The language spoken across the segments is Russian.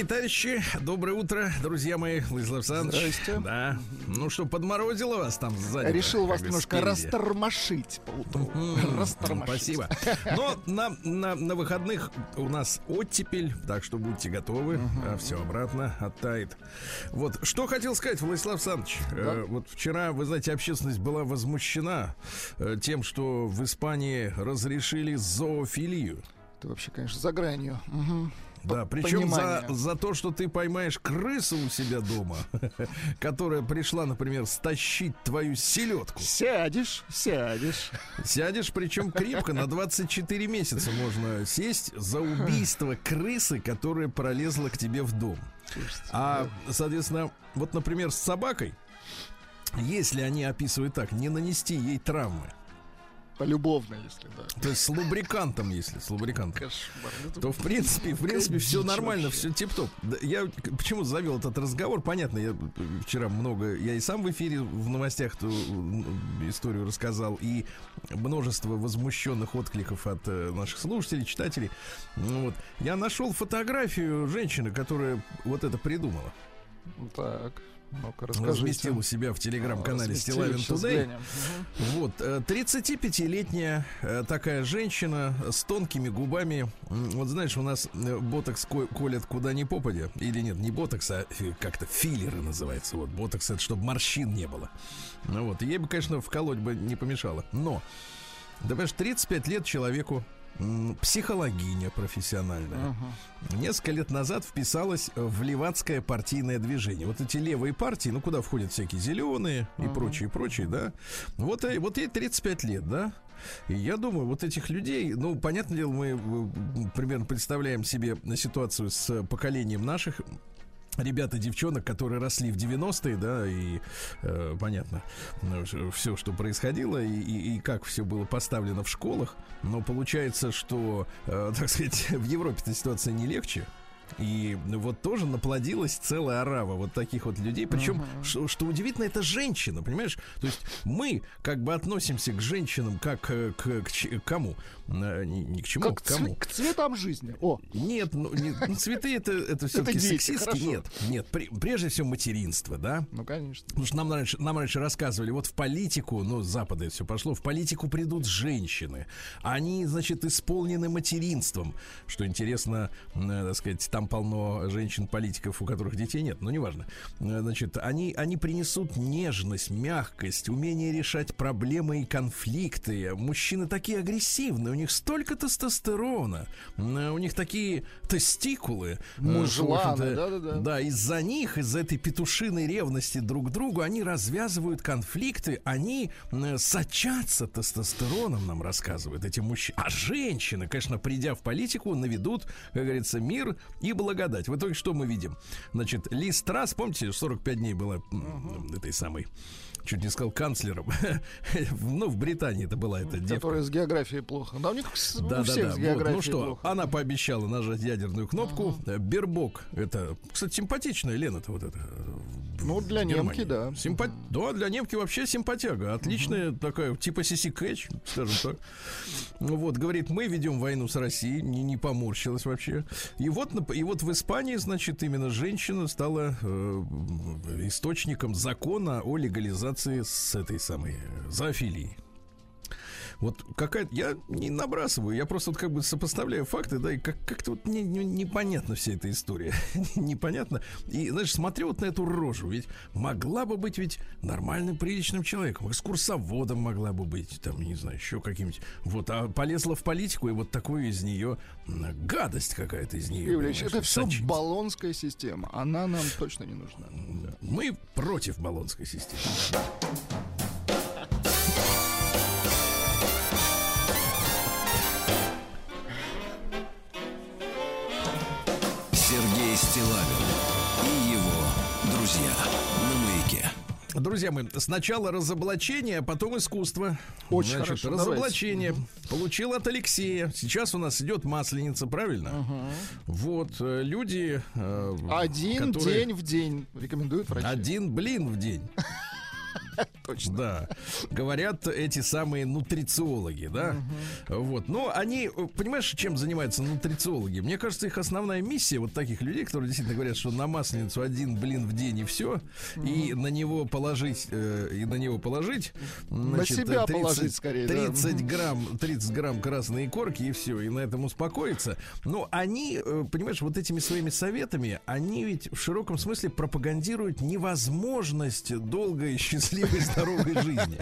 Дорогие товарищи, доброе утро, друзья мои, Владислав Александрович. Здрасте. Да. Ну что, подморозило вас там сзади? Решил вас немножко спереди? растормошить поутру. М, Растормошить. Спасибо. Но на, на, на выходных у нас оттепель, так что будьте готовы. А все обратно оттает. Вот, что хотел сказать, Владислав Александрович. Э, вот вчера, вы знаете, общественность была возмущена э, тем, что в Испании разрешили зоофилию. ты вообще, конечно, за гранью. Мгм. Да, причем за, за то, что ты поймаешь крысу у себя дома, которая пришла, например, стащить твою селедку. Сядешь, сядешь. Сядешь, причем крепко, на 24 месяца можно сесть за убийство крысы, которая пролезла к тебе в дом. А, соответственно, вот, например, с собакой, если они описывают так, не нанести ей травмы, полюбовно, если да. то есть с лубрикантом, если с лубрикантом, Кошмар. Это то в принципе, в принципе, все нормально, вообще. все тип-топ. Я почему завел этот разговор? Понятно, я вчера много, я и сам в эфире в новостях ту м, историю рассказал, и множество возмущенных откликов от э, наших слушателей, читателей. Ну Вот. Я нашел фотографию женщины, которая вот это придумала. Так, ну-ка Разместил расскажите. у себя в телеграм-канале Стилавин. Мгм. Вот, э, 35-летняя э, такая женщина с тонкими губами. Вот знаешь, у нас э, ботокс ко- колят куда ни попадя. Или нет, не ботокс, а как-то филлеры называется. Вот, ботокс это чтобы морщин не было. Ну вот, ей бы, конечно, вколоть бы не помешало. Но, да понимаешь, 35 лет человеку, психологиня профессиональная. Несколько лет назад вписалась в левацкое партийное движение. Вот эти левые партии, ну куда входят всякие зеленые и прочие, прочие, да. Вот, и- вот ей 35 лет, да. И я думаю, вот этих людей, ну, понятное дело, мы э, примерно представляем себе ситуацию с поколением наших ребят и девчонок, которые росли в 90-е, да, и э, понятно, все, что происходило, и, и- и как все было поставлено в школах. Но получается, что, э, так сказать, в Европе-то ситуация не легче. И вот тоже наплодилась целая орава вот таких вот людей. Причем, что, что удивительно, это женщина, понимаешь? То есть мы как бы относимся к женщинам как э, к, к ч- кому? Э, ни к чему, Как к кому? к цветам жизни. О, Нет, ну, не- ну, цветы это, это все-таки хорошо. Нет, нет, прежде всего материнство, да? ну конечно. Потому что нам раньше, нам раньше рассказывали, вот в политику, ну, с Запада это все пошло, в политику придут женщины. Они, значит, исполнены материнством. Что интересно, э, так сказать, там полно женщин-политиков, у которых детей нет, но неважно. Э, Значит, они, они принесут нежность, мягкость, умение решать проблемы и конфликты. Мужчины такие агрессивные, у них столько тестостерона, э, у них такие тестикулы. э, Мужланы, да-да-да. да, из-за них, из-за этой петушиной ревности друг к другу, они развязывают конфликты, они сочатся тестостероном, нам рассказывают эти мужчины. А женщины, конечно, придя в политику, наведут, как говорится, мир и благодать. В итоге что мы видим? Значит, Ли Страс, помните, 45 дней была м, этой самой чуть не сказал канцлером. ну, в Британии это была эта девка. Которые с географией плохо. Да, у них с- у Да, да, всех да. с Вот, географией ну что, плохо. она пообещала нажать ядерную кнопку. Э, Бербок, это, кстати, симпатичная Лена-то вот это. в- Ну, для немки, да. Симпа- Да, для немки вообще симпатяга. Отличная такая, типа Сиси Кэтч, скажем так. Ну Вот, говорит, мы ведем войну с Россией, не, не поморщилась вообще. И вот, и вот в Испании, значит, именно женщина стала э, источником закона о легализации с этой самой э, зоофилии. Вот какая я не набрасываю, я просто вот как бы сопоставляю факты, да, и как, как-то вот не, не- непонятна вся эта история. непонятно. И, знаешь, смотрю вот на эту рожу, ведь могла бы быть ведь нормальным, приличным человеком, экскурсоводом могла бы быть, там, не знаю, еще каким-нибудь. Вот, а полезла в политику, и вот такую из нее гадость какая-то из нее. Юрьевич, это все сочится. баллонская система. Она нам точно не нужна. Мы против баллонской системы. Сергей Стилавин и его друзья на маяке. Друзья мои, сначала разоблачение, а потом искусство. Очень хорошо, Разоблачение. Получил от Алексея. Сейчас у нас идет масленица, правильно? Вот, э, люди... э, Один которые- день в день рекомендуют врачи. Один блин в день. Точно. Да. Говорят эти самые нутрициологи, да? Вот. Но они, понимаешь, чем занимаются нутрициологи? Мне кажется, их основная миссия вот таких людей, которые действительно говорят, что на масленицу один блин в день и все, и на него положить, э, и на него положить. значит, себя 30 положить скорее, да. 30 грамм, 30 грамм красной корки и все, и на этом успокоиться. Но они, э, понимаешь, вот этими своими советами, они ведь в широком смысле пропагандируют невозможность долгой, счастливой, здоровой жизни.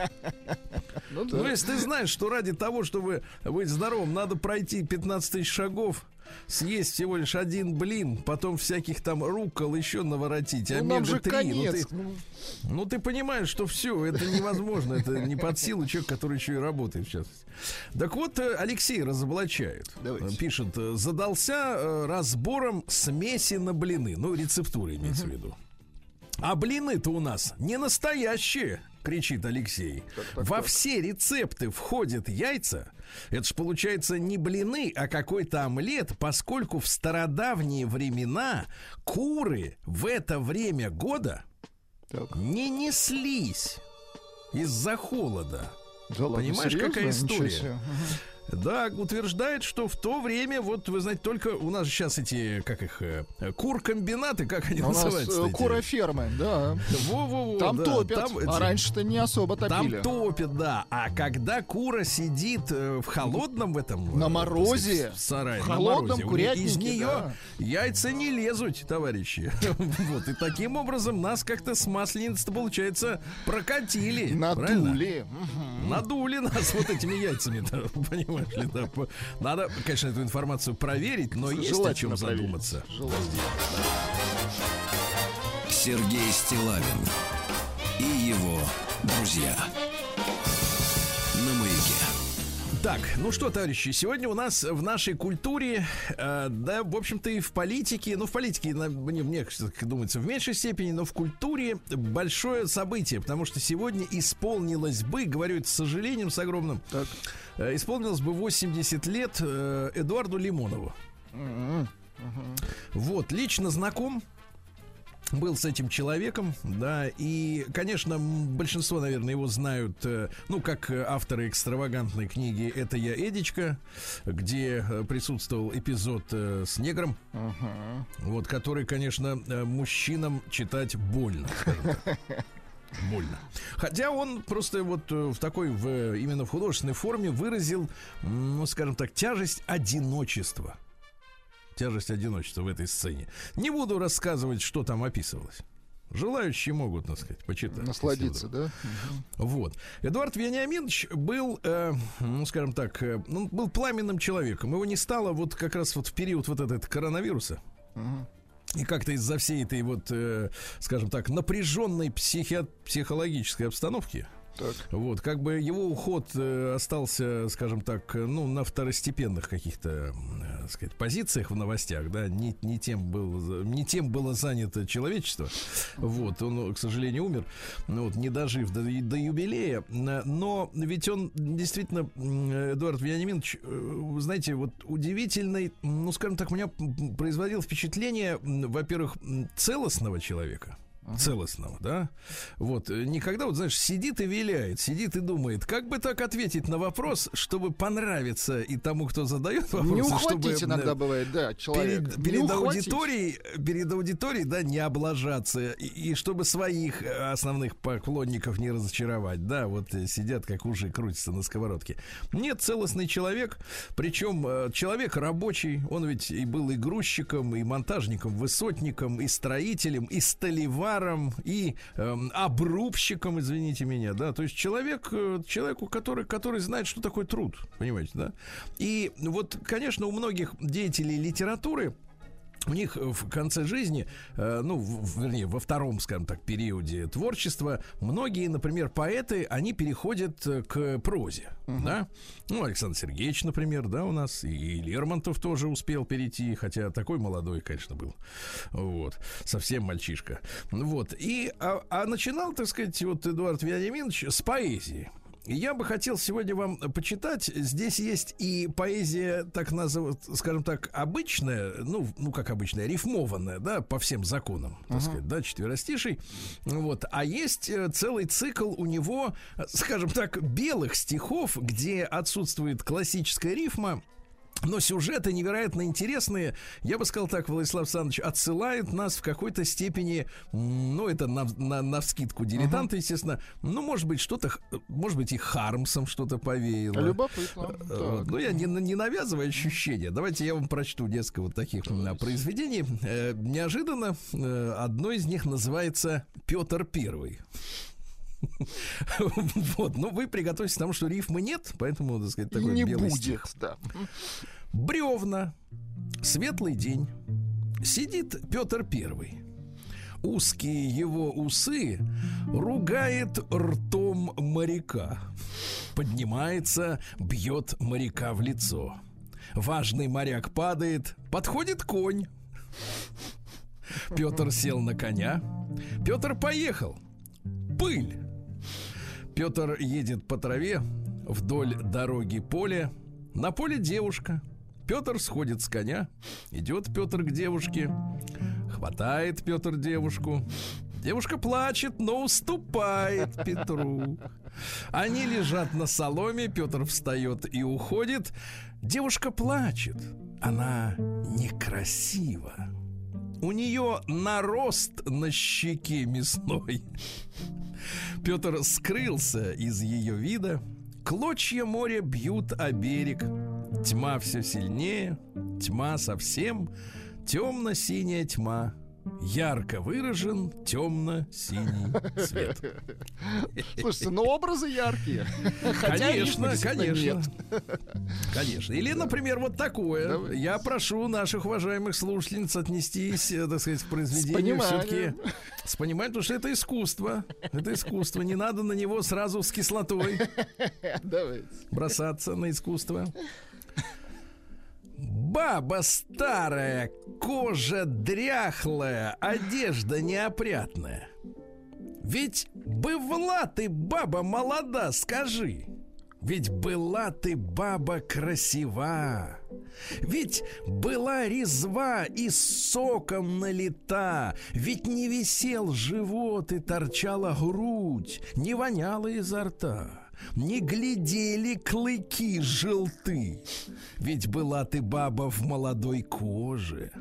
Ну Ну, да. если ты знаешь, что ради того, чтобы быть здоровым, надо пройти 15 тысяч шагов, съесть всего лишь один блин, потом всяких там рукол еще наворотить, Ну, нам же омега-3. конец. Ну, ты, Ну, ну, ты понимаешь, что все, это невозможно. Это не под силу человека, который еще и работает сейчас. Так вот, э, Алексей разоблачает. Давайте. Пишет, задался э, разбором смеси на блины. Ну, рецептуры имеется в виду. А блины-то у нас не настоящие, кричит Алексей. Во все рецепты входят яйца. Это ж получается не блины, а какой-то омлет, поскольку в стародавние времена куры в это время года так. не неслись из-за холода. Да ладно, Понимаешь, серьезно? какая история? Да, утверждает, что в то время, вот вы знаете, только у нас сейчас эти, как их, э, куркомбинаты, как они У нас называются? э, эти? курофермы, да. Во-во-во, Там да, топят, там а раньше-то не особо Там топили. топят, да. А когда кура сидит э, в холодном в этом... На э, морозе. в сарае, В холодном морозе, курятнике, Из нее да. яйца не лезут, товарищи. Вот. И таким образом нас как-то с масленицы получается, прокатили. Надули. Надули нас вот этими яйцами-то, понимаешь ли, да. Надо, конечно, эту информацию проверить, но есть о чем задуматься. Сергей Стилавин и его друзья. Так, ну что, товарищи, сегодня у нас в нашей культуре, э, да, в общем-то, и в политике, ну, в политике, на- мне, мне как думается, в меньшей степени, но в культуре большое событие, потому что сегодня исполнилось бы, говорю это с сожалением, с огромным, Так. э, исполнилось бы 80 лет э, Эдуарду Лимонову. Мгм. Вот, лично знаком был с этим человеком, да, и, конечно, большинство, наверное, его знают, э, ну, как авторы экстравагантной книги «Это я, Эдичка», где э, присутствовал эпизод э, с негром, Ага. вот, который, конечно, мужчинам читать больно. Больно. Хотя он просто вот в такой, в, именно в художественной форме выразил, ну, скажем так, тяжесть одиночества. Тяжесть одиночества в этой сцене. Не буду рассказывать, что там описывалось. Желающие могут, так сказать, почитать. Насладиться, да? Вот. Эдуард Вениаминович был, э, ну, скажем так, э, он был пламенным человеком. Его не стало вот как раз вот в период вот этого коронавируса. И как-то из-за всей этой вот, э, скажем так, напряженной психи- психологической обстановки, Так. вот, как бы его уход э, остался, скажем так, э, ну, на второстепенных каких-то, э, так сказать, позициях в новостях, да, не, не, тем был, не тем было занято человечество, вот, он, к сожалению, умер, ну, вот, не дожив до, до юбилея, но ведь он действительно, Эдуард Вениаминович, э, знаете, вот удивительный, ну, скажем так, у меня производил впечатление, во-первых, целостного человека, целостного, да? Вот, э, никогда, вот знаешь, сидит и виляет, сидит и думает, как бы так ответить на вопрос, чтобы понравиться и тому, кто задает вопрос, Не ухватить чтобы, иногда э, бывает, да, человек. Перед, перед аудиторией, перед аудиторией, да, не облажаться и, и чтобы своих э, основных поклонников не разочаровать, да, вот э, сидят как ужи крутятся на сковородке. Нет, целостный человек, причем э, человек рабочий, он ведь и был и грузчиком, и монтажником, высотником, и строителем, и столеваром, и эм, обрубщиком, извините меня, да, то есть человек, э, человеку, который, который знает, что такое труд, понимаете, да. И вот, конечно, у многих деятелей литературы у них в конце жизни, э, ну, в- вернее, во втором, скажем так, периоде творчества, многие, например, поэты, они переходят э, к прозе, да? Ну, Александр Сергеевич, например, да, у нас, и Лермонтов тоже успел перейти, хотя такой молодой, конечно, был, вот, совсем мальчишка, вот, и, а, а начинал, так сказать, вот Эдуард Вениаминович с поэзии, Я бы хотел сегодня вам почитать. Здесь есть и поэзия, так называют, скажем так, обычная, ну, ну как обычная, рифмованная, да, по всем законам, так сказать, да, четверостиший. Вот. А есть э, целый цикл у него, э, скажем так, белых стихов, где отсутствует классическая рифма. Но сюжеты невероятно интересные. Я бы сказал так, Владислав Александрович, отсылают нас в какой-то степени, ну, это на, на, на вскидку дилетанта, естественно. Ну, может быть, что-то, может быть, и Хармсом что-то повеяло. Любопытно. Э, Так. Ну, я не, не навязываю ощущения. Давайте я вам прочту несколько вот таких м, произведений. Э, Неожиданно э, одно из них называется Петр Первый. Вот, ну вы приготовьтесь к тому, что рифмы нет, поэтому, так сказать, такой не белый будет, стих. да. Бревна. Светлый день. Сидит Петр Первый. Узкие его усы ругает ртом моряка. Поднимается, бьет моряка в лицо. Важный моряк падает, подходит конь. Петр сел на коня. Петр поехал. Пыль. Петр едет по траве вдоль дороги поле. На поле девушка. Петр сходит с коня. Идет Петр к девушке. Хватает Петр девушку. Девушка плачет, но уступает Петру. Они лежат на соломе, Петр встает и уходит. Девушка плачет. Она некрасива. У нее нарост на щеке мясной. Петр скрылся из ее вида. Клочья моря бьют о берег. Тьма все сильнее, тьма совсем, темно-синяя тьма. Ярко выражен темно-синий цвет. Слушайте, ну образы яркие. Хотя Конечно, конечно. нет. Конечно. Или, например, вот такое. Давай. Я прошу наших уважаемых слушательниц отнестись, э, так сказать, к произведению все-таки с пониманием, потому что это искусство. Это искусство. Не надо на него сразу с кислотой Давайте. бросаться на искусство. Баба старая, кожа дряхлая, одежда неопрятная. Ведь была ты баба молода, скажи. Ведь была ты баба красива. Ведь была резва и соком налита. Ведь не висел живот и торчала грудь, не воняла изо рта. Не глядели клыки желты. Ведь была ты баба в молодой коже.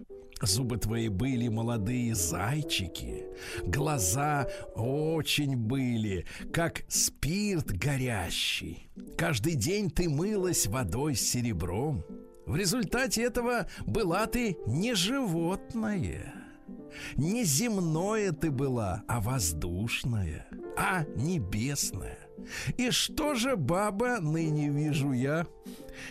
Зубы твои были молодые зайчики. Глаза очень были, как спирт горящий. Каждый день ты мылась водой с серебром. В результате этого была ты не животное. Не земное ты была, а воздушное, а небесное. И что же, баба, ныне вижу я?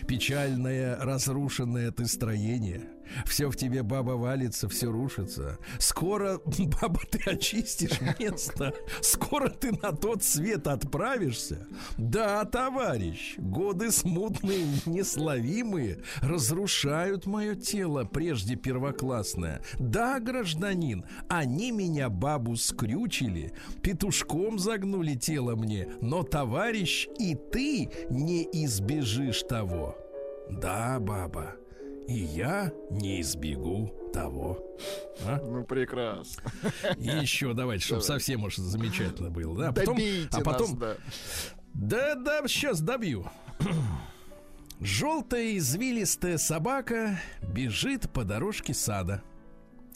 Печальное, разрушенное ты строение. Все в тебе, баба, валится, все рушится. Скоро, баба, ты очистишь место. Скоро ты на тот свет отправишься. Да, товарищ, годы смутные, несловимые разрушают мое тело, прежде первоклассное. Да, гражданин, они меня, бабу, скрючили, петушком загнули тело мне, но, товарищ, и ты не избежишь того. Да, баба, и я не избегу того. А? Ну, прекрасно. И еще давайте, чтобы совсем уж замечательно было. Да, потом, Добейте а потом, нас, да. да, да, сейчас добью. Желтая извилистая собака бежит по дорожке сада.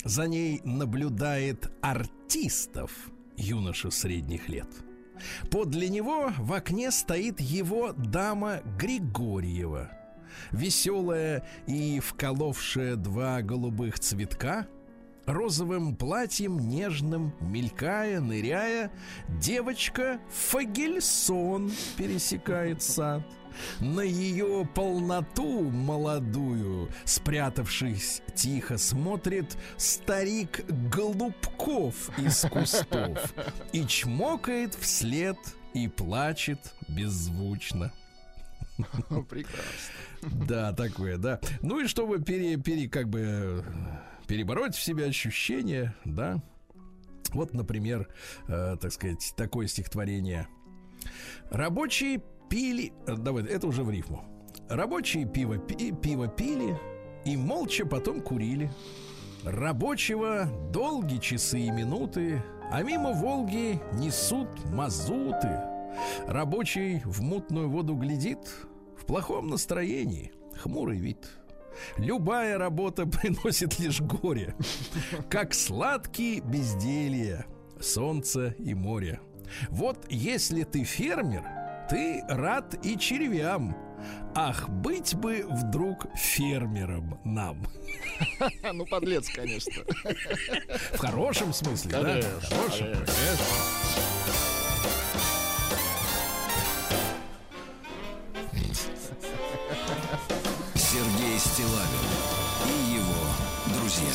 За ней наблюдает артистов, юноша средних лет. Подле него в окне стоит его дама Григорьева. Веселая и вколовшая два голубых цветка, розовым платьем нежным, мелькая, ныряя, девочка Фагельсон пересекает сад. На ее полноту молодую, спрятавшись тихо, смотрит старик Голубков из кустов и чмокает вслед и плачет беззвучно. Прекрасно. Да, такое, да. Ну и чтобы пере, пере, как бы перебороть в себе ощущения, да. Вот, например, э, так сказать, такое стихотворение. Рабочие пили... э, Давай, это уже в рифму. Рабочие пиво, пи- пиво пили и молча потом курили. Рабочего долгие часы и минуты, а мимо Волги несут мазуты. Рабочий в мутную воду глядит, плохом настроении, хмурый вид. Любая работа приносит лишь горе, как сладкие безделья, солнце и море. Вот если ты фермер, ты рад и червям. Ах, быть бы вдруг фермером нам. Ну, подлец, конечно. В хорошем смысле, да? Конечно.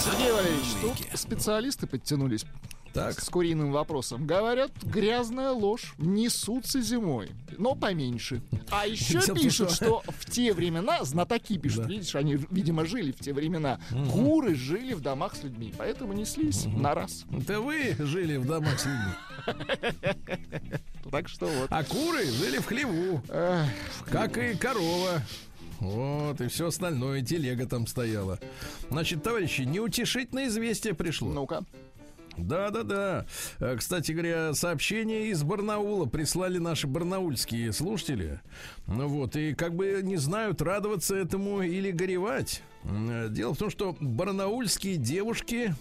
Сергей Валерьевич, тут специалисты подтянулись Так. с куриным вопросом. Говорят, грязная ложь несутся зимой, но поменьше. А еще пишут, что- в те времена, знатоки пишут, Да. видишь, они, видимо, жили в те времена, куры жили в домах с людьми, поэтому неслись на раз. Это вы жили в домах с людьми. Так что вот. А куры жили в хлеву. Как и корова. Вот, и все остальное, телега там стояла. Значит, товарищи, неутешительное известие пришло. Ну-ка. Да-да-да. Э, Кстати говоря, сообщение из Барнаула прислали наши барнаульские слушатели. Ну вот, и как бы не знают, радоваться этому или горевать. Э, Дело в том, что барнаульские девушки,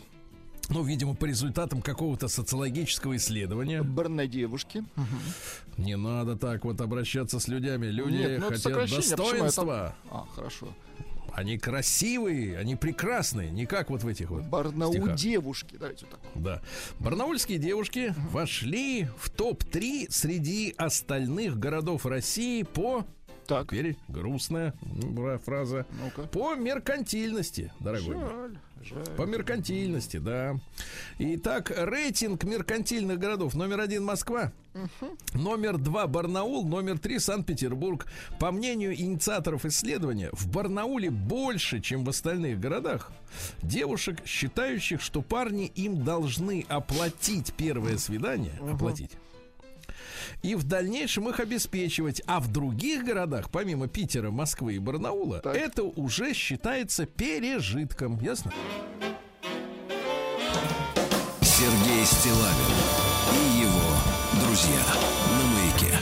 ну, видимо, по результатам какого-то социологического исследования, Барнодевушки. не надо так вот обращаться с людьми. Люди Нет, ну хотят достоинства. А, хорошо. Они красивые, они прекрасные, не как вот в этих вот Барнаул стихах. девушки. Давайте вот так. Да. Барнаульские девушки вошли в топ-3 среди остальных городов России по... Так. Теперь грустная фраза. Ну-ка. По меркантильности, дорогой. жаль. По меркантильности, да. Итак, рейтинг меркантильных городов. Номер один Москва. Номер два Барнаул. Номер три Санкт-Петербург. По мнению инициаторов исследования, в Барнауле больше, чем в остальных городах, девушек, считающих, что парни им должны оплатить первое свидание. Оплатить. И в дальнейшем их обеспечивать. А в других городах, помимо Питера, Москвы и Барнаула, Так. это уже считается пережитком. Ясно? Сергей Стилавин и его друзья на маяке.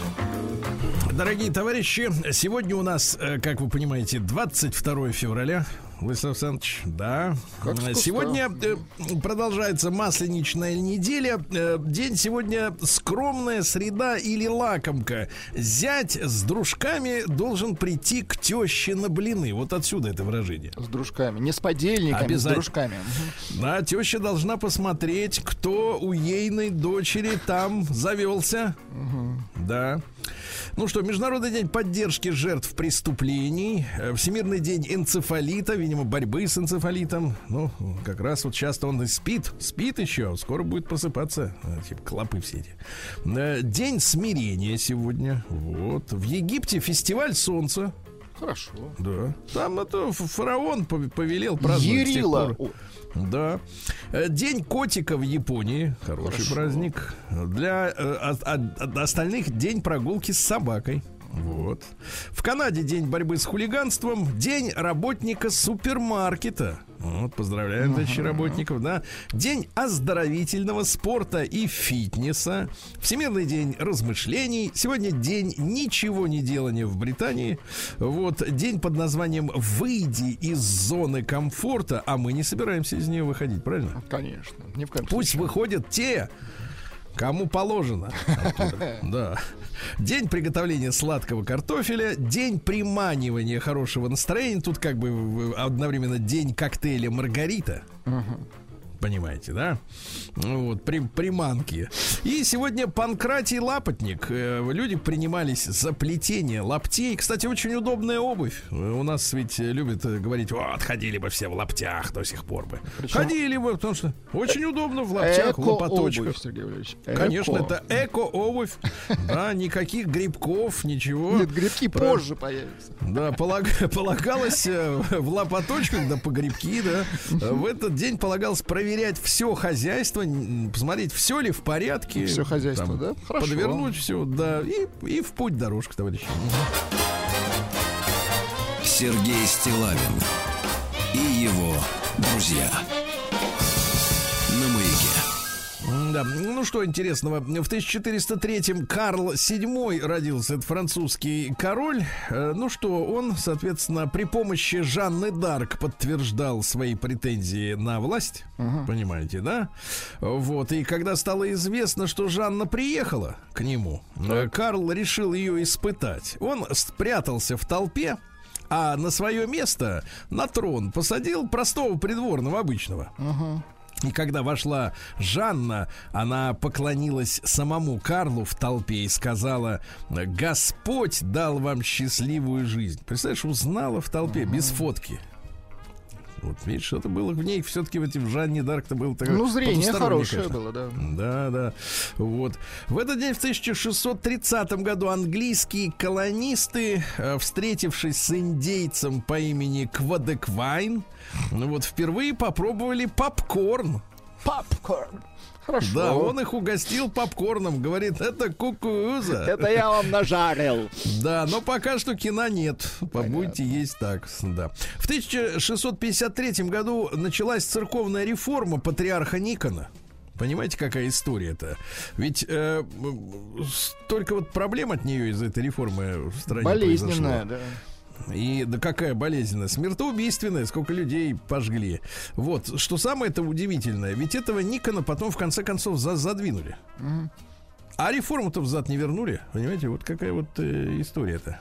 Дорогие товарищи, сегодня у нас, э, как вы понимаете, 22 февраля. Владислав Александрович, да. Как с. Сегодня э, продолжается масленичная неделя. Э, День сегодня скромная среда или лакомка. Зять с дружками должен прийти к теще на блины. Вот отсюда это выражение. С дружками. Не с подельниками, с Обязательно. дружками. Мгм. Да, теща должна посмотреть, кто у ейной дочери там завелся. Да. Ну что, Международный день поддержки жертв преступлений, э, Всемирный день энцефалита, видимо, борьбы с энцефалитом. Ну, как раз вот часто он и спит, спит еще, скоро будет просыпаться, э, типа клопы все эти. Э, День смирения сегодня. Вот. В Египте фестиваль солнца. Хорошо. Да. Там это фараон пов- повелел праздновать. Ерила. Да. Э, День котика в Японии. Хороший Хорошо. праздник. Для э, от- от- от остальных день прогулки с собакой. Вот. В Канаде день борьбы с хулиганством. День работника супермаркета. Вот, поздравляем, товарищи работников, да. День оздоровительного спорта и фитнеса. Всемирный день размышлений. Сегодня день ничего не делания в Британии. Вот, день под названием «Выйди из зоны комфорта», а мы не собираемся из нее выходить, правильно? Конечно. Ни в коем Пусть случае. выходят те, кому положено. Да. День приготовления сладкого картофеля, день приманивания хорошего настроения. Тут как бы одновременно день коктейля Маргарита. Понимаете, да? Ну Вот, при, приманки. И сегодня Панкратий Лапотник. Э, Люди принимались за плетение лаптей. Кстати, очень удобная обувь. У нас ведь любят э, говорить, вот, ходили бы все в лаптях до сих пор бы. Причем- Ходили бы, потому что очень удобно в лаптях, в лопаточках. Сергей Валерьевич. Конечно, Эко. это эко-обувь. Да, никаких грибков, ничего. Нет, грибки позже появятся. Да, полаг- полагалось э, в лопаточках, да, по грибки, да. В этот день полагалось проверять все хозяйство, посмотреть, все ли в порядке. Всё хозяйство, Там, да? Хорошо. Подвернуть все, да, и, и в путь дорожка, товарищи. Сергей Стилавин и его друзья Да, ну что интересного, в 1403-м Карл VII родился, это французский король. Э, Ну что, он, соответственно, при помощи Жанны Дарк подтверждал свои претензии на власть, понимаете, да? Вот, и когда стало известно, что Жанна приехала к нему, э, Карл решил ее испытать. Он спрятался в толпе, а на свое место, на трон, посадил простого придворного обычного. И когда вошла Жанна, она поклонилась самому Карлу в толпе и сказала, Господь дал вам счастливую жизнь. Представляешь, узнала в толпе без фотки. Вот видишь, что-то было в ней все-таки в этим Жанне Дарк-то было такое Ну, зрение хорошее конечно. было, да. Да, да. Вот. В этот день, в 1630 году, английские колонисты, э, встретившись с индейцем по имени Квадеквайн, ну вот впервые попробовали попкорн. Попкорн. Хорошо. Да, он их угостил попкорном. Говорит, это кукуруза. Это я вам нажарил. Да, но пока что кино нет. Побудьте есть так. Да. В 1653 году началась церковная реформа патриарха Никона. Понимаете, какая история-то? Ведь э, столько вот проблем от нее из этой реформы в стране Болезненная, произошло. да. И да какая болезненная, смертоубийственная, сколько людей пожгли. Вот, что самое это удивительное, ведь этого Никона потом в конце концов за- задвинули. А реформу-то взад не вернули. Понимаете, вот какая вот э, история-то.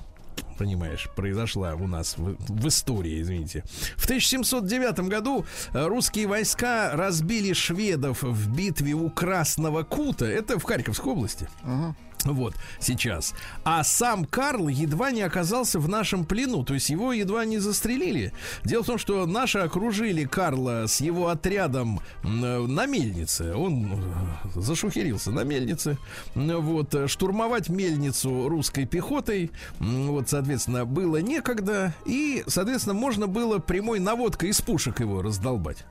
Понимаешь, произошла у нас в, в истории, извините. В 1709 году э, русские войска разбили шведов в битве у Красного Кута. Это в Харьковской области. Вот, сейчас. А сам Карл едва не оказался в нашем плену, то есть его едва не застрелили. Дело в том, что наши окружили Карла с его отрядом на мельнице. Он э, зашухерился на мельнице. Вот, э, штурмовать мельницу русской пехотой, вот, соответственно, было некогда. И, соответственно, можно было прямой наводкой из пушек его раздолбать.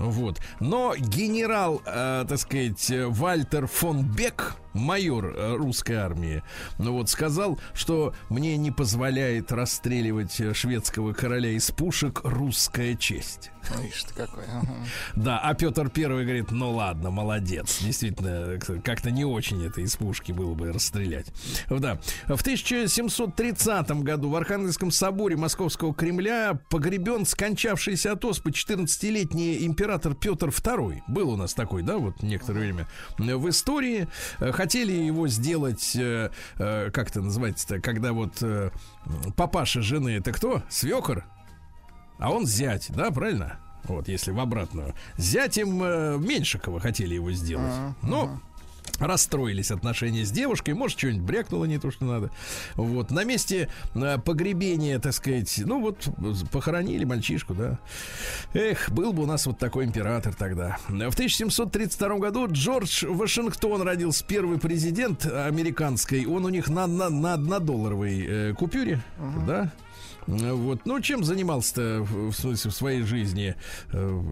Вот. Но генерал, э, так сказать, э, Вальтер фон Бек, майор э, русской армии, ну вот сказал, что мне не позволяет расстреливать э, шведского короля из пушек русская честь. Ишь ты какой. ага. Да, а Петр Первый говорит, ну ладно, молодец. Действительно, к- как-то не очень это из пушки было бы расстрелять. Да. В 1730 году в Архангельском соборе Московского Кремля погребен скончавшийся от оспы 14-летний император Петр II. Был у нас такой, да, вот некоторое время в истории. Хотели его сделать, э, э, как это называется-то, когда вот э, папаша жены, это кто? Свекор? А он зять, да, правильно? Вот, если в обратную. Зятем э, Меньшикова хотели его сделать. Но расстроились отношения с девушкой, может, что-нибудь брякнуло не то, что надо. Вот, на месте э, погребения, так сказать, ну вот, похоронили мальчишку, да. Эх, был бы у нас вот такой император тогда. В 1732 году Джордж Вашингтон родился, первый президент американской. Он у них на, на, на однодолларовой э, купюре, да. Вот. Ну, чем занимался-то в, смысле, в своей жизни? Э,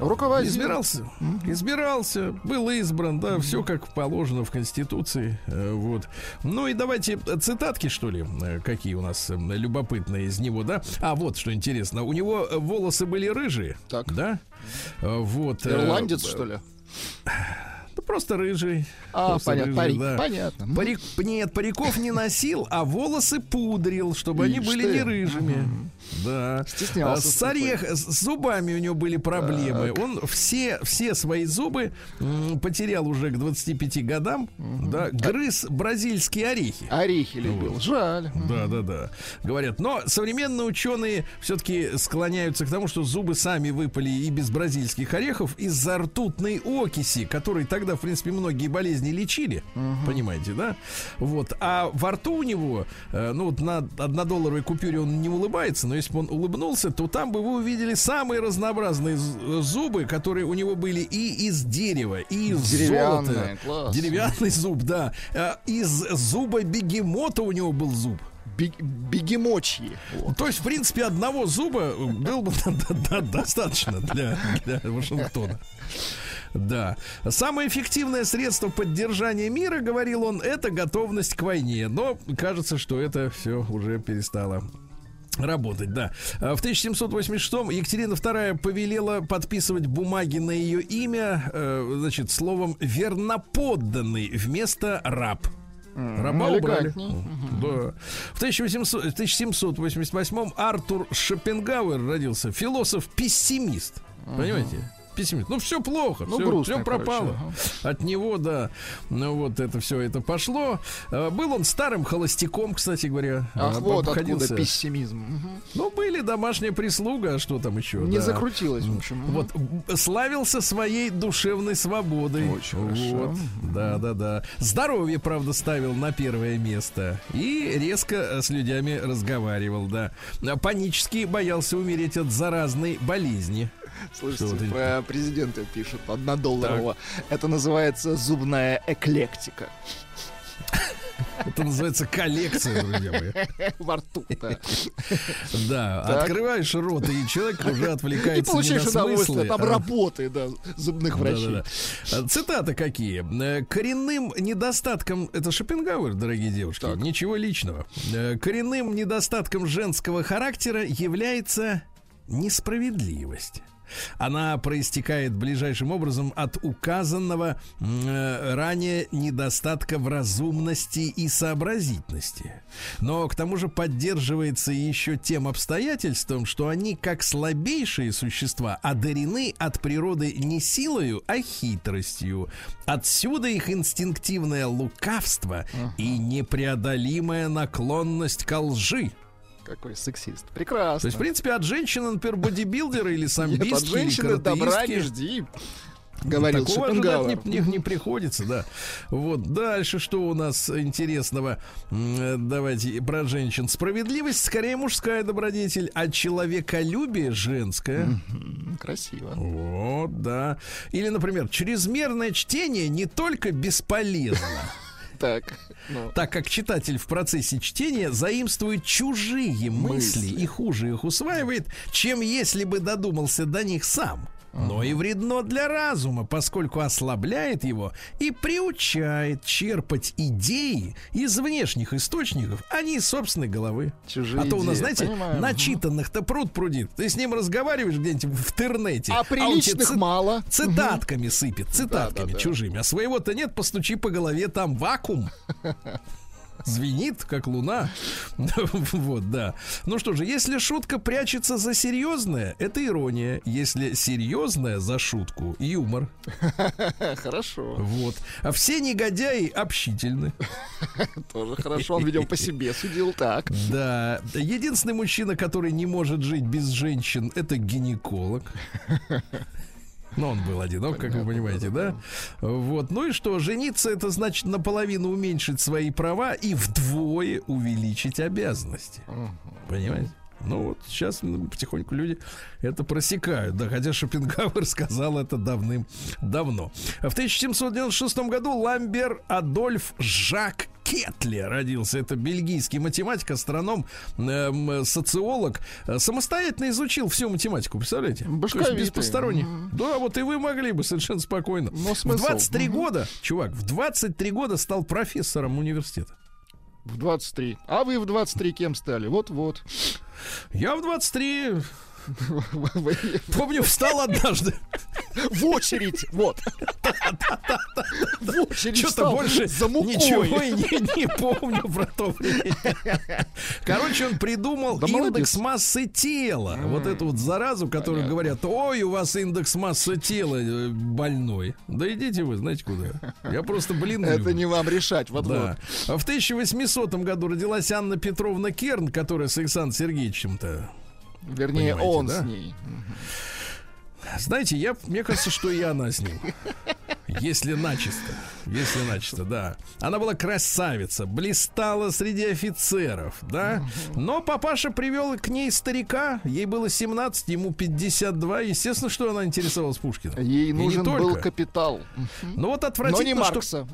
Руководитель. Избирался. Избирался, был избран, да, все как положено в Конституции. э, Вот. Ну и давайте э, цитатки, что ли, э, какие у нас э, любопытные из него, да? А вот что интересно, у него э, волосы были рыжие, Так. да? Э, Вот. э, Ирландец, э, что ли? Просто рыжий. А, Просто понятно, рыжий, парик, да. понятно. М. Парик, нет, париков не носил, а волосы пудрил, чтобы они Ишь были ты. не рыжими. Да. Стеснялся А С, орех, с зубами у него были проблемы. Он все, все свои зубы потерял уже к 25 годам. Да, грыз бразильские орехи. Орехи любил. Жаль. Да, да, да. Говорят. Но современные ученые все-таки склоняются к тому, что зубы сами выпали и без бразильских орехов из-за ртутной окиси, которой тогда, в принципе, многие болезни лечили. Понимаете, да? Вот. А во рту у него, э, ну вот на однодолларовой купюре он не улыбается, но если бы он улыбнулся, то там бы вы увидели самые разнообразные зубы, которые у него были и из дерева, и из золота. класс. Деревянный зуб, да. Э, Из зуба бегемота у него был зуб. Бег- Бегемочьи. Вот. То есть, в принципе, одного зуба было бы до- до- достаточно для, для Вашингтона. Да. Самое эффективное средство поддержания мира, говорил он, это готовность к войне. Но кажется, что это все уже перестало работать, да. А В 1786-м Екатерина II повелела подписывать бумаги на ее имя, э, значит, словом верноподданный вместо раб. Раба убрали. элегантней. Да. В 1800 1788 Артур Шопенгауэр родился, философ-пессимист. Понимаете? Пессимист. Ну, все плохо, Ну, все, грустно, пропало. короче, От него, да, ну вот это все это пошло. Э, Был он старым холостяком, кстати говоря. Ах, Э, вот откуда пессимизм. Ну, были домашняя прислуга, а что там еще? Не да. закрутилось, в общем. Вот славился своей душевной свободой. Очень вот. хорошо. Да, да, да. Здоровье, правда, ставил на первое место. И резко э, с людьми разговаривал, да. А Панически боялся умереть от заразной болезни. Слушайте, Что про президента пишут однодолларового. Это называется зубная эклектика. Это называется коллекция, друзья мои. Во рту, да. Да, Так. открываешь рот, и человек уже И отвлекается получаешь не на удовольствие смыслы, от а- работы, да, зубных врачей. Да-да-да. Цитаты какие? Э, Коренным недостатком... Это Шопенгауэр, дорогие девушки. Так. Ничего личного. Э, Коренным недостатком женского характера является несправедливость. Она проистекает ближайшим образом от указанного э, ранее недостатка в разумности и сообразительности. Но к тому же поддерживается еще тем обстоятельством, что они, как слабейшие существа, одарены от природы не силою, а хитростью. Отсюда их инстинктивное лукавство и непреодолимая наклонность ко лжи. Какой сексист. Прекрасно. То есть, в принципе, от женщины, например, бодибилдера или Нет, самбистки, от женщины добра не жди. Говорил Такого ожидать не, не- не приходится, да. Вот дальше что у нас интересного? Э, Давайте про женщин. Справедливость скорее мужская добродетель, а человеколюбие женское. Красиво. Вот, да. Или, например, чрезмерное чтение не только бесполезно, Так, ну, так как читатель в процессе чтения заимствует чужие мысли, Мысли. и хуже их усваивает, чем если бы додумался до них сам. Но и вредно для разума, поскольку ослабляет его и приучает черпать идеи из внешних источников, а не из собственной головы. чужие а то у нас, идеи. знаете, Понимаю. начитанных-то пруд прудит. Ты с ним разговариваешь где-нибудь в интернете. А тебе приличных цит- мало. Цитатками сыпет, цитатками Да-да-да. чужими. А своего-то нет, постучи по голове, там вакуум. Звенит, как луна. Вот, да. Ну что же, если шутка прячется за серьезное, это ирония. Если серьезное за шутку, юмор. Хорошо. Вот. А все негодяи общительны. Тоже хорошо. Он, видимо, по себе судил. Так. Да. Единственный мужчина, который не может жить без женщин, это гинеколог. Но он был одинок, как вы понимаете, да? Вот. Ну и что, жениться это значит наполовину уменьшить свои права и вдвое увеличить обязанности. Понимаете? Ну вот сейчас м, потихоньку люди это просекают, да, хотя Шопенгауэр сказал это давным-давно. В 1796 году Ламбер Адольф Жак Кетле родился. Это бельгийский математик, астроном, эм, социолог. Самостоятельно изучил всю математику, представляете? То есть без Башковитый. посторонних. Да, вот и вы могли бы совершенно спокойно. Но в смысл? 23 года, чувак, в 23 года стал профессором университета. В 23. А вы в 23 кем стали? Вот-вот. Я в 23, Вы помню, встал однажды. В очередь. Вот. В очередь Что-то больше ничего и не, помню про то время. Короче, он придумал индекс массы тела. Вот эту вот заразу, которую говорят, ой, у вас индекс массы тела э, больной. Да идите вы, знаете куда. Я просто, блин, Это не вам решать. Вот-вот. Да. В 1800 году родилась Анна Петровна Керн, которая с Александром Сергеевичем-то. Вернее, Понимаете, он да? с ней. Знаете, я, мне кажется, что и она с ним. Если начисто. Если начисто, да. Она была красавица, блистала среди офицеров, да. Но папаша привел к ней старика. Ей было 17, ему 52. Естественно, что она интересовалась Пушкиным. Ей нужен был капитал. Ну вот Но не отвратительно, что Маркса.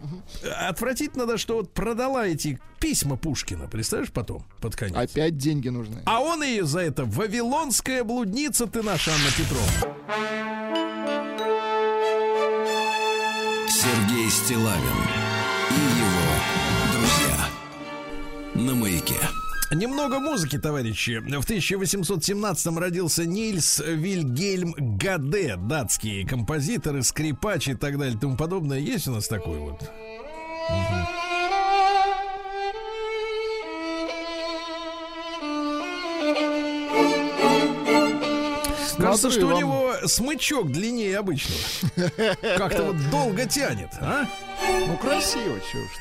отвратительно, да, что вот продала эти письма Пушкина, представляешь, потом, под конец. Опять деньги нужны. А он ее за это Вавилонская блудница ты наша Анна Петровна. Сергей Стилавин и его друзья. На маяке. Немного музыки, товарищи. В 1817 родился Нильс Вильгельм Гаде, датский композитор, скрипач и так далее и тому подобное. Есть у нас такой вот? На кажется, что у него смычок длиннее обычного. Как-то вот долго тянет, а? Ну, красиво, чего ж ты.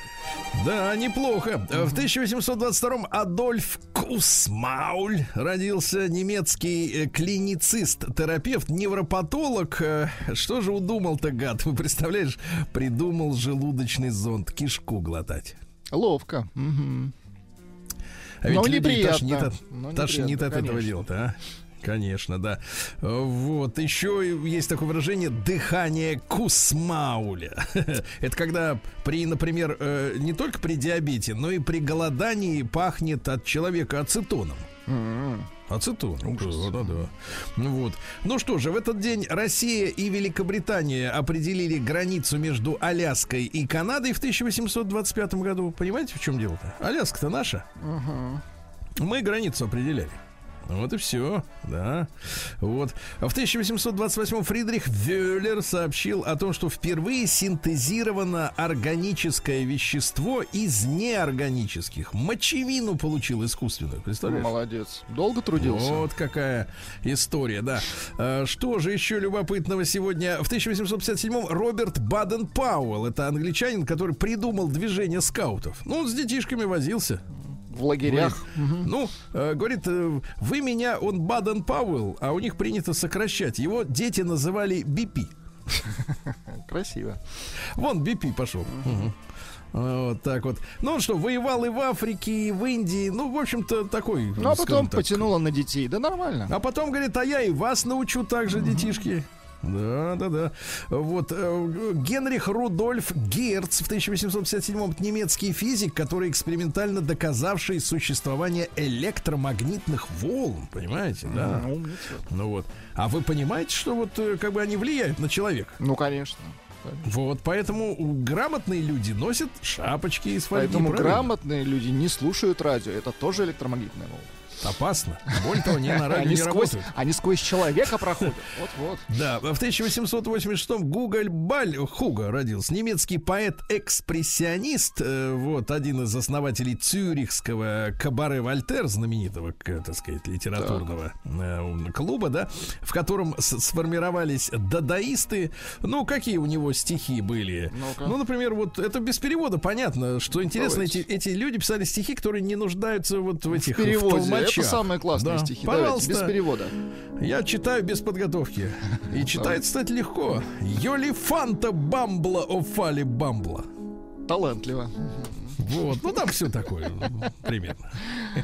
Да, неплохо. В 1822-м Адольф Кусмауль родился немецкий э, клиницист, терапевт, невропатолог. Э, Что же удумал-то, гад? Вы представляешь, придумал желудочный зонд, кишку глотать. Ловко. Мгм. А ведь Но людей неприятно. тошнит от, Но тошнит неприятно, от этого конечно. дела-то, а? Конечно, да. Вот. Еще есть такое выражение дыхание кусмауля. Это когда при, например, э, не только при диабете, но и при голодании пахнет от человека ацетоном. М-м. Ацетон. Да, да, да. Ну Вот. Ну что же, в этот день Россия и Великобритания определили границу между Аляской и Канадой в 1825 году. Понимаете, в чем дело-то? Аляска-то наша. Мы границу определяли. Вот и все, да. Вот. В 1828 Фридрих Вёллер сообщил о том, что впервые синтезировано органическое вещество из неорганических. Мочевину получил искусственную, представляешь? Молодец. Долго трудился? Вот какая история, да. А, Что же еще любопытного сегодня? В 1857-м Роберт Баден Пауэлл, это англичанин, который придумал движение скаутов. Ну, он с детишками возился. В лагерях. Мгм. Ну, э, говорит, э, вы меня, он Баден Пауэлл, а у них принято сокращать. Его дети называли Бипи. Красиво. Вон Бипи пошел. Мгм. Вот так вот. Ну он что, воевал и в Африке, и в Индии. Ну, в общем-то, такой. Ну, а потом так, потянуло на детей. Да нормально. А потом говорит, а я и вас научу также, детишки. Да, да, да. Вот э, Генрих Рудольф Герц в 1857-м это немецкий физик, который экспериментально доказавший существование электромагнитных волн, понимаете, да? Ну. Ну вот. А вы понимаете, что вот э, как бы они влияют на человека? Ну, конечно. Вот, поэтому грамотные люди носят шапочки из фольги. Поэтому правильно? грамотные люди не слушают радио. Это тоже электромагнитная волна. Опасно. Более того, они на радио Они не сквозь, работают. они сквозь человека проходят. Вот-вот. Да, в 1886-м Гуголь Баль Хуга родился. Немецкий поэт-экспрессионист, э, вот, один из основателей цюрихского кабаре Вольтер, знаменитого, так сказать, литературного э, клуба, да, в котором сформировались дадаисты. Ну, какие у него стихи были? Ну, например, вот это без перевода понятно, что интересно, Давайте. эти люди писали стихи, которые не нуждаются вот в этих В переводе. Это самые классные Да. стихи. Давайте, Пожалуйста. без перевода. Я читаю без подготовки. И читает, кстати, легко. Йолифанта бамбла офали бамбла. Талантливо. Вот, ну там все такое, примерно.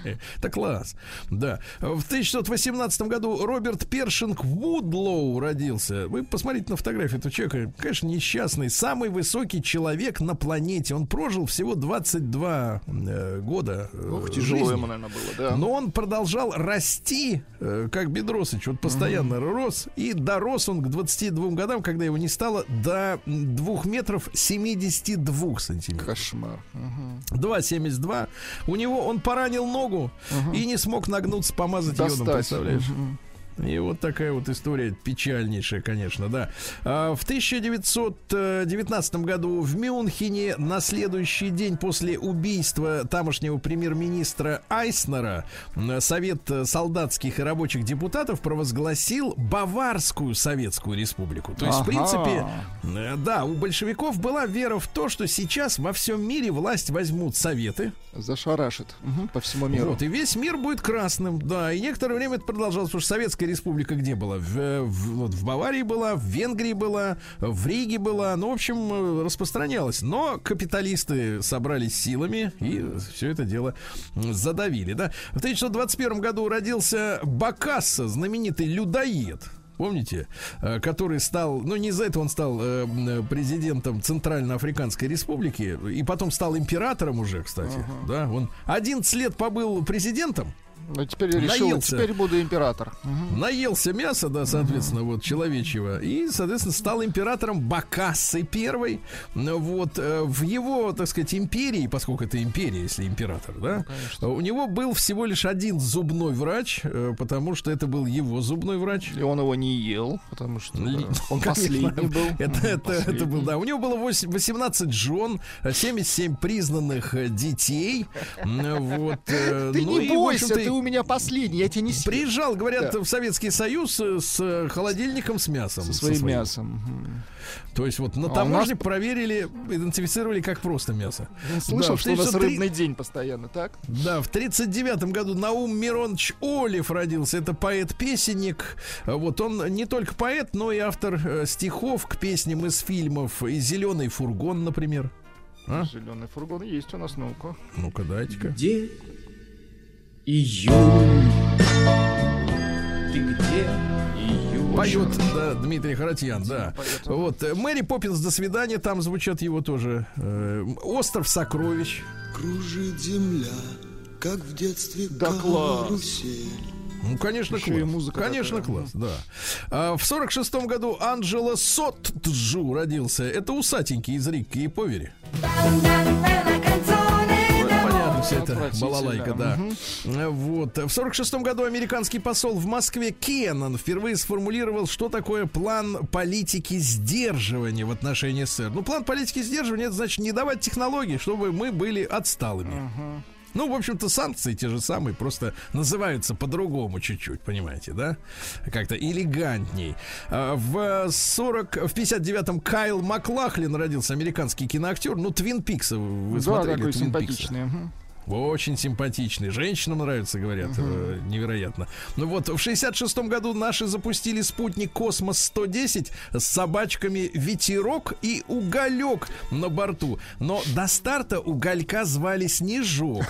Это класс. Да. В 1918 году Роберт Першинг Вудлоу родился. Вы посмотрите на фотографию этого человека. Конечно, несчастный. Самый высокий человек на планете. Он прожил всего 22 э, года. э, Ох, тяжело жизни. ему, наверное, было, да. Но он продолжал расти, э, как Бедросыч, вот постоянно рос. И дорос он к 22 годам, когда его не стало, до 2 метров 72 сантиметров. Кошмар. Мгм. 2,72. У него он поранил ногу и не смог нагнуться, помазать йодом, Достать. представляешь? Мгм. И вот такая вот история печальнейшая, конечно, да. А, В 1919 году в Мюнхене на следующий день после убийства тамошнего премьер-министра Айснера м, Совет э, солдатских и рабочих депутатов провозгласил Баварскую Советскую Республику. То есть, в Ага. принципе, э, да, у большевиков была вера в то, что сейчас во всем мире власть возьмут Советы, Зашарашит Мгм, по всему миру. вот, и весь мир будет красным, да. И некоторое время это продолжалось, потому что Советская Республика где была? В, в- вот в Баварии была, в Венгрии была, в Риге была. Ну, в общем, э, распространялась. Но капиталисты собрались силами и все это дело задавили, да. В 1921 году родился Бакасса, знаменитый людоед. Помните, Э, который стал, ну не из-за этого он стал э, президентом Центральноафриканской Республики и потом стал императором уже, кстати, да, он 11 лет побыл президентом, Ну, теперь решил, Наелся. теперь буду император. Мгм. наелся мяса, да, соответственно, вот человечьего, и, соответственно, стал императором Бакассы первой. Ну, Вот э, в его, так сказать, империи, поскольку это империя, если император, да, у него был всего лишь один зубной врач, э, потому что это был его зубной врач. И он его не ел, потому что да, он последний был. Это, это, это Последний. был, да. У него было восемь- 18 жен, э, 77 признанных э, детей. Вот, Ты ну не и, бойся, ты у меня последний, я тебя не съем. Приезжал, говорят, Да. в Советский Союз э, с э, холодильником с мясом. Со со своим своим. мясом. То есть вот на А таможне нас- проверили, идентифицировали как просто мясо. Слышал, Да, что у нас 1903 рыбный день постоянно, так? Да, в 39 году Наум Миронович Олив родился. Это поэт-песенник. А Вот он не только поэт, но и автор э, стихов к песням из фильмов. И «Зеленый фургон», например. А? Зеленый фургон есть у нас, ну-ка. Ну-ка, дайте-ка. Где июнь? Ты где? Поет, да, Дмитрий Харатьян, да. Вот, э, Мэри Поппинс, до свидания, там звучат его тоже. Э, Остров сокровищ. Кружит земля, как в детстве Да класс. карусель. Ну, конечно, Еще класс. и музыка конечно, такая. класс, да. А, в сорок шестом году Анджело Сотджу родился. Это усатенький из Рикки и Повери. Это балалайка, да. Э, Вот. В сорок шестом году американский посол в Москве Кеннон впервые сформулировал, что такое план политики сдерживания в отношении СССР. Ну, план политики сдерживания, это значит не давать технологий, чтобы мы были отсталыми. Ну, в общем-то, санкции те же самые, просто называются по-другому чуть-чуть, понимаете, да? Как-то элегантней. А, В 40, в 59-м Кайл Маклахлин родился, американский киноактер. Ну, Твин Пикса, вы да, смотрели такой Твин Пикса? Очень симпатичный. Женщинам нравится, говорят. э, невероятно. Ну вот, в 66-м году наши запустили спутник Космос-110 с собачками Ветерок и Уголек на борту. Но до старта Уголька звали Снежок.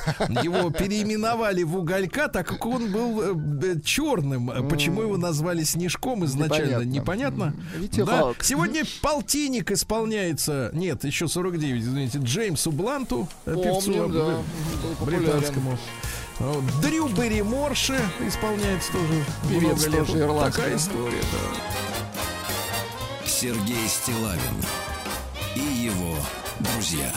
Его переименовали в Уголька, так как он был черным. Почему его назвали Снежком изначально, непонятно. М, Да. Сегодня полтинник исполняется, нет, еще 49, извините, Джеймсу Бланту, э, певцу Помним, да. Был популярен. британскому. Вот Дрю Берри Морши исполняется тоже Певец много тоже ирландский. Такая история, да. Сергей Стилавин и его друзья.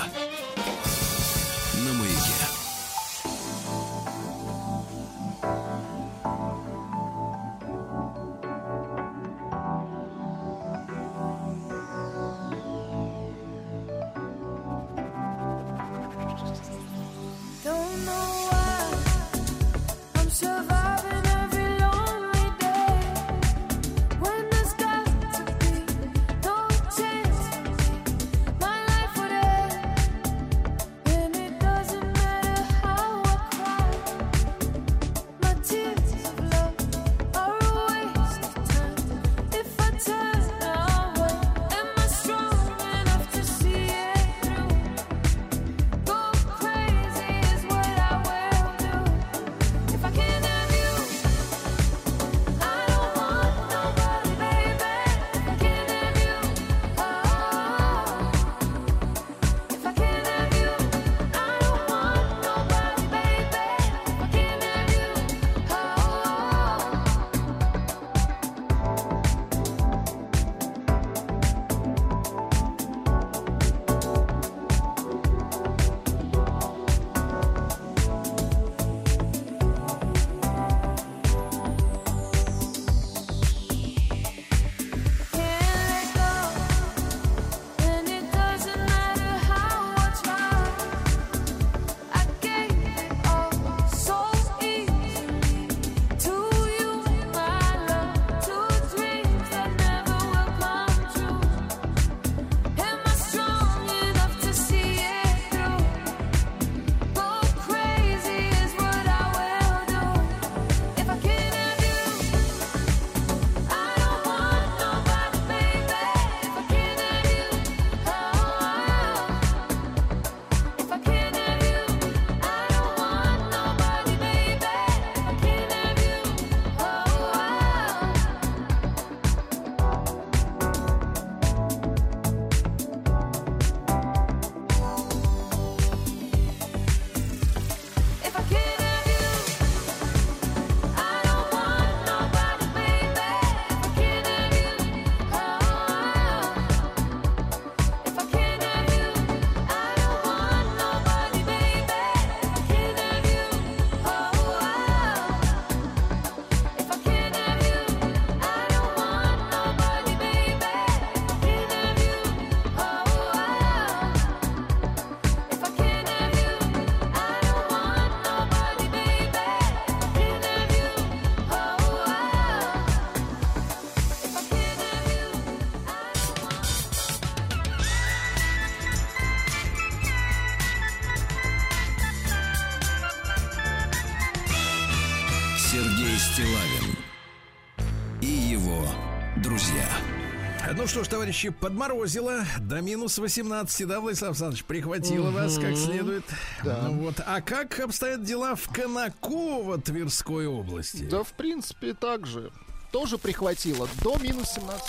Что ж, товарищи, подморозило до минус 18, да, Владислав Александрович? Прихватило вас как следует. Да. Ну вот. А как обстоят дела в Конаково Тверской области? Да, в принципе, так же. Тоже прихватило до минус 17.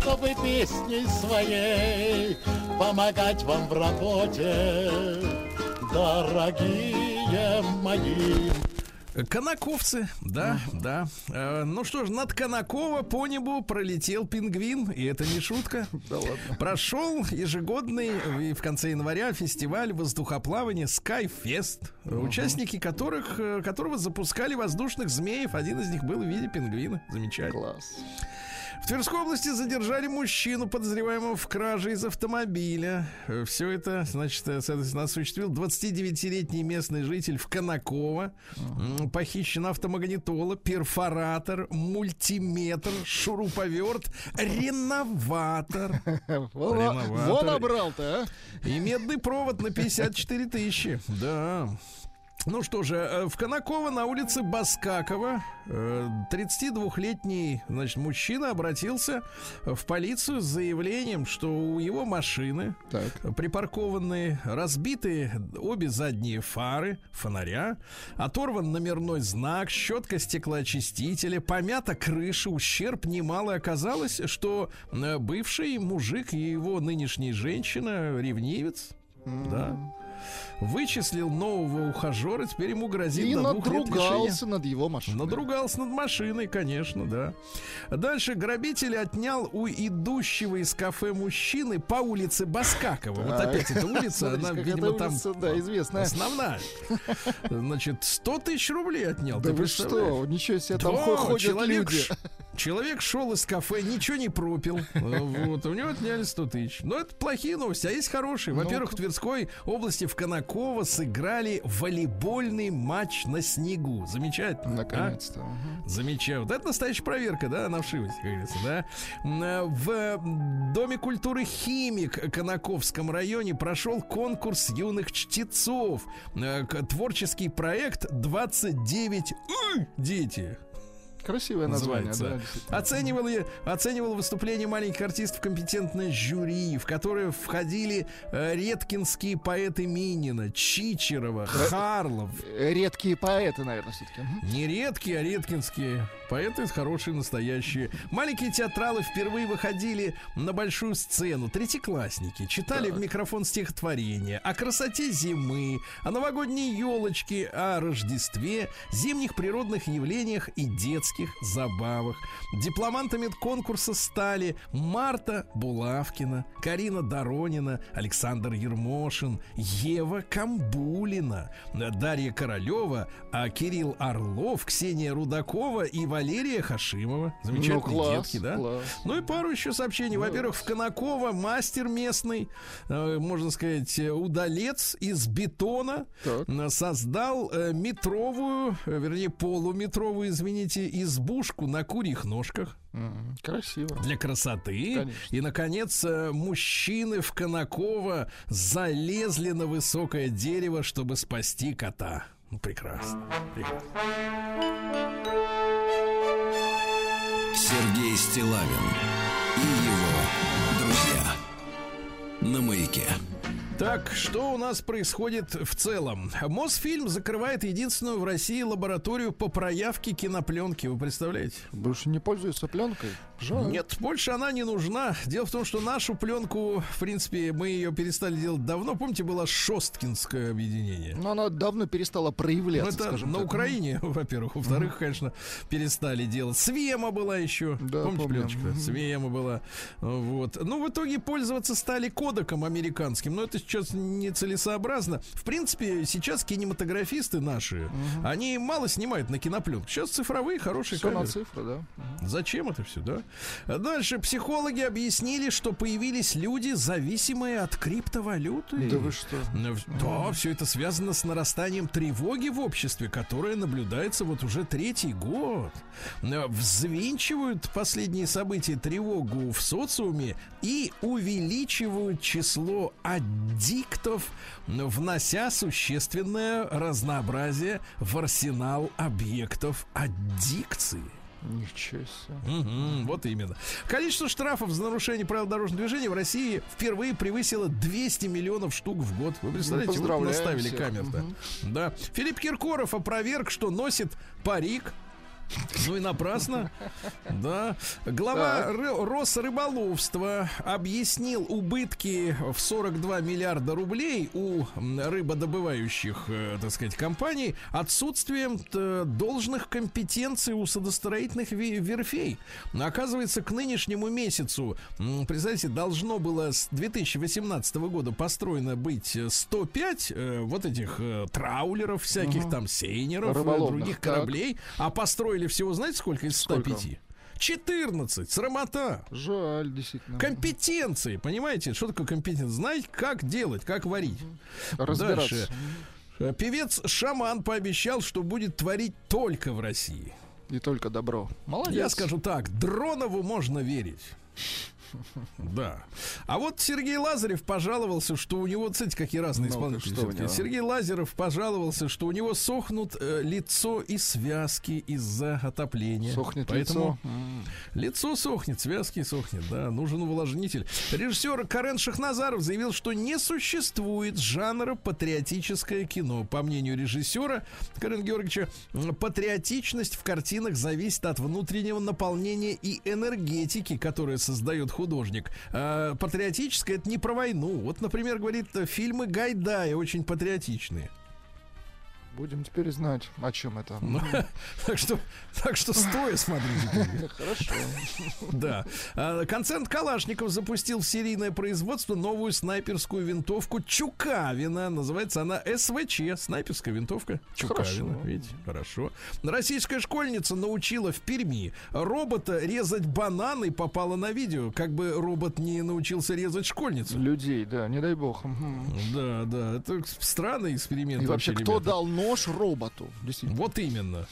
чтобы песней своей помогать вам в работе, дорогие мои. Конаковцы, да, да. Э, ну что ж, над Конаково по небу пролетел пингвин, и это не шутка. Да ладно. Прошел ежегодный в конце января фестиваль воздухоплавания Skyfest, участники которых, э, которого запускали воздушных змеев. Один из них был в виде пингвина. Замечательно. Класс. В Тверской области задержали мужчину, подозреваемого в краже из автомобиля. Все это, значит, э, соответственно, осуществил 29-летний местный житель в Конаково. Похищен автомагнитола, перфоратор, мультиметр, шуруповерт, реноватор Вон, Реноватор. вон набрал-то, а? и медный провод на 54 тысячи. Да. Ну что же, э, в Конаково на улице Баскакова э, 32-летний значит, мужчина обратился в полицию с заявлением, что у его машины Так. припаркованные, разбитые обе задние фары, фонаря, оторван номерной знак, щетка стеклоочистителя, помята крыша, ущерб немалый. Оказалось, что э, бывший мужик и его нынешняя женщина ревнивец, да, вычислил нового ухажера, теперь ему грозит И до двух лет лишения. надругался над его машиной. Надругался над машиной, конечно, да. Дальше грабитель отнял у идущего из кафе мужчины по улице Баскакова. Вот опять эта улица, Смотрите, она, видимо, там улица, да, известная. основная. Значит, 100 тысяч рублей отнял. Да вы что, ничего себе, там Да, ходят человек, люди. Человек шел из кафе, ничего не пропил. Э, Вот, у него отняли 100 тысяч. Но это плохие новости, а есть хорошие. Во-первых, в Тверской области в Конаково сыграли волейбольный матч на снегу. Замечательно. а? Наконец-то. ага. Замечаю. Вот это настоящая проверка, да, на вшивость, как говорится, да. Э, В Доме культуры «Химик» Конаковском районе прошел конкурс юных чтецов. Э, Творческий проект «29 Ы, дети». Красивое название, называется. да. Оценивал, я- оценивал выступление маленьких артистов компетентное жюри, в которое входили э, редкинские поэты Минина, Чичерова, Харлов, Э, Редкие поэты, наверное, все-таки. не редкие, а редкинские. Поэты хорошие, настоящие. Маленькие театралы впервые выходили на большую сцену. Третьеклассники читали в микрофон стихотворения о красоте зимы, о новогодней елочке, о Рождестве, зимних природных явлениях и детских забавах. Дипломантами конкурса стали Марта Булавкина, Карина Доронина, Александр Ермошин, Ева Камбулина, Дарья Королева, а Кирилл Орлов, Ксения Рудакова и Валерия Хашимова. Замечательные Ну, класс, детки, да? класс. Ну и пару еще сообщений. Во-первых, в Конаково мастер местный, э, можно сказать, э, удалец из бетона Так. э, создал э, метровую, вернее, полуметровую, извините, избушку на курьих ножках Красиво. для красоты. Конечно. И, наконец, э, мужчины в Конаково залезли на высокое дерево, чтобы спасти кота. Ну, прекрасно. прекрасно. Сергей Стилавин и его друзья. На маяке. Так, что у нас происходит в целом? Мосфильм закрывает единственную в России лабораторию по проявке кинопленки. Вы представляете? Больше не пользуются пленкой? Жаль. Нет, больше она не нужна. Дело в том, что нашу пленку, в принципе, мы ее перестали делать давно. Помните, было Шосткинское объединение? Но она давно перестала Ну, проявляться, это скажем на так. Украине, во-первых. Во-вторых, конечно, перестали делать. Свема была еще. Да, Помните помню. пленочка? Мгм. Свема была. Вот. Ну, в итоге пользоваться стали кодеком американским. Но это сейчас нецелесообразно. В принципе, сейчас кинематографисты наши, они мало снимают на кинопленку. Сейчас цифровые хорошие Все на камеры. цифры, да. Зачем это все, да? Дальше психологи объяснили, что появились люди, зависимые от криптовалюты. Да вы что? В- Да, все это связано с нарастанием тревоги в обществе, которое наблюдается вот уже третий год. Э, Взвинчивают последние события тревогу в социуме и увеличивают число аддиктов, внося существенное разнообразие в арсенал объектов аддикции. Ничего себе. Мгм, вот именно. Количество штрафов за нарушение правил дорожного движения в России впервые превысило 200 миллионов штук в год. Вы представляете, вот поздравляем наставили камер-то. Да. Филипп Киркоров опроверг, что носит парик. Ну и напрасно. Да. Глава Росрыболовства объяснил убытки в 42 миллиарда рублей у рыбодобывающих, э, так сказать, компаний отсутствием э, должных компетенций у судостроительных верфей. Оказывается, к нынешнему месяцу, представьте, должно было с 2018 года построено быть э, 105 э, вот этих траулеров всяких, там сейнеров, Рыболовных, других так. кораблей, а построили всего, знаете, сколько из 105? 14. Срамота. Жаль, действительно. Компетенции, понимаете? Что такое компетенция? Знать, как делать, как варить. Разбираться. Дальше. Э, Певец Шаман пообещал, что будет творить только в России. И только добро. Молодец. Я скажу так, Дронову можно верить. Да. А вот Сергей Лазарев пожаловался, что у него, смотрите, какие разные Ну-ка, исполнители. что? Сергей Лазарев пожаловался, что у него сохнут э, лицо и связки из-за отопления. Сохнет Поэтому лицо. Лицо сохнет, связки сохнет, да, нужен увлажнитель. Режиссер Карен Шахназаров заявил, что не существует жанра патриотическое кино. По мнению режиссера Карен Георгиевича, патриотичность в картинах зависит от внутреннего наполнения и энергетики, которую создает художник. А, патриотическое это не про войну. Вот, например, говорит, фильмы Гайдая очень патриотичные. Будем теперь знать, о чем это. Ну, так что, так что стоя смотрите. Хорошо. Да. А, Концерн Калашников запустил в серийное производство новую снайперскую винтовку Чукавина. Называется она СВЧ. Снайперская винтовка Чукавина. Видите? Хорошо. Российская школьница научила в Перми робота резать бананы и попала на видео. Как бы робот не научился резать школьницу. Людей, да, не дай бог. Да, да. Это странный эксперимент. И вообще, кто дал нож роботу? Вот именно.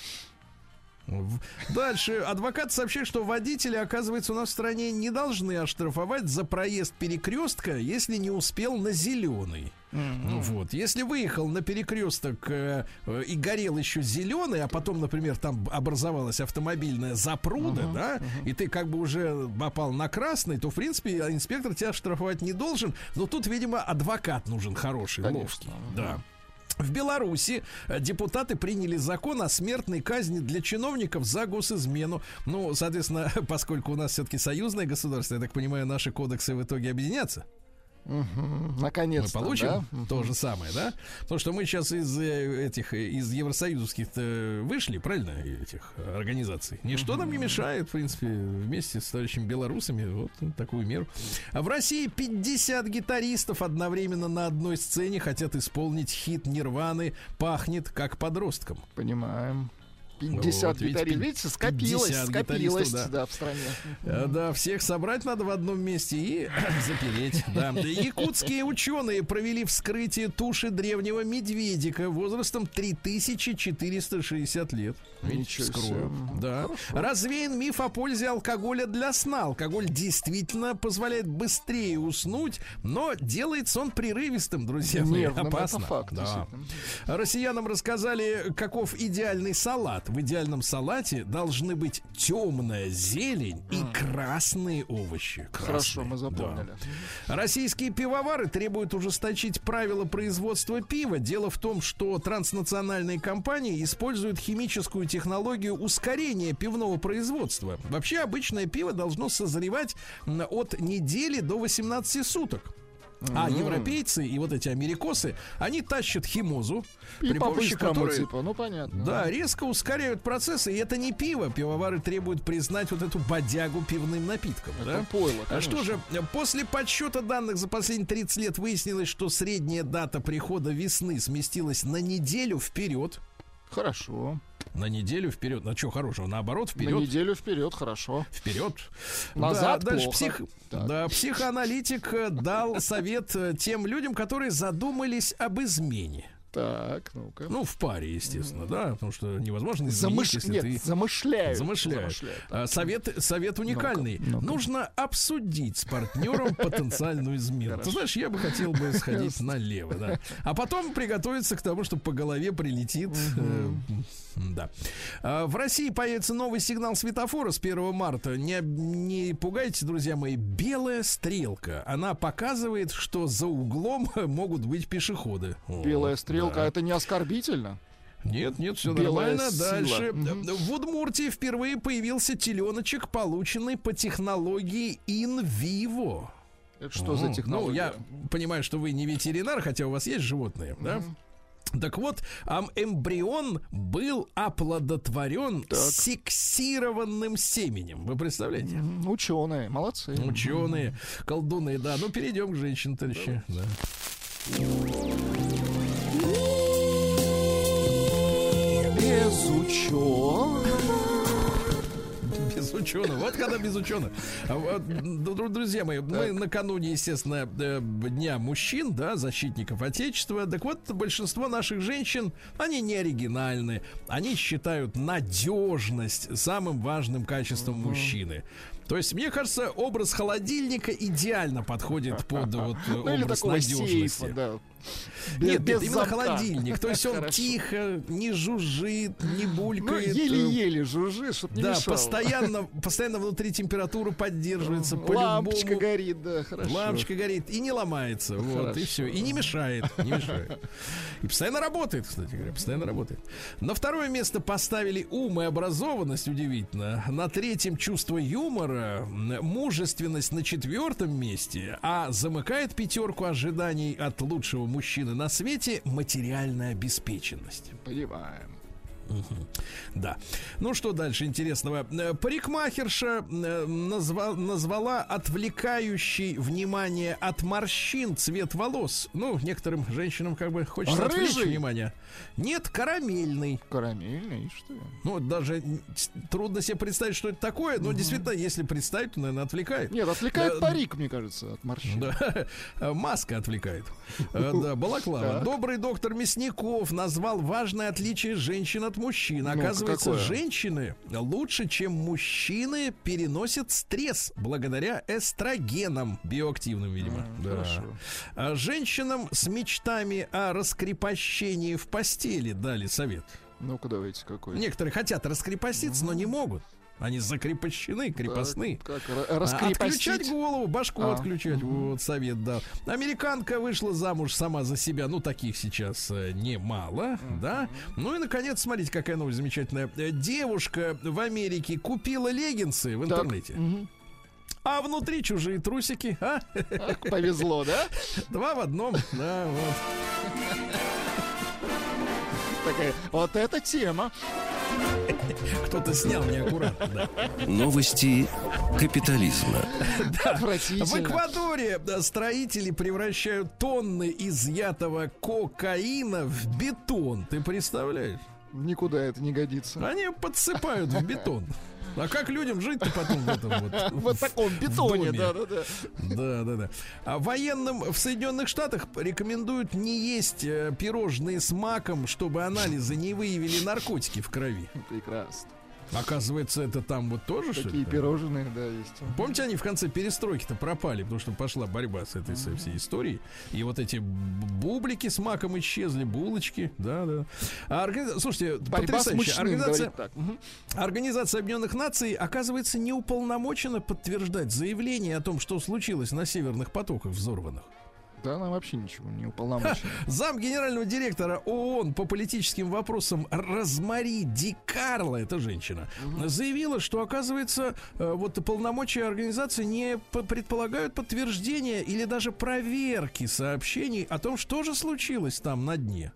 Дальше. Адвокат сообщает, что водители, оказывается, у нас в стране не должны оштрафовать за проезд перекрестка, если не успел на зеленый. Ну Вот. Если выехал на перекресток э, э, и горел еще зеленый, а потом, например, там образовалась автомобильная запруда, да, и ты как бы уже попал на красный, то, в принципе, инспектор тебя штрафовать не должен. Но тут, видимо, адвокат нужен хороший, Конечно. ловкий. Да. В Беларуси э, депутаты приняли закон о смертной казни для чиновников за госизмену. Ну, соответственно, поскольку у нас все-таки союзное государство, я так понимаю, наши кодексы в итоге объединятся. Мы Наконец-то, получим да? То же самое, да? Потому что мы сейчас из э, этих э, из евросоюзских вышли, правильно, этих организаций. Ничто нам не мешает, в принципе, вместе с товарищами белорусами вот такую меру. А в России 50 гитаристов одновременно на одной сцене хотят исполнить хит Нирваны «Пахнет как подростком». Понимаем. Вот, 50 видите, гитаристов. Видите, скопилось, 50 скопилось, да. да, в стране. Э, Да, всех собрать надо в одном месте и запереть. Да. Якутские ученые провели вскрытие туши древнего медведика возрастом 3460 лет. Видите, вскрою. Да. Развеян миф о пользе алкоголя для сна. Алкоголь действительно позволяет быстрее уснуть, но делается он прерывистым, друзья мои. Нервным, это Опасно. факт, Да. Россиянам рассказали, каков идеальный салат. В идеальном салате должны быть темная зелень и красные овощи. Хорошо, Красные, мы запомнили. да. Российские пивовары требуют ужесточить правила производства пива. Дело в том, что транснациональные компании используют химическую технологию ускорения пивного производства. Вообще обычное пиво должно созревать от недели до 18 суток. А европейцы и вот эти америкосы, они тащат химозу, И при помощи которой типа, ну понятно. да, резко ускоряют процессы, и это не пиво. Пивовары требуют признать вот эту бодягу пивным напитком. Это да? пойло, А что же, после подсчета данных за последние 30 лет выяснилось, что средняя дата прихода весны сместилась на неделю вперед. Хорошо. На неделю вперед. На что хорошего? Наоборот, На вперед. неделю вперед, хорошо. Вперед. Назад да, дальше плохо. псих... Так. да, психоаналитик э, дал совет э, тем людям, которые задумались об измене. Так, ну-ка. Ну, в паре, естественно, да, потому что невозможно изменить, Замыш... если Нет, ты... замышляют. Замышляют. А, Совет, совет уникальный. ну-ка. Нужно обсудить с партнером потенциальную измену. Ты знаешь, я бы хотел бы сходить налево, да. А потом приготовиться к тому, что по голове прилетит. Да. А, В России появится новый сигнал светофора с 1 марта. Не, не пугайтесь, друзья мои. Белая стрелка. Она показывает, что за углом могут быть пешеходы. Белая Вот, стрелка, да. это не оскорбительно. Нет, нет, все Белая нормально. сила. Дальше. Мгм. В Удмуртии впервые появился теленочек, полученный по технологии in vivo. Это что за Мгм. технология? Ну, я понимаю, что вы не ветеринар, хотя у вас есть животные, да? Так вот, эмбрион был оплодотворен Так. сексированным семенем. Вы представляете? Ученые, молодцы. Ученые, колдуны, да. Ну, перейдем к женщинам, товарищи. Да. Без ученого. Без ученого. Вот когда без ученого. А Друзья мои, мы накануне, естественно, э, Дня мужчин, да, защитников Отечества. Так вот, большинство наших женщин, они не оригинальны. Они считают надежность самым важным качеством мужчины. То есть, мне кажется, образ холодильника идеально подходит под вот э, Ну образ надежности. сейфа, да. Нет, без именно холодильник. То есть он тихо, не жужжит, не Ну, булькает. еле-еле жужжит, чтобы не да, постоянно, постоянно внутри температура поддерживается. Лампочка горит, да, хорошо. Лампочка горит и не ломается. Вот, и все. И не мешает. Не мешает. И постоянно работает, кстати говоря, постоянно работает. На второе место поставили ум и образованность, удивительно. На третьем чувство юмора, мужественность на четвертом месте, а замыкает пятерку ожиданий от лучшего мужчины на свете материальная обеспеченность. Понимаем. Да. Ну что дальше интересного? Э, Парикмахерша э, назва- назвала отвлекающий внимание от морщин цвет волос. Ну, некоторым женщинам как бы хочется отвлечь Рыжий? внимание. Нет, карамельный. Карамельный, и что? Ну, даже трудно себе представить, что это такое, но действительно, если представить, то, наверное, отвлекает. Нет, отвлекает Э, парик, мне кажется, от морщин. Да, маска отвлекает. Э, Да, балаклава. Добрый доктор Мясников назвал важное отличие женщин от мужчин. Оказывается, какое? женщины лучше, чем мужчины, переносят стресс благодаря эстрогенам биоактивным, видимо. Да. Хорошо. А женщинам с мечтами о раскрепощении в постели дали совет. Ну-ка, давайте, какой? Некоторые хотят раскрепоститься, но не могут. Они закрепощены, крепостны. Так, как А? Отключать голову, башку А, отключать. мгм. Вот совет дал. Американка вышла замуж сама за себя. Ну, таких сейчас э, немало, да. Ну и, наконец, смотрите, какая новость замечательная. Э, Девушка в Америке купила леггинсы в Так, интернете. мгм. А внутри чужие трусики. А? Ах, Повезло, да? Два в одном. Да, вот. Такая, вот эта тема. Кто-то снял неаккуратно. да. Новости капитализма. В Отвратительно. Эквадоре да, строители превращают тонны изъятого кокаина в бетон. Ты представляешь? Никуда это не годится. Они подсыпают в бетон. А как людям жить-то потом в этом вот? Вот таком бетоне, доме. да-да-да. Да, да, да. А военным в Соединенных Штатах рекомендуют не есть э, пирожные с маком, чтобы анализы не выявили наркотики в крови. Прекрасно. Оказывается, это там вот тоже что Такие пирожные, да, есть. Помните, они в конце перестройки-то пропали, потому что пошла борьба с этой со всей историей. И вот эти бублики с маком исчезли, булочки, да, да. А органи- Слушайте, Борьба потрясающе. мучным, Организация, так. Организация Объединенных Наций, оказывается, не уполномочена подтверждать заявление о том, что случилось на северных потоках взорванных. Да, она вообще ничего не уполномочена. Зам генерального директора ООН по политическим вопросам Розмари Ди Карло, это женщина, заявила, что, оказывается, э, вот полномочия организации не предполагают подтверждения или даже проверки сообщений о том, что же случилось там на дне.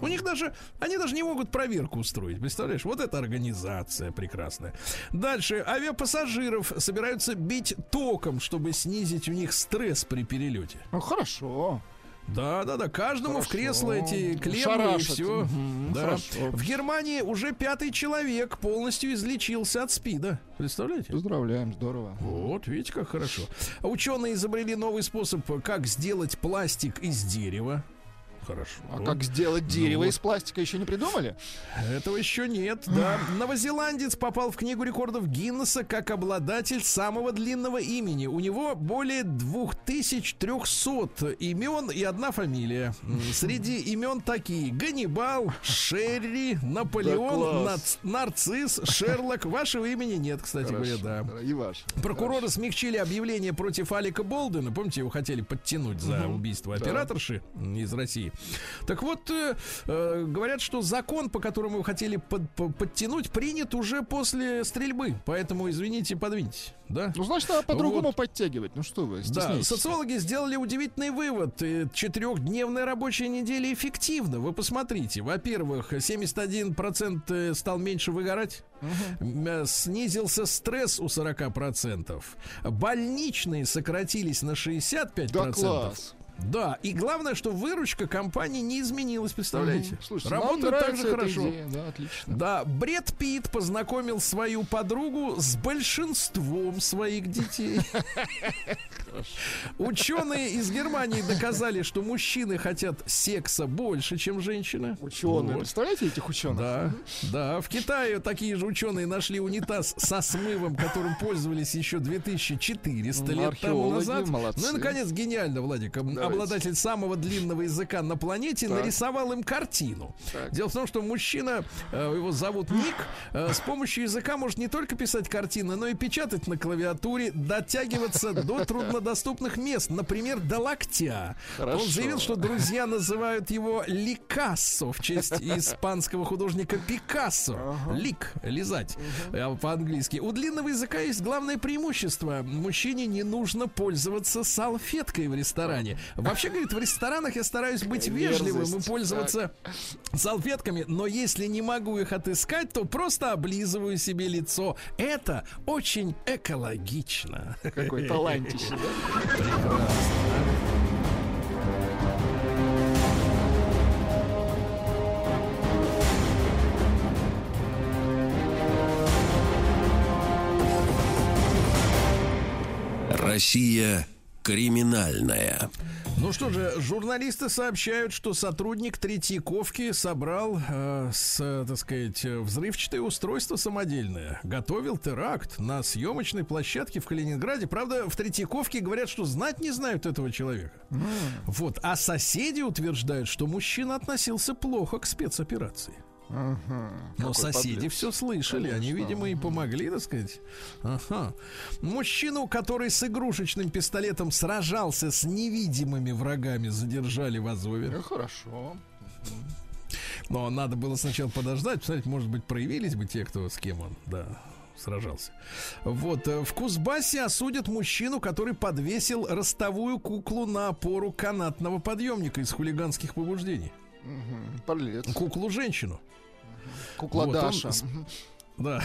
У них даже, они даже не могут проверку устроить, представляешь? Вот эта организация прекрасная. Дальше, авиапассажиров собираются бить током, чтобы снизить у них стресс при перелете. Ну, хорошо. Да, да, да. Каждому в Хорошо. кресло эти клеммы и все. Мгм, Да. хорошо. В Германии уже пятый человек полностью излечился от СПИДа. Представляете? Поздравляем, здорово. Вот, видите, как хорошо. А Ученые изобрели новый способ, как сделать пластик из дерева. Хорошо. А как сделать дерево Ну из пластика еще не придумали? Этого еще нет, да. Новозеландец попал в книгу рекордов Гиннесса как обладатель самого длинного имени. У него более 2300 имен и одна фамилия. Среди имен такие. Ганнибал, Шерри, Наполеон, Да Нац- Нарцисс, Шерлок. Вашего имени нет, кстати говоря, да. И ваш. Прокуроры смягчили объявление против Алика Болдена. Помните, его хотели подтянуть за убийство операторши из России. Так вот, э, э, говорят, что закон, по которому его хотели под- по- подтянуть, принят уже после стрельбы. Поэтому, извините, подвиньте. Да? Ну, значит, надо по-другому Вот. подтягивать. Ну что вы, Да, социологи сделали удивительный вывод. Четырехдневная рабочая неделя эффективна. Вы посмотрите. Во-первых, 71% э, стал меньше выгорать. Э, Снизился стресс у 40%. Больничные сократились на 65%. Да класс. Да, и главное, что выручка компании не изменилась, представляете? Мгм. Слушайте, нам Работает так же хорошо. идея, Да, отлично. Да, Бред Питт познакомил свою подругу с большинством своих детей. Ученые из Германии доказали, что мужчины хотят секса больше, чем женщины. Ученые, Вот. представляете этих ученых? Да, да. В Китае такие же ученые нашли унитаз со смывом, которым пользовались еще 2400 Ну, лет тому назад. молодцы. Ну и, наконец, гениально, Владик. Давайте. Обладатель самого длинного языка на планете Так. нарисовал им картину. Так. Дело в том, что мужчина, э, его зовут Ник, э, с помощью языка может не только писать картины, но и печатать на клавиатуре, дотягиваться до труднодоступных мест, например, до локтя. Хорошо. Он заявил, что друзья называют его Ликассо в честь испанского художника Пикассо. Лик, лизать э, по-английски. У длинного языка есть главное преимущество. Мужчине не нужно пользоваться салфеткой в ресторане. Вообще, говорит, в ресторанах я стараюсь быть вежливым и Мерзость. пользоваться салфетками, но если не могу их отыскать, то просто облизываю себе лицо. Это очень экологично. Какой талантище? Россия криминальная. Ну что же, журналисты сообщают, что сотрудник Третьяковки собрал, э, с, так сказать, взрывчатое устройство самодельное. Готовил теракт на съемочной площадке в Калининграде. Правда, в Третьяковке говорят, что знать не знают этого человека. Вот. А соседи утверждают, что мужчина относился плохо к спецоперации. Но Какой соседи подлец. все слышали, они, видимо, и помогли, так сказать. Ага. Мужчину, который с игрушечным пистолетом сражался с невидимыми врагами, задержали в Азове. Ну, хорошо. Но надо было сначала подождать, посмотреть, может быть, проявились бы те, кто с кем он, да, сражался. Вот, э, в Кузбассе осудят мужчину, который подвесил ростовую куклу на опору канатного подъемника из хулиганских побуждений. Подлец. Куклу-женщину. Кукла Вот он Даша. с- Да.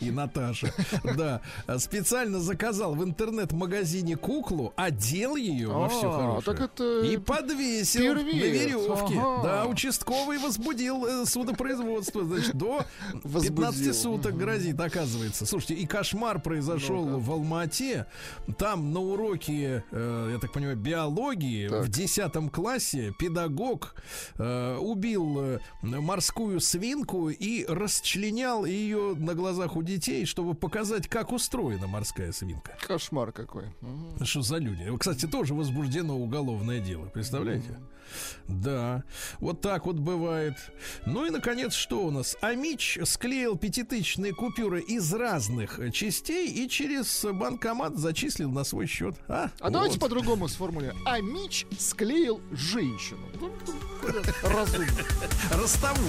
И Наташа. Да. Специально заказал в интернет-магазине куклу, одел ее во все А, хорошее. И подвесил на веревке. Да, участковый возбудил э, судопроизводство. Значит, до 15 Возбудил. суток грозит, оказывается. Слушайте, и кошмар произошел в Алмате. Там на уроке, э, я так понимаю, биологии в 10 классе педагог э, убил морскую свинку и расчленял ее на глазах у детей, чтобы показать, как устроена морская свинка. Кошмар какой. Мгм. Что за люди? Кстати, тоже возбуждено уголовное дело, представляете? Да, вот так вот бывает. Ну и, наконец, что у нас? Амич склеил пятитысячные купюры из разных частей и через банкомат зачислил на свой счет. А, А давайте Вот. по-другому сформулируем. А Мич склеил женщину. Ну, Разумно. Ростовую.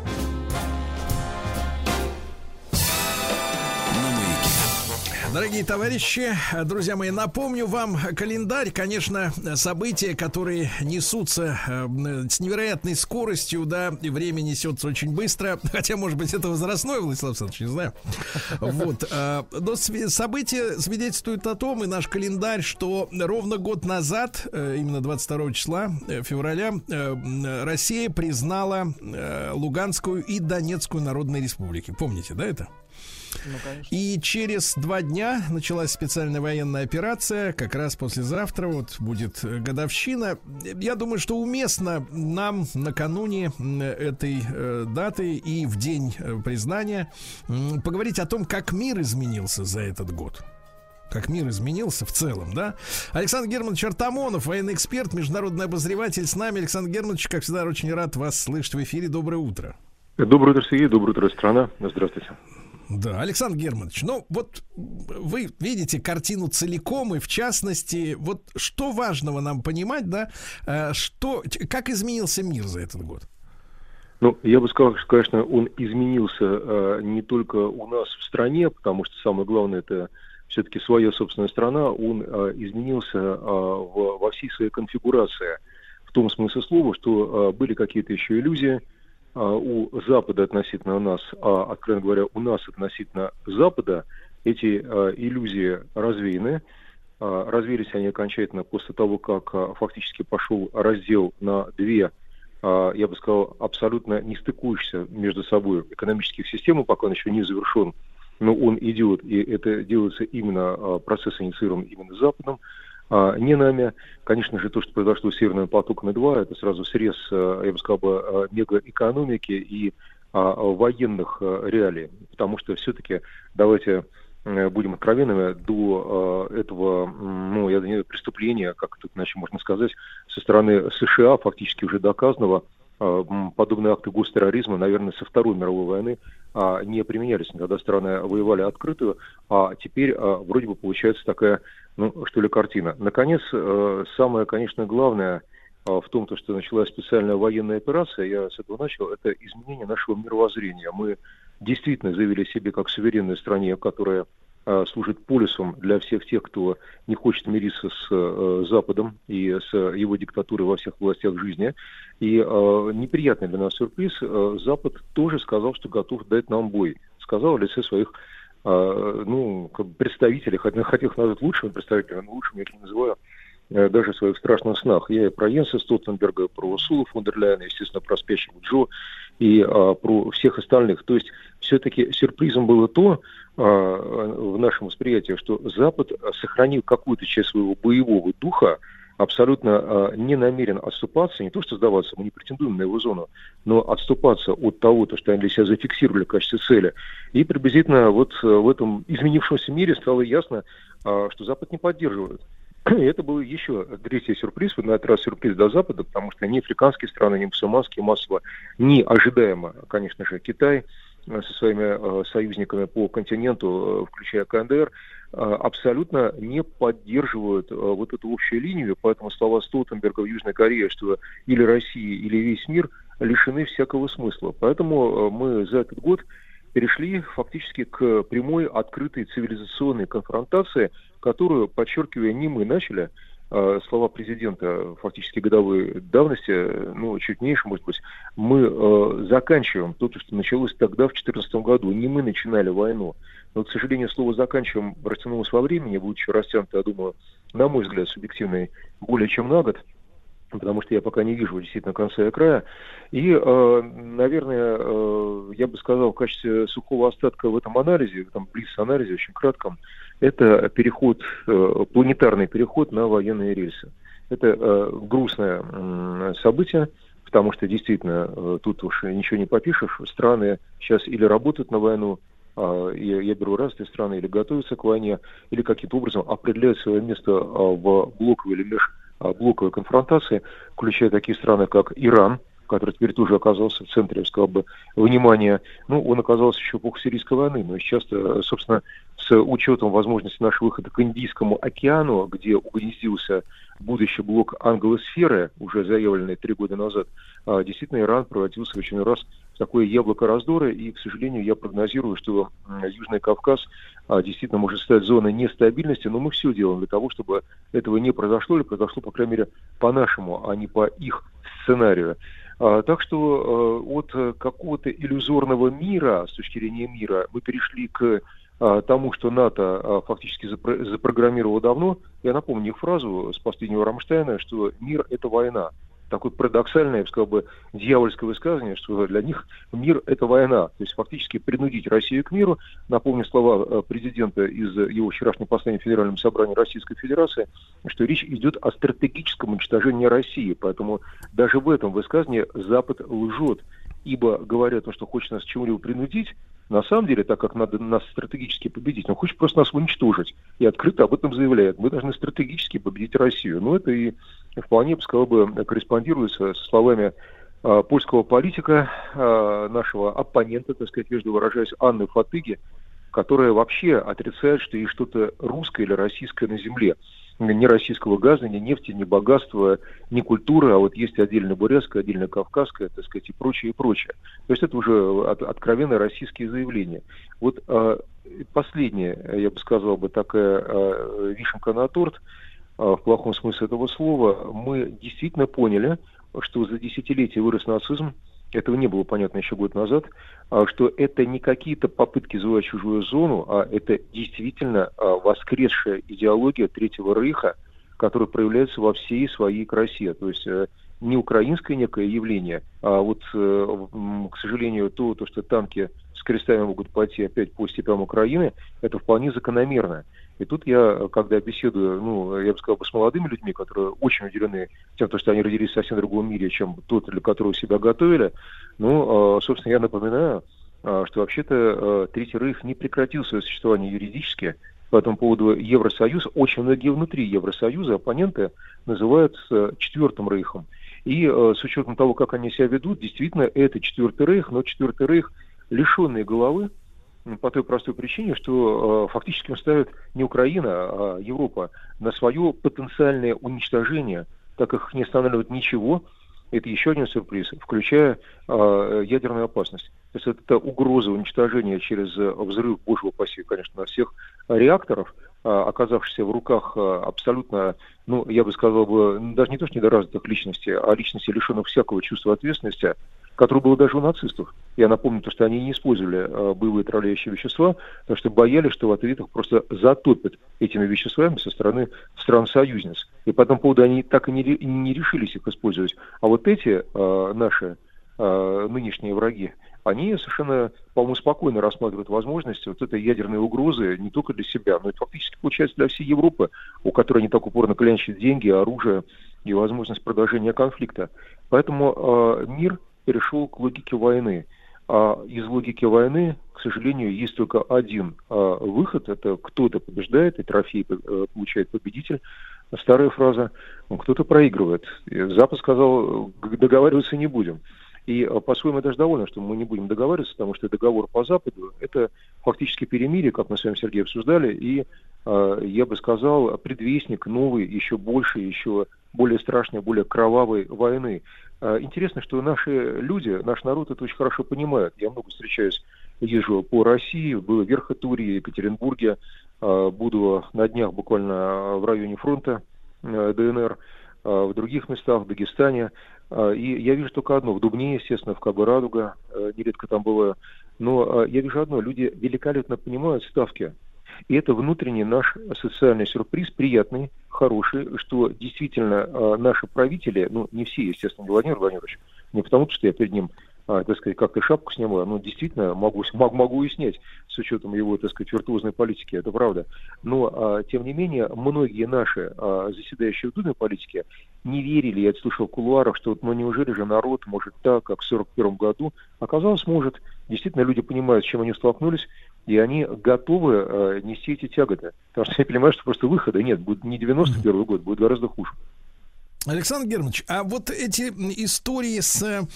Дорогие товарищи, друзья мои, напомню вам календарь, конечно, события, которые несутся э, с невероятной скоростью, да, и время несется очень быстро, хотя, может быть, это возрастное, Владислав Александрович, не знаю. Вот, э, но события свидетельствуют о том, и наш календарь, что ровно год назад, э, именно 22 числа февраля, Россия признала Луганскую и Донецкую народные республики. Помните, да, это? Ну, конечно. И через два дня началась специальная военная операция. Как раз послезавтра вот будет э, годовщина. Я думаю, что уместно нам накануне этой э, даты и в день э, признания поговорить о том, как мир изменился за этот год. Как мир изменился в целом, да? Александр Германович Артамонов, военный эксперт, международный обозреватель с нами. Александр Германович, как всегда, очень рад вас слышать в эфире. Доброе утро. Доброе утро, Сергей. Доброе утро, страна. Здравствуйте. Да, Александр Германович, ну вот вы видите картину целиком и в частности, вот что важного нам понимать, да, э, что, как изменился мир за этот год? Ну, я бы сказал, что, конечно, он изменился э, не только у нас в стране, потому что самое главное это все-таки своя собственная страна, он э, изменился э, во всей своей конфигурации. В том смысле слова, что э, были какие-то еще иллюзии у Запада относительно нас, а, откровенно говоря, у нас относительно Запада, эти э, иллюзии развеяны. А, Развеялись они окончательно после того, как а, фактически пошел раздел на две, а, я бы сказал, абсолютно не стыкующиеся между собой экономических систем, пока он еще не завершен, но он идет, и это делается именно, а, процесс инициирован именно Западом, а, не нами. Конечно же, то, что произошло с Северным потоком 2, это сразу срез, а, я бы сказал, а, мегаэкономики и а, военных а, реалий. Потому что все-таки, давайте э, будем откровенными, до э, этого, ну, я знаю, преступления, как тут иначе можно сказать, со стороны США, фактически уже доказанного, э, подобные акты гостерроризма, наверное, со Второй мировой войны а, не применялись, когда страны воевали открытую, а теперь а, вроде бы получается такая, ну, что ли, картина. Наконец, э, самое, конечно, главное а, в том, то, что началась специальная военная операция, я с этого начал, это изменение нашего мировоззрения. Мы действительно заявили себе как суверенной стране, которая а, служит полюсом для всех тех, кто не хочет мириться с э, Западом и с его диктатурой во всех областях жизни. И э, неприятный для нас сюрприз, э, Запад тоже сказал, что готов дать нам бой. Сказал в лице своих э, ну, как бы представителей, хотя хотел их назвать лучшими представителями, но лучшими я их не называю, э, даже в своих страшных снах. Я и про Йенса Столтенберга, про Урсулу фон дер Ляйена, естественно, про спящего Джо и а, про всех остальных. То есть все-таки сюрпризом было то а, в нашем восприятии, что Запад сохранил какую-то часть своего боевого духа, абсолютно а, не намерен отступаться, не то что сдаваться, мы не претендуем на его зону, но отступаться от того, то, что они для себя зафиксировали в качестве цели. И приблизительно вот э, в этом изменившемся мире стало ясно, а, что Запад не поддерживает. И это был еще третий сюрприз, на этот раз сюрприз до Запада, потому что ни африканские страны, ни мусульманские массово, ни ожидаемо, конечно же, Китай со своими э, союзниками по континенту, э, включая КНДР, э, абсолютно не поддерживают э, вот эту общую линию, поэтому слова Столтенберга в Южной Корее, что или Россия, или весь мир лишены всякого смысла. Поэтому э, мы за этот год перешли фактически к прямой, открытой цивилизационной конфронтации, которую, подчеркивая, не мы начали, э, слова президента фактически годовой давности, э, ну, чуть меньше, может быть, мы э, заканчиваем то, что началось тогда, в 2014 году. Не мы начинали войну. Но, к сожалению, слово «заканчиваем» растянулось во времени, будучи растянуто, я думаю, на мой взгляд, субъективный, более чем на год потому что я пока не вижу действительно конца и края. И, э, наверное, э, я бы сказал, в качестве сухого остатка в этом анализе, в этом блиц-анализе, очень кратком, это переход, э, планетарный переход на военные рельсы. Это грустное событие, потому что действительно тут уж ничего не попишешь. Страны сейчас или работают на войну, а, я, я беру разные страны, или готовятся к войне, или каким-то образом определяют свое место а, в блоковой или межблоковой конфронтации, включая такие страны, как Иран, который теперь тоже оказался в центре, я сказал бы, внимания. Ну, он оказался еще в эпоху сирийской войны, но сейчас, э, собственно, с учетом возможности нашего выхода к Индийскому океану, где угнездился будущий блок англосферы, уже заявленный три года назад, а, действительно Иран превратился в очередной раз такое яблоко раздора, и, к сожалению, я прогнозирую, что Южный Кавказ а, действительно может стать зоной нестабильности, но мы все делаем для того, чтобы этого не произошло, или произошло, по крайней мере, по-нашему, а не по их сценарию. А, Так что э, от какого-то иллюзорного мира, с точки зрения мира, мы перешли к а, тому, что НАТО а, фактически запро- запрограммировало давно. Я напомню их фразу с последнего Рамштайна, что мир – это война. Такое парадоксальное, я бы сказал бы, дьявольское высказывание, что для них мир – это война. То есть фактически принудить Россию к миру. Напомню слова э, президента из его вчерашнего послания в Федеральном собрании Российской Федерации, что речь идет о стратегическом уничтожении России. Поэтому даже в этом высказывании Запад лжет. Ибо говоря о что хочет нас чему-либо принудить, на самом деле, так как надо нас стратегически победить, он хочет просто нас уничтожить. И открыто об этом заявляет. Мы должны стратегически победить Россию. Но это и вполне, я сказал бы, корреспондируется со словами а, польского политика, а, нашего оппонента, так сказать, между выражаясь, Анны Фатыги, которая вообще отрицает, что есть что-то русское или российское на земле. Ни российского газа, ни нефти, ни богатства, ни культуры, а вот есть отдельно бурятское, отдельно кавказское, так сказать, и прочее, и прочее. То есть это уже от- откровенно российские заявления. Вот а, последняя, я бы сказал бы, такая а, вишенка на торт, а, в плохом смысле этого слова, мы действительно поняли, что за десятилетия вырос нацизм, этого не было понятно еще год назад, а, что это не какие-то попытки завоевать чужую зону, а это действительно а, воскресшая идеология Третьего Рейха, которая проявляется во всей своей красе. То есть э, не украинское некое явление, а вот, э, к сожалению, то, то, что танки с крестами могут пойти опять по степям Украины, это вполне закономерно. И тут я, когда беседую, ну, я бы сказал, с молодыми людьми, которые очень удивлены тем, то, что они родились в совсем другом мире, чем тот, для которого себя готовили, ну, э, собственно, я напоминаю, э, что вообще-то э, Третий Рейх не прекратил свое существование юридически. По этому поводу Евросоюз, очень многие внутри Евросоюза оппоненты называют Четвертым Рейхом. И с учетом того, как они себя ведут, действительно, это Четвертый Рейх, но Четвертый Рейх лишенный головы, по той простой причине, что э, фактически ставит не Украина, а Европа на свое потенциальное уничтожение, так как их не останавливает ничего. Это еще один сюрприз, включая э, ядерную опасность. То есть это угроза уничтожения через э, взрыв, боже упаси, конечно, всех реакторов, э, оказавшихся в руках э, абсолютно, ну, я бы сказал бы, даже не то, что недоразвитых личностей, а личностей, лишенных всякого чувства ответственности, которое было даже у нацистов. Я напомню, то, что они не использовали э, боевые отравляющие вещества, потому что боялись, что в ответ их просто затопят этими веществами со стороны стран-союзниц. И по этому поводу они так и не, не решились их использовать. А вот эти э, наши э, нынешние враги, они совершенно, по-моему, спокойно рассматривают возможности вот этой ядерной угрозы не только для себя, но и фактически получается для всей Европы, у которой они так упорно клянчат деньги, оружие и возможность продолжения конфликта. Поэтому э, мир перешел к логике войны. А из логики войны, к сожалению, есть только один а, выход. Это кто-то побеждает, и трофей э, получает победитель. Старая фраза «Ну, «кто-то проигрывает». Запад сказал «г- договариваться не будем. И а, по-своему я даже доволен, что мы не будем договариваться, потому что договор по Западу – это фактически перемирие, как мы с вами, Сергей, обсуждали, и, а, я бы сказал, предвестник новой, еще больше, еще более страшной, более кровавой войны. А, Интересно, что наши люди, наш народ это очень хорошо понимает. Я много встречаюсь, езжу по России, был в Верхотурье, Екатеринбурге, а, буду на днях буквально в районе фронта ДНР, а, в других местах, в Дагестане. А, И я вижу только одно, в Дубне, естественно, в Кабы Радуга, нередко там было. Но а, я вижу одно, люди великолепно понимают ставки. И это внутренний наш социальный сюрприз, приятный, хороший, что действительно а, наши правители, ну не все, естественно, Владимир Владимирович, не потому что я перед ним, а, так сказать, как-то шапку снимаю, но действительно могу, мог- могу и снять с учетом его, так сказать, виртуозной политики, это правда. Но, а, тем не менее, многие наши заседающие в Думе политики не верили, я слышал в кулуарах, что ну неужели же народ может так, как в 41 году? Оказалось, может. Действительно, люди понимают, с чем они столкнулись, и они готовы э, нести эти тяготы. Потому что они понимают, что просто выхода нет. Будет не 91 год, будет гораздо хуже. Александр Германович, а вот эти истории с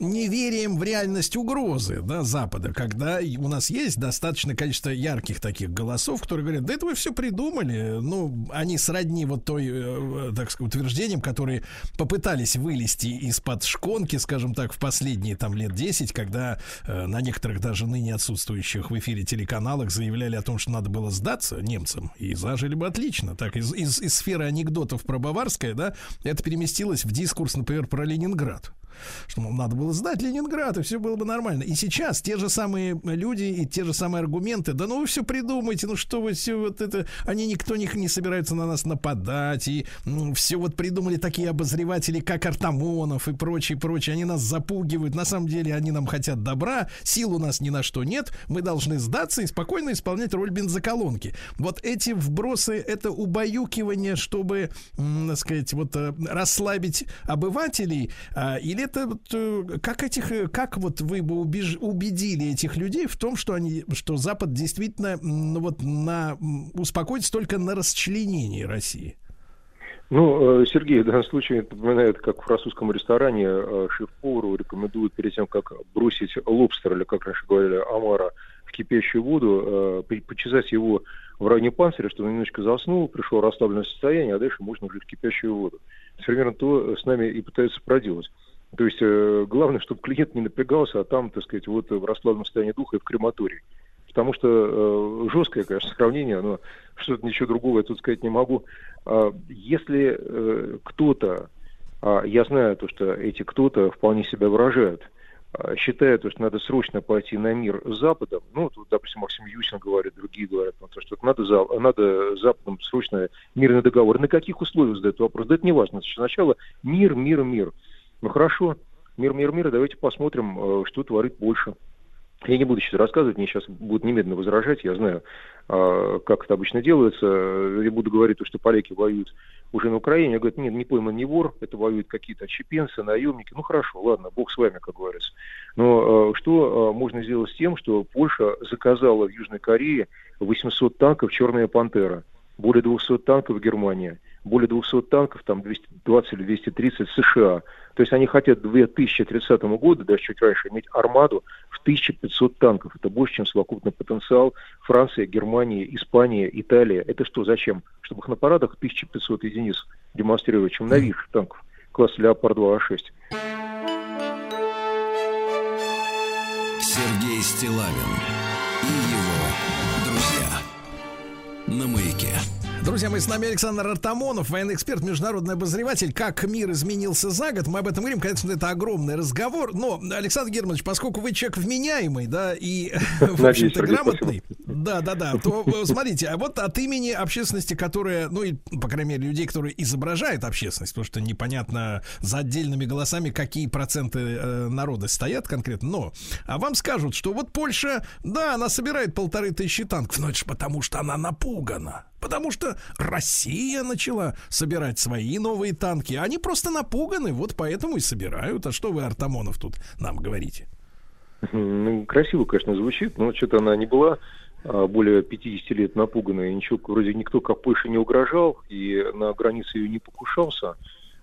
неверием в реальность угрозы, да, Запада, когда у нас есть достаточное количество ярких таких голосов, которые говорят, да это вы все придумали, ну, они сродни вот той, э, так сказать, утверждениям, которые попытались вылезти из-под шконки, скажем так, в последние там лет 10, когда э, на некоторых даже ныне отсутствующих в эфире телеканалах заявляли о том, что надо было сдаться немцам, и зажили бы отлично. Так, из, из, из сферы анекдотов про Баварское, да, это переместилось в дискурс, например, про Ленинград что мол, надо было сдать Ленинград, и все было бы нормально. И сейчас те же самые люди и те же самые аргументы, да ну вы все придумайте, ну что вы все вот это, они никто не, не собираются на нас нападать, и ну, все вот придумали такие обозреватели, как Артамонов и прочие, прочие, они нас запугивают, на самом деле они нам хотят добра, сил у нас ни на что нет, мы должны сдаться и спокойно исполнять роль бензоколонки. Вот эти вбросы, это убаюкивание, чтобы, так сказать, вот э, расслабить обывателей, а, или это э, как этих, э, как вот вы бы убеж- убедили этих людей в том, что они, что Запад действительно, ну вот на успокоится только на расчленении России? Ну, э, Сергей, в данном случае напоминает, как в французском ресторане шеф-повару рекомендуют перед тем, как бросить лобстер, или, как раньше говорили, омара в кипящую воду, почесать его в районе панциря, чтобы он немножечко заснул, пришел расслабленное состояние, а дальше можно уже в кипящую воду. Примерно то с нами и пытаются проделать. То есть э, главное, чтобы клиент не напрягался, а там, так сказать, вот в расслабленном состоянии духа и в крематории. Потому что э, жесткое, конечно, сравнение, но что-то ничего другого я тут сказать не могу. А, если э, кто-то, а я знаю то, что эти кто-то вполне себя выражают, а, считает, то, что надо срочно пойти на мир с Западом, ну, тут, допустим, Максим Юсин говорит, другие говорят, ну, то, что надо, за, надо Западом срочно мирный договор. На каких условиях задают вопрос? Да это не важно. Сначала мир, мир, мир. Ну хорошо, мир, мир, мир, давайте посмотрим, э, что творит Польша. Я не буду сейчас рассказывать, мне сейчас будут немедленно возражать, я знаю, а, как это обычно делается. Я буду говорить, то, что поляки воюют уже на Украине. Я говорю, нет, не пойман не вор, это воюют какие-то отщепенцы, наемники. Ну хорошо, ладно, бог с вами, как говорится. Но э, что э, можно сделать с тем, что Польша заказала в Южной Корее 800 танков «Черная пантера», более 200 танков Германия, более 200 танков, там 220 или 230 США. То есть они хотят к 2030 году, даже чуть раньше, иметь армаду в 1500 танков. Это больше, чем совокупный потенциал Франции, Германии, Испании, Италии. Это что, зачем? Чтобы их на парадах 1500 единиц демонстрировать, чем новейших танков класса Леопард-2А6. Сергей Стилавин и его друзья. На маяке. Друзья мои, с нами Александр Артамонов, военный эксперт, международный обозреватель. Как мир изменился за год, мы об этом говорим. Конечно, это огромный разговор. Но, Александр Германович, поскольку вы человек вменяемый, да, и, в общем-то, грамотный, да, да, да, то э, смотрите, а вот от имени общественности, которая, ну, и, по крайней мере, людей, которые изображают общественность, потому что непонятно за отдельными голосами, какие проценты э, народа стоят конкретно, но, а вам скажут, что вот Польша, да, она собирает полторы тысячи танков, но это же потому, что она напугана. Потому что Россия начала собирать свои новые танки. Они просто напуганы, вот поэтому и собирают. А что вы, Артамонов, тут нам говорите? Ну, красиво, конечно, звучит, но что-то она не была а, более 50 лет напуганная, ничего, вроде никто как Польше не угрожал, и на границе ее не покушался.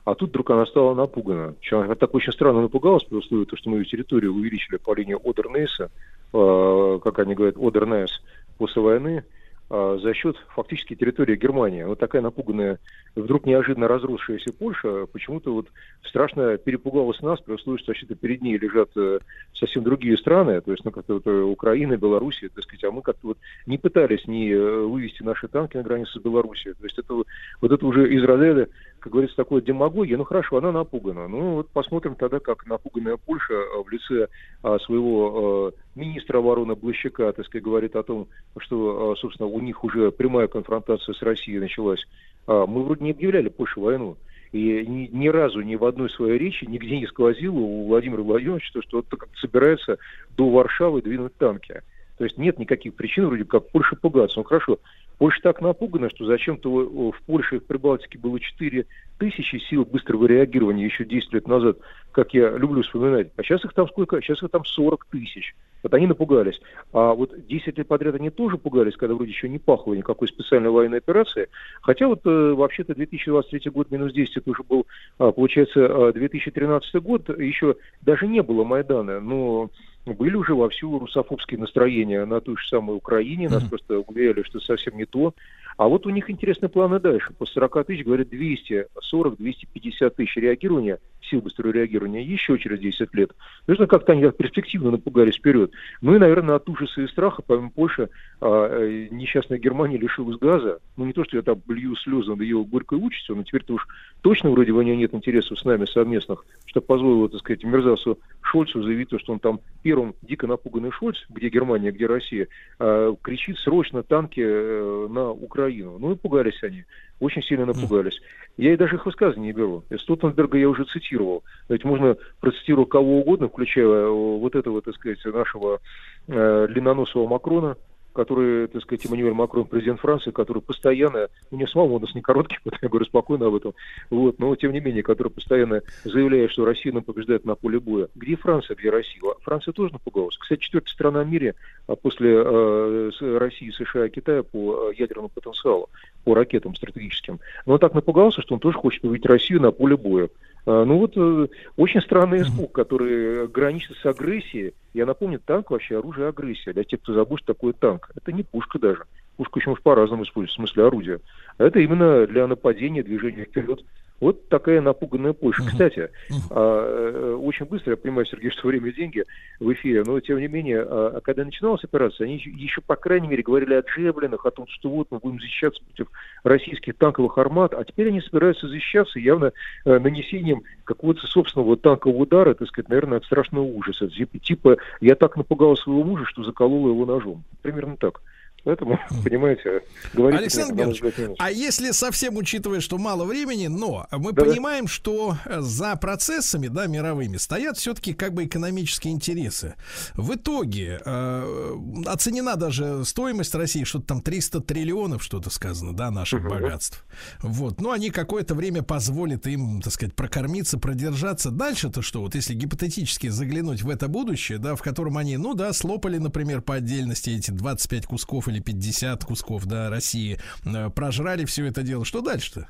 А тут вдруг она стала напугана. Причем Она так очень странно напугалась, при условии, то, что мы ее территорию увеличили по линии Одернейса, э, как они говорят, Одернейс после войны, а, за счет фактически территории Германии. Вот такая напуганная, вдруг неожиданно разросшаяся Польша почему-то вот страшно перепугалась нас, при условии, что вообще-то перед ней лежат э, совсем другие страны, то есть, ну, как-то вот, э, Украина, Белоруссия, так сказать, а мы как-то вот не пытались не э, вывести наши танки на границу с Белоруссией. То есть это вот это уже из разряда, как говорится, такой демагогия. Ну хорошо, она напугана. Ну вот посмотрим тогда, как напуганная Польша э, в лице а, своего э, министра обороны Блащака, так сказать, говорит о том, что, э, собственно, у них уже прямая конфронтация с Россией началась. А, Мы вроде не объявляли Польше войну. И ни, ни разу ни в одной своей речи нигде не сквозило у Владимира Владимировича, то, что он собирается до Варшавы двинуть танки. То есть нет никаких причин вроде как Польша пугаться. Ну хорошо, Польша так напугана, что зачем-то в Польше и в Прибалтике было 4 тысячи сил быстрого реагирования еще 10 лет назад, как я люблю вспоминать. А сейчас их там сколько? Сейчас их там 40 тысяч. Вот они напугались. А вот 10 лет подряд они тоже пугались, когда вроде еще не пахло никакой специальной военной операции. Хотя вот э, вообще-то 2023 год минус 10 это уже был, а, получается, а, 2013 год, еще даже не было Майдана, но были уже вовсю русофобские настроения на той же самой Украине, нас просто уверяли, что совсем не то. А вот у них интересные планы дальше. По 40 тысяч, говорят, 240-250 тысяч реагирования, сил быстрого реагирования еще через 10 лет. Нужно как-то они так перспективно напугались вперед. Ну и, наверное, от ужаса и страха, помимо Польши, а, э, несчастная Германия лишилась газа. Ну не то, что я там блью слезы над ее горькой участью, но теперь-то уж точно вроде бы у нее нет интересов с нами совместных, что позволило, так сказать, мерзавцу Шольцу заявить то, что он там первым дико напуганный Шольц, где Германия, где Россия, а, кричит срочно танки э, на Украину. Ну и пугались они, очень сильно напугались. Я и даже их высказывания не беру. Столтенберга я уже цитировал. Ведь можно процитировать кого угодно, включая э, вот этого, так сказать, нашего э, длинноносого Макрона, который, так сказать, Эммануэль Макрон, президент Франции, который постоянно, у него самого у нас не короткий, вот я говорю спокойно об этом, вот, но тем не менее, который постоянно заявляет, что Россия нам побеждает на поле боя. Где Франция, где Россия? Франция тоже напугалась. Кстати, четвертая страна в мире а после э, России, США и Китая по э, ядерному потенциалу, по ракетам стратегическим. Но он так напугался, что он тоже хочет увидеть Россию на поле боя. А, Ну вот э, очень странный испуг, который граничит с агрессией. Я напомню, танк вообще оружие агрессии. Для тех, кто забыл, что такое танк. Это не пушка даже. Пушка еще может по-разному использовать, в смысле орудия. А Это именно для нападения, движения вперед. Вот такая напуганная Польша. Кстати, а, э, очень быстро, я понимаю, Сергей, что время и деньги в эфире, но тем не менее, а, когда начиналась операция, они еще, по крайней мере, говорили о джеблинах, о том, что вот мы будем защищаться против российских танковых армат, а теперь они собираются защищаться явно э, нанесением какого-то собственного танкового удара, так сказать, наверное, от страшного ужаса. Типа, типа, я так напугал своего мужа, что заколола его ножом. Примерно так. Поэтому, понимаете, говорить... Александр Георгиевич, а если совсем учитывая, что мало времени, но мы Да-да. понимаем, что э, за процессами, да, мировыми стоят все-таки как бы экономические интересы. В итоге э, оценена даже стоимость России, что-то там 300 триллионов, что-то сказано, да, наших богатств. Вот, ну они какое-то время позволят им, так сказать, прокормиться, продержаться. Дальше-то что? Вот если гипотетически заглянуть в это будущее, да, в котором они, ну да, слопали, например, по отдельности эти 25 кусков или 50 кусков, да, России, э, прожрали все это дело. Что дальше-то?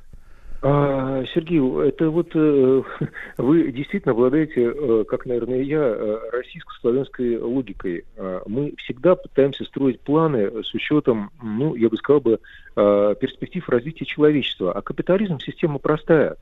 А, Сергей, это вот э, вы действительно обладаете, э, как, наверное, и я, российско-славянской логикой. А, Мы всегда пытаемся строить планы с учетом, ну, я бы сказал бы, э, перспектив развития человечества. А капитализм система простая.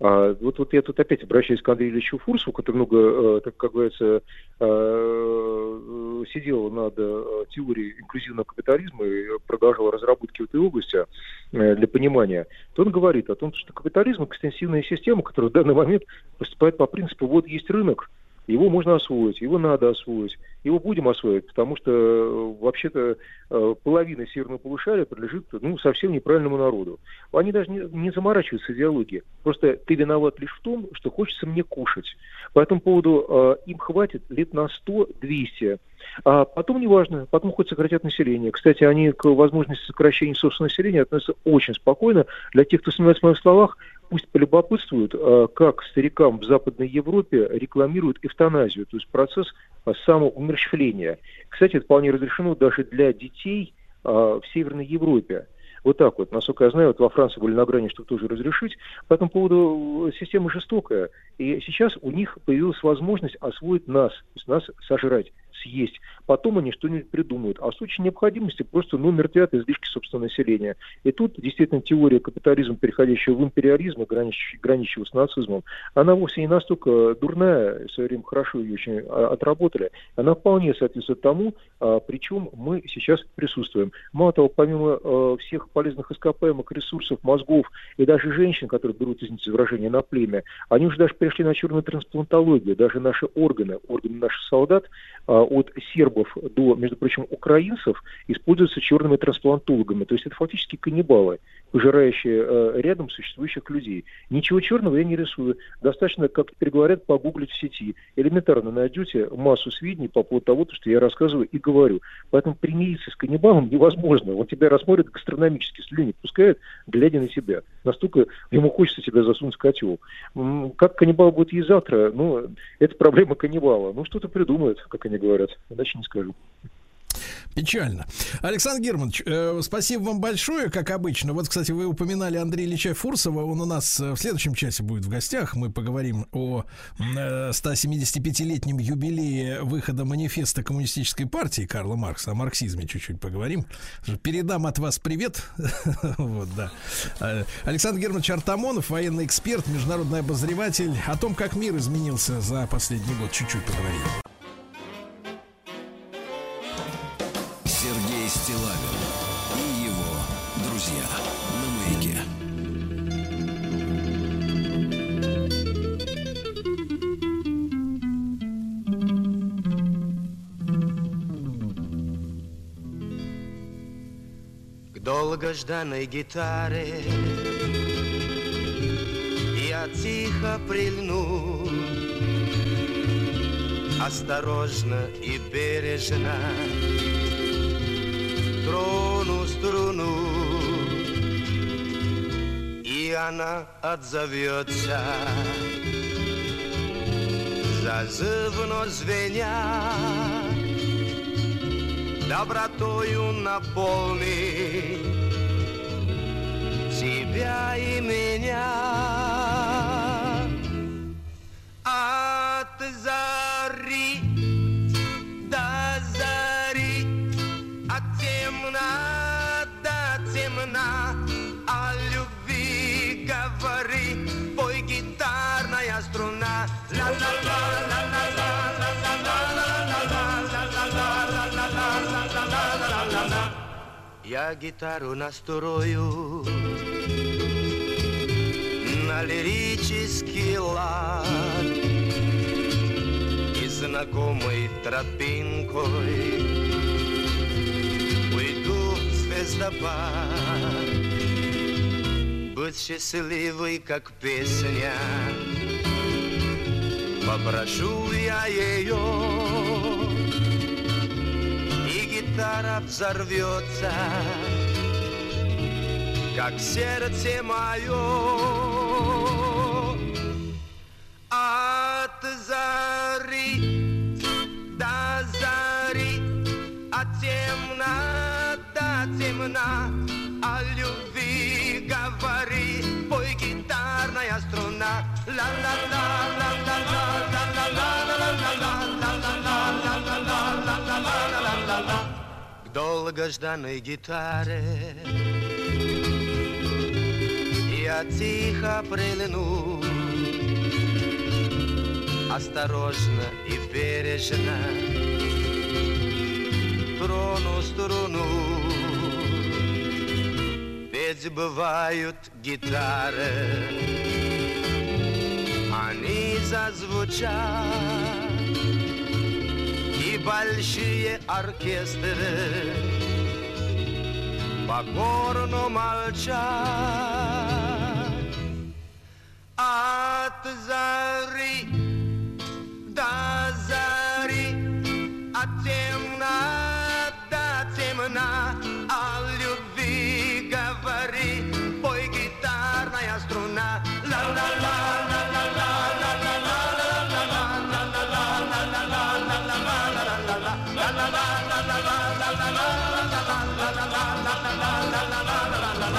А, вот, вот я тут опять обращаюсь к Андрею Ильичу Фурсу, который много, э, так как говорится, э, сидел над э, теорией инклюзивного капитализма и продолжал разработки в этой области э, для понимания, то он говорит о том, что капитализм – экстенсивная система, которая в данный момент поступает по принципу «вот есть рынок, его можно освоить, его надо освоить, его будем осваивать, потому что э, вообще-то э, половина северного полушария принадлежит ну, совсем неправильному народу. Они даже не, не заморачиваются идеологией. Просто ты виноват лишь в том, что хочется мне кушать. По этому поводу э, им хватит лет на 100-200. А потом неважно, потом хоть сократят население. Кстати, они к возможности сокращения собственного населения относятся очень спокойно. Для тех, кто сомневается в моих словах, пусть полюбопытствуют, э, как старикам в Западной Европе рекламируют эвтаназию, то есть процесс э, самоумерщвления. Кстати, это вполне разрешено даже для детей э, в Северной Европе. Вот так вот. Насколько я знаю, вот во Франции были на грани, чтобы тоже разрешить. По этому поводу э, система жестокая. И сейчас у них появилась возможность освоить нас, то есть нас сожрать, съесть. Потом они что-нибудь придумают. А в случае необходимости просто ну, мертвят излишки собственного населения. И тут действительно теория капитализма, переходящего в империализм, и граничащего, с нацизмом, она вовсе не настолько дурная, в свое время хорошо ее очень а, отработали. Она вполне соответствует тому, а, причем мы сейчас присутствуем. Мало того, помимо а, всех полезных ископаемых ресурсов, мозгов и даже женщин, которые берут, извините выражение, на племя, они уже даже перешли на черную трансплантологию. Даже наши органы, органы наших солдат, а, от сербов до, между прочим, украинцев, используются черными трансплантологами. То есть это фактически каннибалы, пожирающие э, рядом существующих людей. Ничего черного я не рисую. Достаточно, как теперь говорят, погуглить в сети. Элементарно найдете массу сведений по поводу того, что я рассказываю и говорю. Поэтому примириться с каннибалом невозможно. Он тебя рассмотрит гастрономически, слюни пускает, глядя на тебя. Настолько ему хочется тебя засунуть в котел. Как каннибал будет есть завтра, ну, это проблема каннибала. Ну, что-то придумают, как они говорят. Говорят. Иначе не скажу. Печально. Александр Германович, э, спасибо вам большое, как обычно. Вот, кстати, вы упоминали Андрея Ильича Фурсова. Он у нас э, в следующем часе будет в гостях. Мы поговорим о э, 175-летнем юбилее выхода манифеста коммунистической партии Карла Маркса. О марксизме чуть-чуть поговорим. Передам от вас привет. Вот, да. Э, Александр Германович Артамонов, военный эксперт, международный обозреватель. О том, как мир изменился за последний год, чуть-чуть поговорим. Долгожданной гитаре. Я тихо прильну Осторожно и бережно. Трону струну И она отзовется. Зазывно звеня добротою наполни тебя и меня. От зари до зари, от темна до темна, о любви говори, пой гитарная струна. Я гитару настрою на лирический лад. И знакомой тропинкой Уйду в звездопад. Будь счастливой, как песня. Попрошу я ее и гитара взорвется, как сердце мое. Темна, о любви говори, пой гитарная струна. К долгожданной гитаре я тихо прильну, осторожно и бережно трону струну. Ведь бывают гитары, они зазвучат, и большие оркестры покорно молчат. От зари до зари,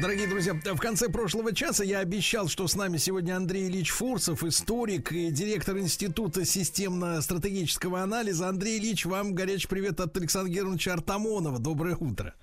Дорогие друзья, в конце прошлого часа я обещал, что с нами сегодня Андрей Ильич Фурсов, историк и директор Института системно-стратегического анализа. Андрей Ильич, вам горячий привет от Александра Германовича Артамонова. Доброе утро.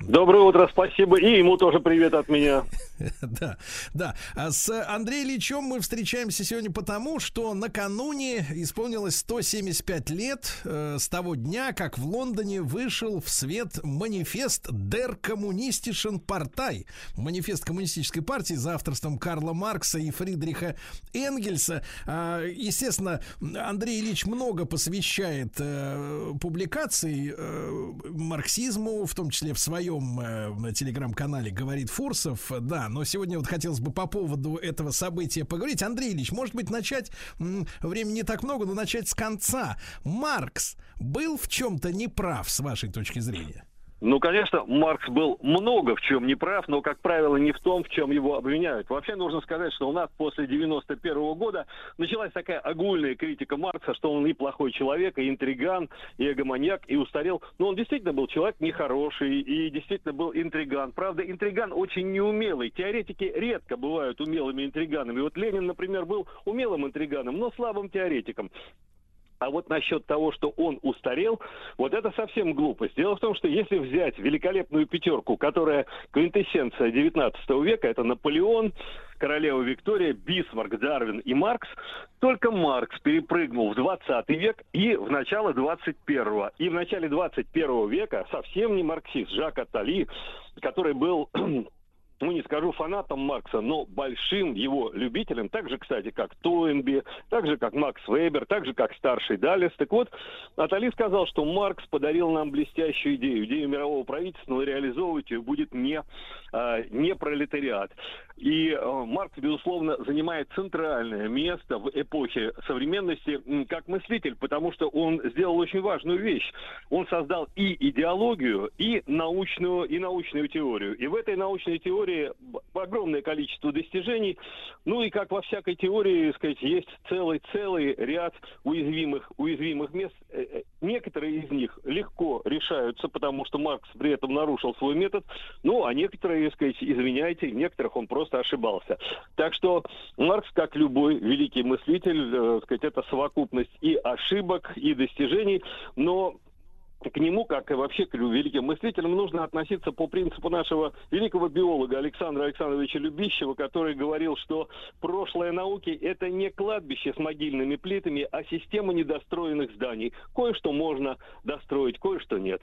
Доброе утро, спасибо. И ему тоже привет от меня. Да, да. А с Андреем Ильичем мы встречаемся сегодня потому, что накануне исполнилось 175 лет э, с того дня, как в Лондоне вышел в свет манифест Der Kommunistischen Partei. Манифест коммунистической партии за авторством Карла Маркса и Фридриха Энгельса. А, Естественно, Андрей Ильич много посвящает э, публикаций э, марксизму, в том числе в своем э, телеграм-канале «Говорит Фурсов». Да, но сегодня вот хотелось бы по поводу этого события поговорить. Андрей Ильич, может быть, начать, времени не так много, но начать с конца. Маркс был в чем-то неправ, с вашей точки зрения? Ну, конечно, Маркс был много в чем не прав, но, как правило, не в том, в чем его обвиняют. Вообще нужно сказать, что у нас после 91 года началась такая огульная критика Маркса, что он и плохой человек, и интриган, и эгоманьяк, и устарел. Но он действительно был человек нехороший, и действительно был интриган. Правда, интриган очень неумелый. Теоретики редко бывают умелыми интриганами. Вот Ленин, например, был умелым интриганом, но слабым теоретиком. А вот насчет того, что он устарел, вот это совсем глупость. Дело в том, что если взять великолепную пятерку, которая квинтэссенция 19 века, это Наполеон, королева Виктория, Бисмарк, Дарвин и Маркс, только Маркс перепрыгнул в 20 век и в начало 21 И в начале 21 века совсем не марксист Жак Аттали, который был ну, не скажу фанатом Маркса, но большим его любителем, так же, кстати, как Тойнби, так же, как Макс Вебер, так же, как старший Даллес. Так вот, Атали сказал, что Маркс подарил нам блестящую идею, идею мирового правительства, но реализовывать ее будет не, а, не пролетариат. И э, Маркс, безусловно, занимает центральное место в эпохе современности как мыслитель, потому что он сделал очень важную вещь. Он создал и идеологию, и научную, и научную теорию. И в этой научной теории б- огромное количество достижений. Ну и как во всякой теории, сказать, есть целый-целый ряд уязвимых, уязвимых мест. Э, э, Некоторые из них легко решаются, потому что Маркс при этом нарушил свой метод. Ну, а некоторые, сказать, извиняйте, некоторых он просто ошибался. Так что Маркс, как любой великий мыслитель, э, сказать, это совокупность и ошибок, и достижений, но к нему, как и вообще к великим мыслителям, нужно относиться по принципу нашего великого биолога Александра Александровича Любищева, который говорил, что прошлое науки – это не кладбище с могильными плитами, а система недостроенных зданий. Кое-что можно достроить, кое-что нет.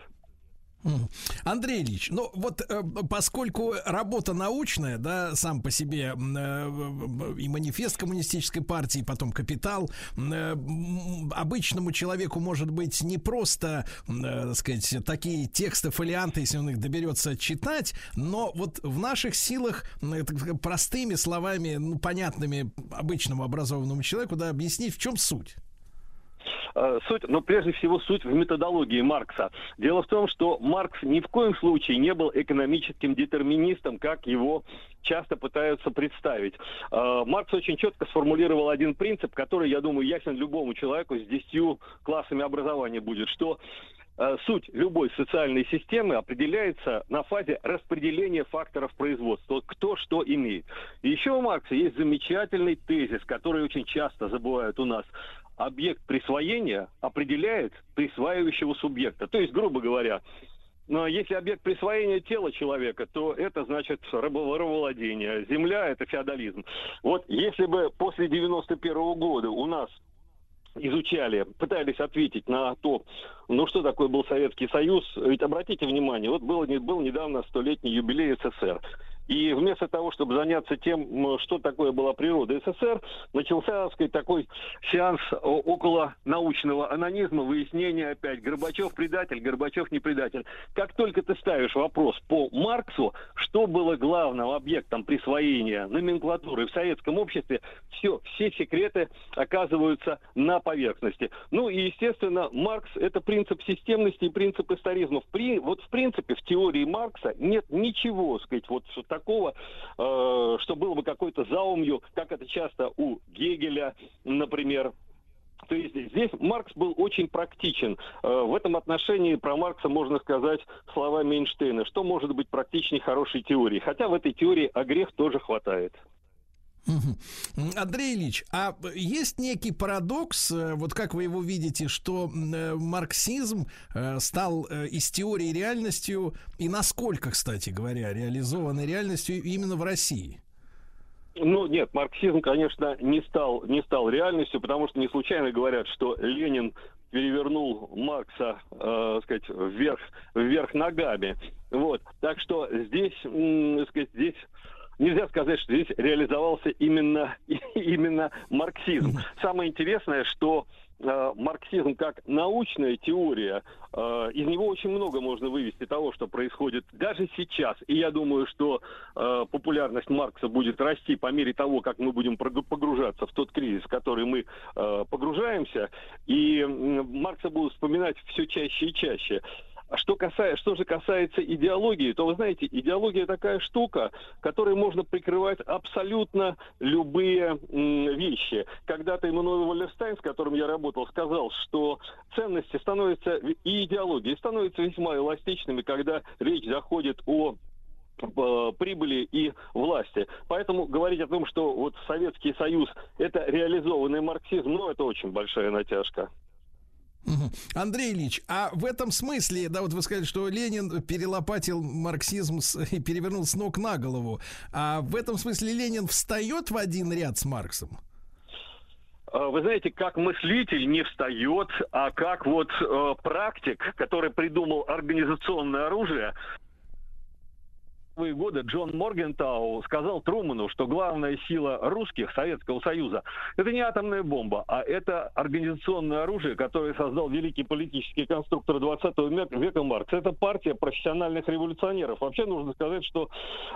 Андрей Ильич, ну вот э, поскольку работа научная, да, сам по себе э, и манифест коммунистической партии, потом капитал, э, обычному человеку может быть не просто, м, э, так сказать, такие тексты, фолианты, если он их доберется читать, но вот в наших силах так простыми словами, ну, понятными обычному образованному человеку, да, объяснить, в чем суть. Э, Суть, но прежде всего суть в методологии Маркса. Дело в том, что Маркс ни в коем случае не был экономическим детерминистом, как его часто пытаются представить. Э, Маркс очень четко сформулировал один принцип, который, я думаю, ясен любому человеку с десятью классами образования будет, что э, суть любой социальной системы определяется на фазе распределения факторов производства. Кто что имеет. Еще у Маркса есть замечательный тезис, который очень часто забывают у нас. Объект присвоения определяет присваивающего субъекта. То есть, грубо говоря, но если объект присвоения тела человека, то это значит рабо- рабовладение. Земля – это феодализм. Вот если бы после 91 года у нас изучали, пытались ответить на то, ну что такое был Советский Союз, ведь обратите внимание, вот был, был недавно столетний юбилей СССР. И вместо того, чтобы заняться тем, что такое была природа СССР, начался, так сказать, такой сеанс около научного анонизма, выяснения опять, Горбачев предатель, Горбачев не предатель. Как только ты ставишь вопрос по Марксу, что было главным объектом присвоения номенклатуры в советском обществе, все, все секреты оказываются на поверхности. Ну и, естественно, Маркс – это принцип системности и принцип историзма. В при- вот в принципе в теории Маркса нет ничего, сказать, вот что такого, э, что было бы какой-то заумью, как это часто у Гегеля, например, то есть здесь Маркс был очень практичен. Э, В этом отношении про Маркса можно сказать словами Эйнштейна, что может быть практичнее хорошей теории. Хотя в этой теории о грех тоже хватает. М, Андрей Ильич, а есть некий парадокс, э, вот как вы его видите, что э, марксизм э, стал э, из теории реальностью, и насколько, кстати говоря, реализованной реальностью именно в России? Ну, нет, марксизм, конечно, не стал, не стал реальностью, потому что не случайно говорят, что Ленин перевернул Маркса, э, сказать, вверх, вверх ногами. Вот. Так что здесь, м, сказать, здесь нельзя сказать, что здесь реализовался именно, именно марксизм. Самое интересное, что э, марксизм как научная теория, э, из него очень много можно вывести того, что происходит даже сейчас. И я думаю, что э, популярность Маркса будет расти по мере того, как мы будем погружаться в тот кризис, в который мы погружаемся. И Маркса будут вспоминать все чаще и чаще. Что, касается, что же касается идеологии, то вы знаете, идеология такая штука, которой можно прикрывать абсолютно любые м, вещи. Когда-то Эммануэл Валерстайн, с которым я работал, сказал, что ценности становятся и идеологии становятся весьма эластичными, когда речь заходит о э, прибыли и власти. Поэтому говорить о том, что вот Советский Союз это реализованный марксизм, ну это очень большая натяжка. Андрей Ильич, а в этом смысле, да, вот вы сказали, что Ленин перелопатил марксизм с- и перевернул с ног на голову. А в этом смысле Ленин встает в один ряд с Марксом? Э, Вы знаете, как мыслитель не встает, а как вот э, практик, который придумал организационное оружие, в 90-е годы Джон Моргентау сказал Труману, что главная сила русских, Советского Союза, это не атомная бомба, а это организационное оружие, которое создал великий политический конструктор 20 века, века Маркс. Это партия профессиональных революционеров. Вообще нужно сказать, что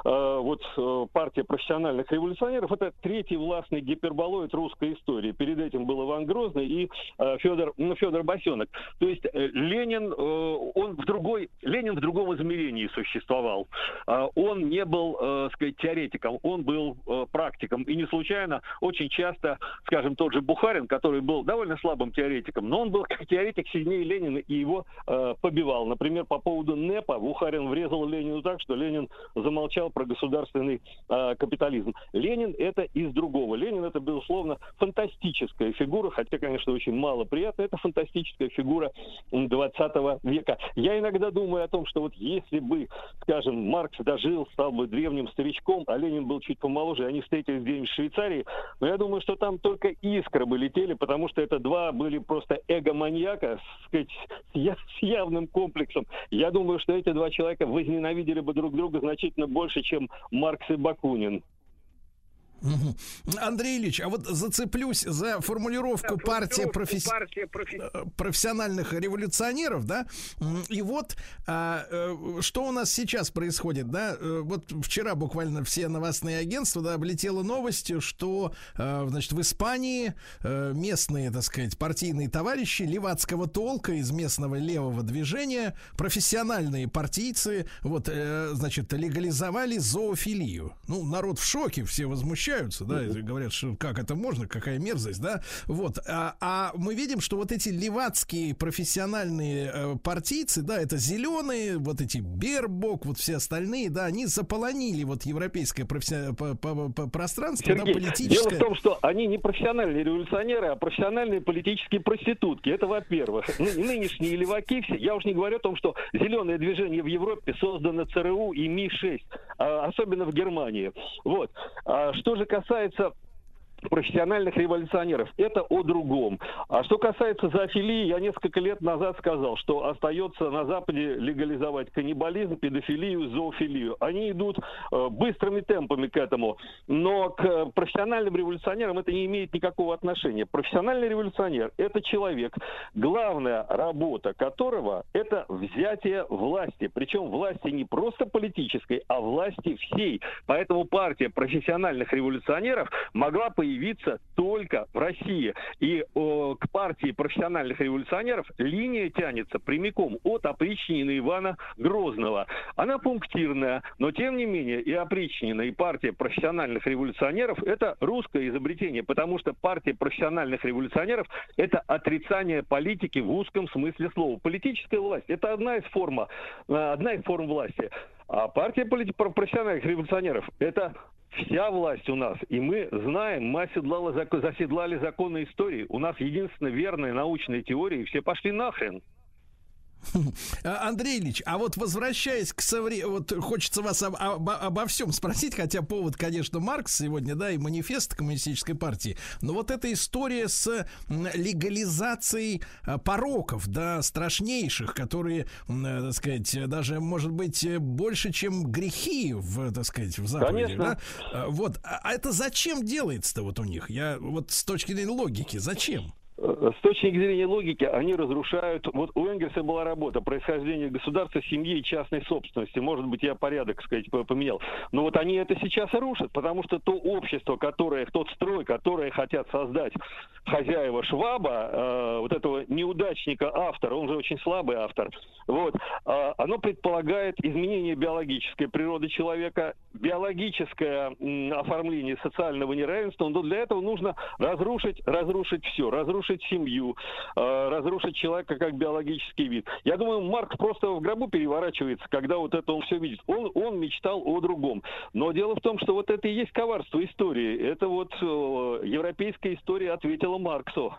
э, вот э, партия профессиональных революционеров это третий властный гиперболоид русской истории. Перед этим был Иван Грозный и э, Федор, ну, Федор Босенок. То есть э, Ленин, э, он в другой, Ленин в другом измерении существовал. А, он не был, э, сказать, теоретиком, он был э, практиком. И не случайно очень часто, скажем, тот же Бухарин, который был довольно слабым теоретиком, но он был как теоретик сильнее Ленина и его э, побивал. Например, по поводу НЭПа Бухарин врезал Ленину так, что Ленин замолчал про государственный э, капитализм. Ленин это из другого. Ленин это, безусловно, фантастическая фигура, хотя, конечно, очень мало приятно. Это фантастическая фигура м, 20 века. Я иногда думаю о том, что вот если бы, скажем, Маркс дожил, стал бы древним старичком, а Ленин был чуть помоложе, они встретились где-нибудь в Швейцарии, но я думаю, что там только искры бы летели, потому что это два были просто эго-маньяка, сказать, я- с явным комплексом. Я думаю, что эти два человека возненавидели бы друг друга значительно больше, чем Маркс и Бакунин. Андрей Ильич, а вот зацеплюсь за формулировку партия, професс- э, профессиональных революционеров, да, и вот а, э, что у нас сейчас происходит, да, Э, вот вчера буквально все новостные агентства, да, облетела новость, что, значит, в Испании местные, так сказать, партийные товарищи левацкого толка из местного левого движения, профессиональные партийцы, вот, значит, легализовали зоофилию. Ну, народ в шоке, все возмущаются, да, и говорят, что как это можно, какая мерзость, да, вот. А, а мы видим, что вот эти левацкие профессиональные э, партийцы, да, это зеленые, вот эти Бербок, вот все остальные, да, они заполонили вот европейское професси- по- по- по- пространство, да, Сергей, политическое. дело в том, что они не профессиональные революционеры, а профессиональные политические проститутки. Это во-первых. Ны- Нынешние леваки, все, я уж не говорю о том, что зеленое движение в Европе создано ЦРУ и Ми-6, а, особенно в Германии. Вот. А что же касается профессиональных революционеров. Это о другом. А что касается зоофилии, я несколько лет назад сказал, что остается на Западе легализовать каннибализм, педофилию, зоофилию. Они идут э, быстрыми темпами к этому, но к э, профессиональным революционерам это не имеет никакого отношения. Профессиональный революционер – это человек, главная работа которого – это взятие власти. Причем власти не просто политической, а власти всей. Поэтому партия профессиональных революционеров могла появиться только в России. И э, к партии профессиональных революционеров линия тянется прямиком от опричнины Ивана Грозного. Она пунктирная, но тем не менее и опричнина, и партия профессиональных революционеров – это русское изобретение, потому что партия профессиональных революционеров – это отрицание политики в узком смысле слова. Политическая власть – это одна из форм, э, одна из форм власти. А партия полит- про- профессиональных революционеров – это вся власть у нас. И мы знаем, мы оседлали, заседлали законы истории. У нас единственная верная научная теория, и все пошли нахрен. А, Андрей Ильич, а вот возвращаясь к совре... Вот хочется вас об- обо, обо всем спросить, хотя повод, конечно, Маркс сегодня, да, и манифест коммунистической партии. Но вот эта история с легализацией а, пороков, да, страшнейших, которые, э, так сказать, даже, может быть, больше, чем грехи в, так сказать, в Конечно. да? А, Вот, а это зачем делается-то вот у них? Я вот с точки зрения логики, зачем? Э, С точки зрения логики, они разрушают... Вот у Энгельса была работа происхождение государства, семьи и частной собственности. Может быть, я порядок, сказать, по- поменял. Но вот они это сейчас рушат, потому что то общество, которое, тот строй, который хотят создать хозяева Шваба, э, вот этого неудачника автора, он же очень слабый автор, вот, э, оно предполагает изменение биологической природы человека, биологическое м, оформление социального неравенства, но для этого нужно разрушить, разрушить все, разрушить семью, э, разрушить человека как биологический вид. Я думаю, Маркс просто в гробу переворачивается, когда вот это он все видит. Он, он мечтал о другом. Но дело в том, что вот это и есть коварство истории. Это вот э, европейская история ответила Марксу.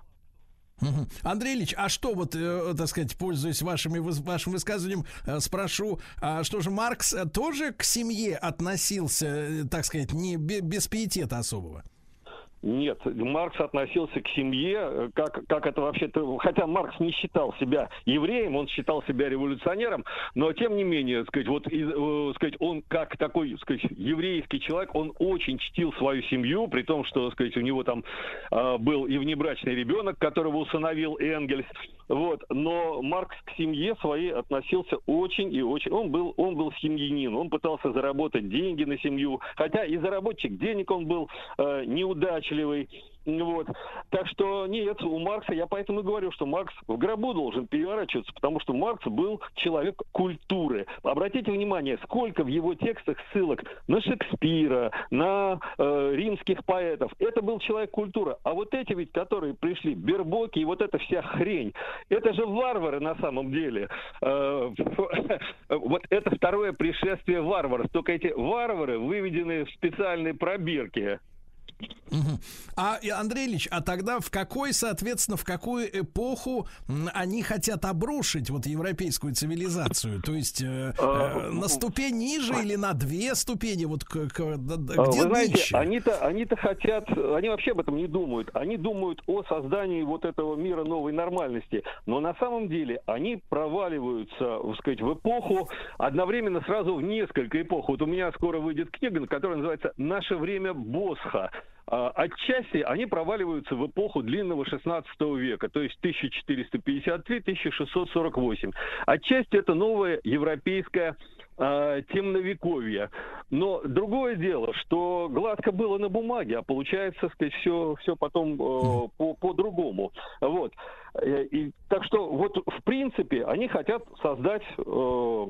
Андрей Ильич, а что вот, э, так сказать, пользуясь вашими, вашим высказыванием, спрошу, а что же Маркс тоже к семье относился, так сказать, не бе- без пиетета особого? Нет, Маркс относился к семье, э, как, как это вообще-то... Хотя Маркс не считал себя евреем, он считал себя революционером, но тем не менее, сказать, вот, из- э, сказать, он как такой, сказать, еврейский человек, он очень чтил свою семью, при том, что, сказать, у него там э, был и внебрачный ребенок, которого усыновил Энгельс, вот, но Маркс к семье своей относился очень и очень... Он был, он был семьянин, он пытался заработать деньги на семью, хотя и заработчик денег он был э, неудачливый, вот. Так что нет, у Маркса, я поэтому и говорю, что Маркс в гробу должен переворачиваться, потому что Маркс был человек культуры. Обратите внимание, сколько в его текстах ссылок на Шекспира, на э, римских поэтов. Это был человек культуры. А вот эти ведь, которые пришли, Бербоки и вот эта вся хрень, это же варвары на самом деле. Э, Вот это второе пришествие варваров. Только эти варвары выведены в специальные пробирки. А, Андрей Ильич, а тогда в какой, соответственно, в какую эпоху они хотят обрушить вот европейскую цивилизацию? То есть э, э, на ступень ниже или на две ступени? Вот к- к- А, где Вы знаете, они-то, они-то хотят, они вообще об этом не думают. Они думают о создании вот этого мира новой нормальности. Но на самом деле они проваливаются, так сказать, в эпоху, одновременно сразу в несколько эпох. Вот у меня скоро выйдет книга, которая называется «Наше время Босха». А, Отчасти они проваливаются в эпоху длинного 16 века, то есть 1453-1648. Отчасти это новое европейское э, темновековье. Но другое дело, что гладко было на бумаге, а получается, сказать, все, все потом э, по- по-другому. Вот. Э, И, так что, вот, в принципе, они хотят создать э,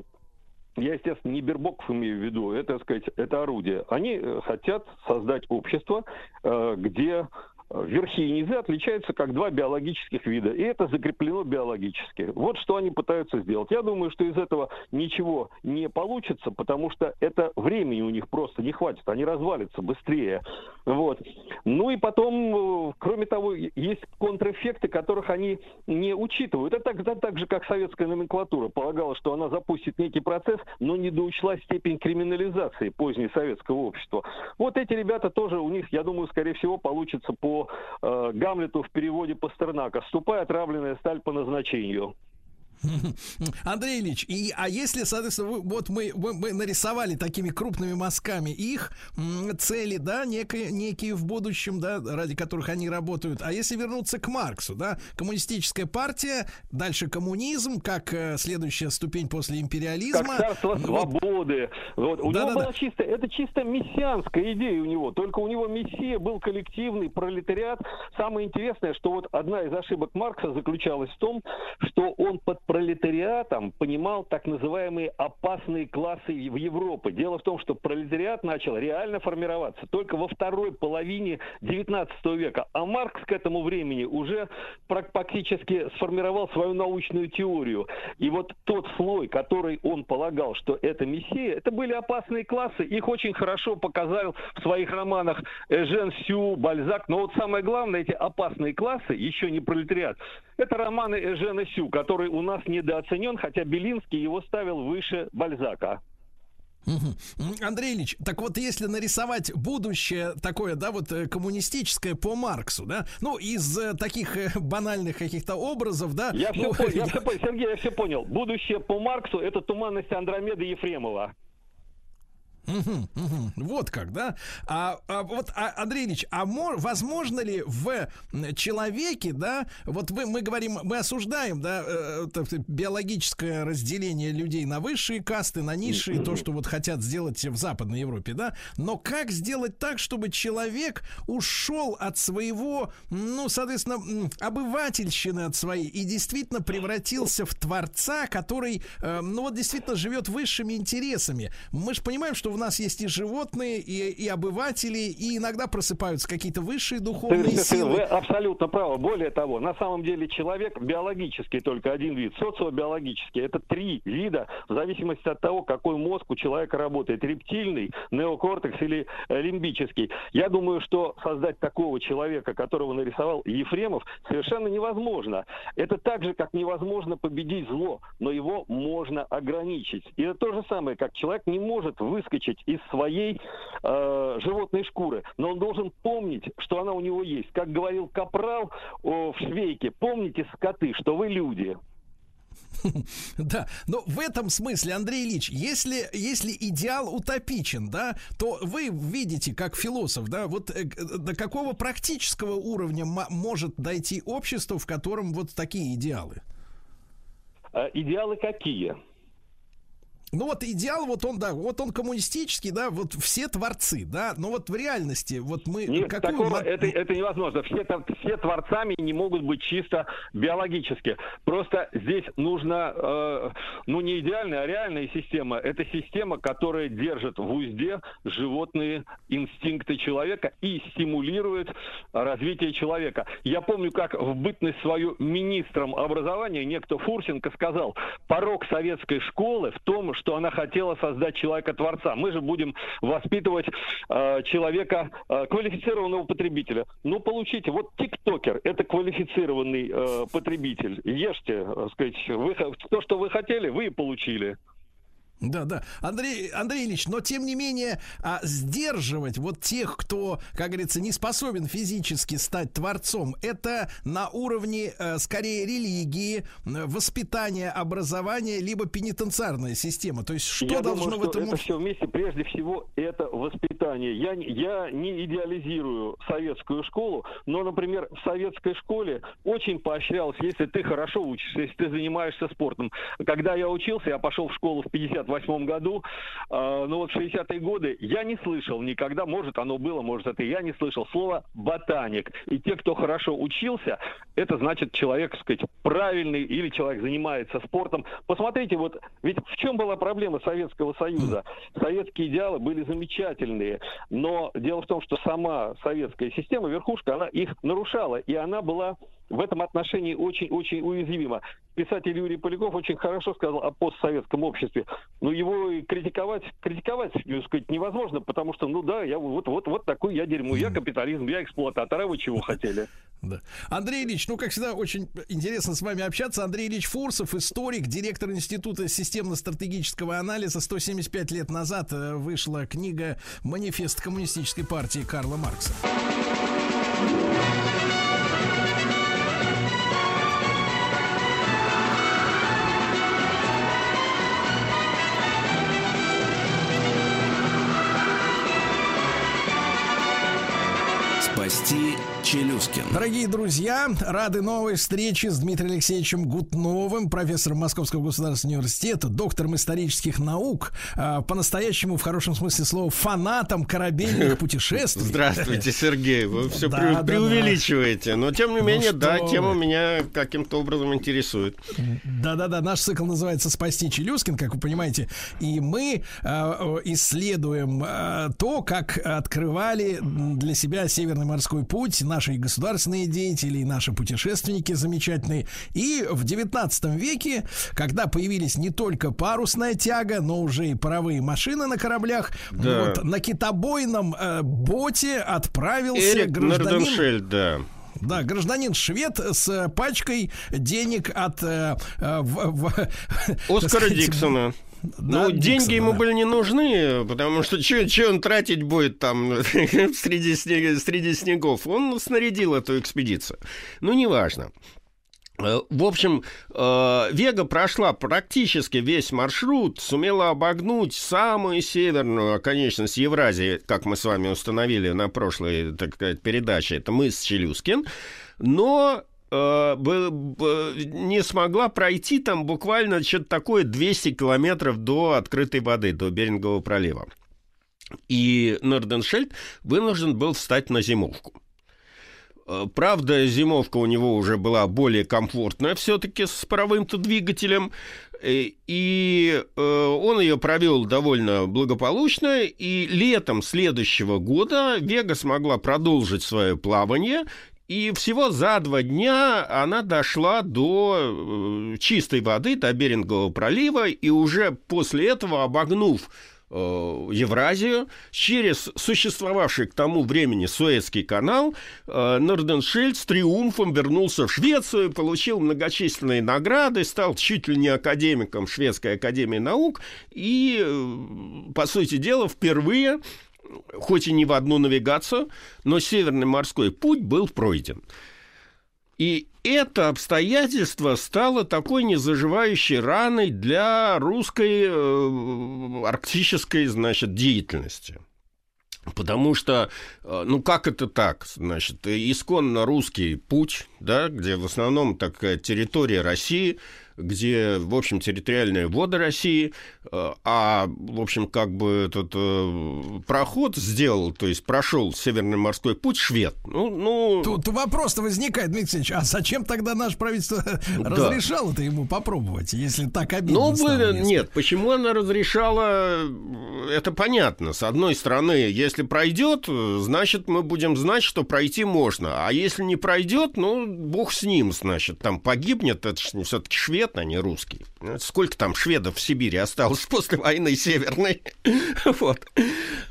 я, естественно, не Бербоков имею в виду, это, так сказать, это орудие. Они э, хотят создать общество, э, где э, верхи и низы отличаются как два биологических вида, и это закреплено биологически. Вот что они пытаются сделать. Я думаю, что из этого ничего не получится, потому что это времени у них просто не хватит, они развалятся быстрее. Вот. Ну и потом, э, кроме того, есть контрэффекты, которых они не учитывают. Это так, так же, как советская номенклатура полагала, что она запустит некий процесс, но не доучла степень криминализации поздней советского общества. Вот эти ребята тоже, у них, я думаю, скорее всего, получится по э, Гамлету в переводе Пастернака. «Ступай, отравленная сталь по назначению». Андрей Ильич, и, а если, соответственно, вы- вот мы, мы, мы нарисовали такими крупными мазками их цели, да, некие, некие в будущем, да, ради которых они работают. А если вернуться к Марксу, да, коммунистическая партия, дальше коммунизм, как э, следующая ступень после империализма. Как царство Ну, свободы. Вот. У него Да-да-да. была чисто, это чисто мессианская идея у него. Только у него мессия был коллективный пролетариат. Самое интересное, что вот одна из ошибок Маркса заключалась в том, что он под пролетариатом понимал так называемые опасные классы в Европе. Дело в том, что пролетариат начал реально формироваться только во второй половине 19 века, а Маркс к этому времени уже прак- практически сформировал свою научную теорию. И вот тот слой, который он полагал, что это мессия, это были опасные классы. Их очень хорошо показал в своих романах Эжен Сю, Бальзак. Но вот самое главное, эти опасные классы, еще не пролетариат, Это романы Эжена Сю, который у нас недооценен, хотя Белинский его ставил выше Бальзака. Андрей Ильич, так вот если нарисовать будущее такое, да, вот э, коммунистическое по Марксу, да, ну, из э, таких э, банальных каких-то образов, да. Я все ну, понял, я всё понял. Сергей, я все понял. Будущее по Марксу – это туманность Андромеды Ефремова. Мгм, мгм. Вот как, да? А, а вот, а, Андрей Ильич, а мо- возможно ли в человеке, да, вот вы, мы говорим, мы осуждаем, да, э, биологическое разделение людей на высшие касты, на низшие, то, что вот хотят сделать в Западной Европе, да, но как сделать так, чтобы человек ушел от своего, ну, соответственно, обывательщины от своей и действительно превратился в творца, который, э, ну, вот действительно живет высшими интересами. Мы же понимаем, что в нас есть и животные, и, и обыватели, и иногда просыпаются какие-то высшие духовные Вы силы. абсолютно правы. Более того, на самом деле человек биологический только один вид, социобиологический. Это три вида в зависимости от того, какой мозг у человека работает. Рептильный, неокортекс или э, лимбический. Я думаю, что создать такого человека, которого нарисовал Ефремов, совершенно невозможно. Это так же, как невозможно победить зло, но его можно ограничить. И это то же самое, как человек не может выскочить из своей э, животной шкуры, но он должен помнить, что она у него есть. Как говорил Капрал о, в Швейке, помните, скоты, что вы люди. Да, но в этом смысле, Андрей Ильич, если, если идеал утопичен, да, то вы видите, как философ, да, вот э, до какого практического уровня может дойти общество, в котором вот такие идеалы? Э, идеалы какие? Ну вот идеал, вот он, да, вот он коммунистический, да, вот все творцы, да, но вот в реальности, вот мы Нет, какую такого, это, это невозможно. Все, тор- все творцами не могут быть чисто биологически. Просто здесь нужна, э, ну не идеальная, а реальная система. Это система, которая держит в узде животные инстинкты человека и стимулирует развитие человека. Я помню, как в бытность свою министром образования некто Фурсенко сказал, порог советской школы в том, что она хотела создать человека-творца. Мы же будем воспитывать э, человека, э, квалифицированного потребителя. Ну, получите, вот тиктокер – это квалифицированный э, потребитель. Ешьте, э, сказать, вы, то, что вы хотели, вы и получили. Да, да. Андрей, Андрей Ильич, но тем не менее а, сдерживать вот тех, кто, как говорится, не способен физически стать творцом, это на уровне э, скорее религии, воспитания, образования, либо пенитенциарная система. То есть что я должно думаю, в этом это все вместе, прежде всего, это воспитание. Я, не- я не идеализирую советскую школу, но, например, в советской школе очень поощрялось, если ты хорошо учишься, если ты занимаешься спортом. Когда я учился, я пошел в школу в 58 году, э, ну вот в 60-е годы я не слышал никогда, может оно было, может это я не слышал, слова «ботаник». И те, кто хорошо учился, это значит человек, так сказать, правильный или человек занимается спортом. Посмотрите, вот ведь в чем была проблема Советского Союза? Советские идеалы были замечательные, но дело в том, что сама советская система, верхушка, она их нарушала, и она была в этом отношении очень-очень уязвима. Писатель Юрий Поляков очень хорошо сказал о постсоветском обществе. Но его критиковать, критиковать, так сказать, невозможно, потому что, ну да, я вот, вот, вот такой я дерьмо, я капитализм, я эксплуататор, а вы чего хотели? Да. Андрей Ильич, ну, как всегда, очень интересно с вами общаться. Андрей Ильич Фурсов, историк, директор Института системно-стратегического анализа. 175 лет назад э, вышла книга «Манифест коммунистической партии Карла Маркса». Спасти Челюскин. Дорогие друзья, рады новой встрече с Дмитрием Алексеевичем Гутновым, профессором Московского государственного университета, доктором исторических наук, а, по-настоящему, в хорошем смысле слова, фанатом корабельных путешествий. Здравствуйте, Сергей. Вы все Да, пре- да, преувеличиваете. Но тем не Ну менее, что да, вы. тема меня каким-то образом интересует. Да-да-да, наш цикл называется «Спасти Челюскин», как вы понимаете. И мы э, э, исследуем э, то, как открывали для себя Северный морской путь наши государственные деятели, и наши путешественники замечательные. И в 19 веке, когда появились не только парусная тяга, но уже и паровые машины на кораблях, Да. вот, на китобойном э, боте отправился Эрик гражданин... Да. Да, гражданин швед с пачкой денег от э, э, в- в- Оскара сказать, Диксона. Да, ну, деньги Диксона, ему да. были не нужны, потому что что он тратить будет там среди, снег- среди снегов? Он снарядил эту экспедицию. Ну, неважно. Э, В общем, э, Вега прошла практически весь маршрут, сумела обогнуть самую северную оконечность Евразии, как мы с вами установили на прошлой, так сказать, передаче, это мыс Челюскин, но не смогла пройти там буквально что-то такое 200 километров до открытой воды, до Берингового пролива. И Норденшельд вынужден был встать на зимовку. Э, Правда, зимовка у него уже была более комфортная все-таки с паровым-то двигателем, Э, и э, он ее провел довольно благополучно, и летом следующего года Вега смогла продолжить свое плавание, и всего за два дня она дошла до э, чистой воды, до Берингового пролива, и уже после этого, обогнув э, Евразию, через существовавший к тому времени Суэцкий канал, э, Норденшельд с триумфом вернулся в Швецию, получил многочисленные награды, стал чуть ли не академиком Шведской академии наук и, по сути дела, впервые хоть и не в одну навигацию, но Северный морской путь был пройден. И это обстоятельство стало такой незаживающей раной для русской э, арктической, значит, деятельности. Потому что, э, ну как это так? Значит, исконно русский путь, да, где в основном такая территория России, где, в общем, территориальные воды России, э, а, в общем, как бы этот э, проход сделал, то есть прошел Северный морской путь швед. Ну, ну Тут вопрос-то возникает, Дмитрий Алексеевич, а зачем тогда наше правительство Да. разрешало-то ему попробовать, если так обидно Ну, стало резко? нет, почему она разрешала, это понятно. С одной стороны, если пройдет, значит, мы будем знать, что пройти можно. А если не пройдет, ну, бог с ним, значит, там погибнет, это все-таки швед, а не русский. Сколько там шведов в Сибири осталось после войны Северной? Вот.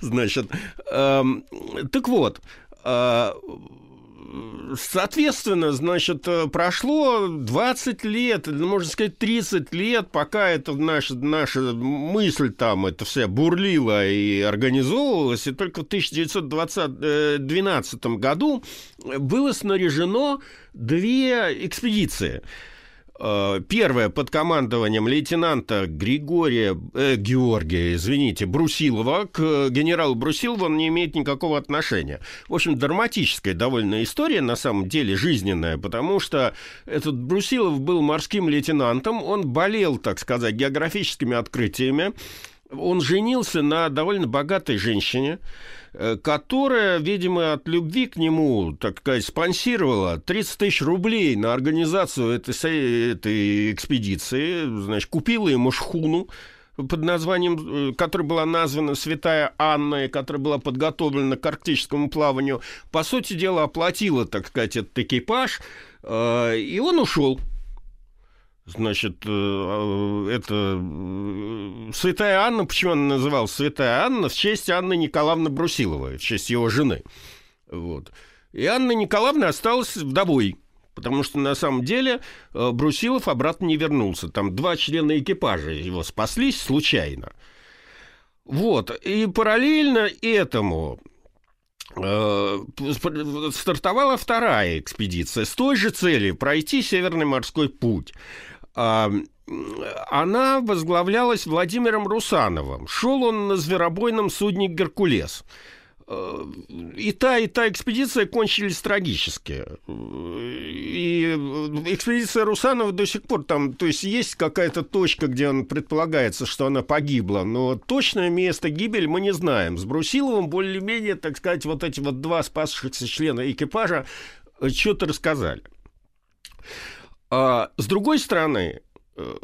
Значит, эм, так вот, э, Соответственно, значит, э, прошло 20 лет, или, можно сказать, 30 лет, пока это наша, наша мысль там, это вся бурлила и организовывалась, и только в 1912 году было снаряжено две экспедиции. Э, Первая под командованием лейтенанта Григория, э, Георгия, извините, Брусилова. К генералу Брусилову он не имеет никакого отношения. В общем, драматическая довольно история, на самом деле жизненная, потому что этот Брусилов был морским лейтенантом, он болел, так сказать, географическими открытиями, он женился на довольно богатой женщине, э, которая, видимо, от любви к нему, так сказать, спонсировала 30 тысяч рублей на организацию этой, этой экспедиции, значит, купила ему шхуну, под названием, э, которая была названа «Святая Анна», и которая была подготовлена к арктическому плаванию, по сути дела, оплатила, так сказать, этот экипаж, э, и он ушел. Значит, э, это э, Святая Анна, почему она называлась Святая Анна? В честь Анны Николаевны Брусиловой, в честь его жены. Вот. И Анна Николаевна осталась вдовой, потому что на самом деле э, Брусилов обратно не вернулся. Там два члена экипажа его спаслись случайно. Вот. И параллельно этому э, стартовала вторая экспедиция с той же целью пройти Северный морской путь. Она возглавлялась Владимиром Русановым. Шел он на зверобойном судне «Геркулес». Э, И та, и та экспедиция кончились трагически. И экспедиция Русанова до сих пор там, то есть есть какая-то точка, где он предполагается, что она погибла, но точное место гибели мы не знаем. С Брусиловым более-менее, так сказать, вот эти вот два спасшихся члена экипажа что-то рассказали. А, с другой стороны, э,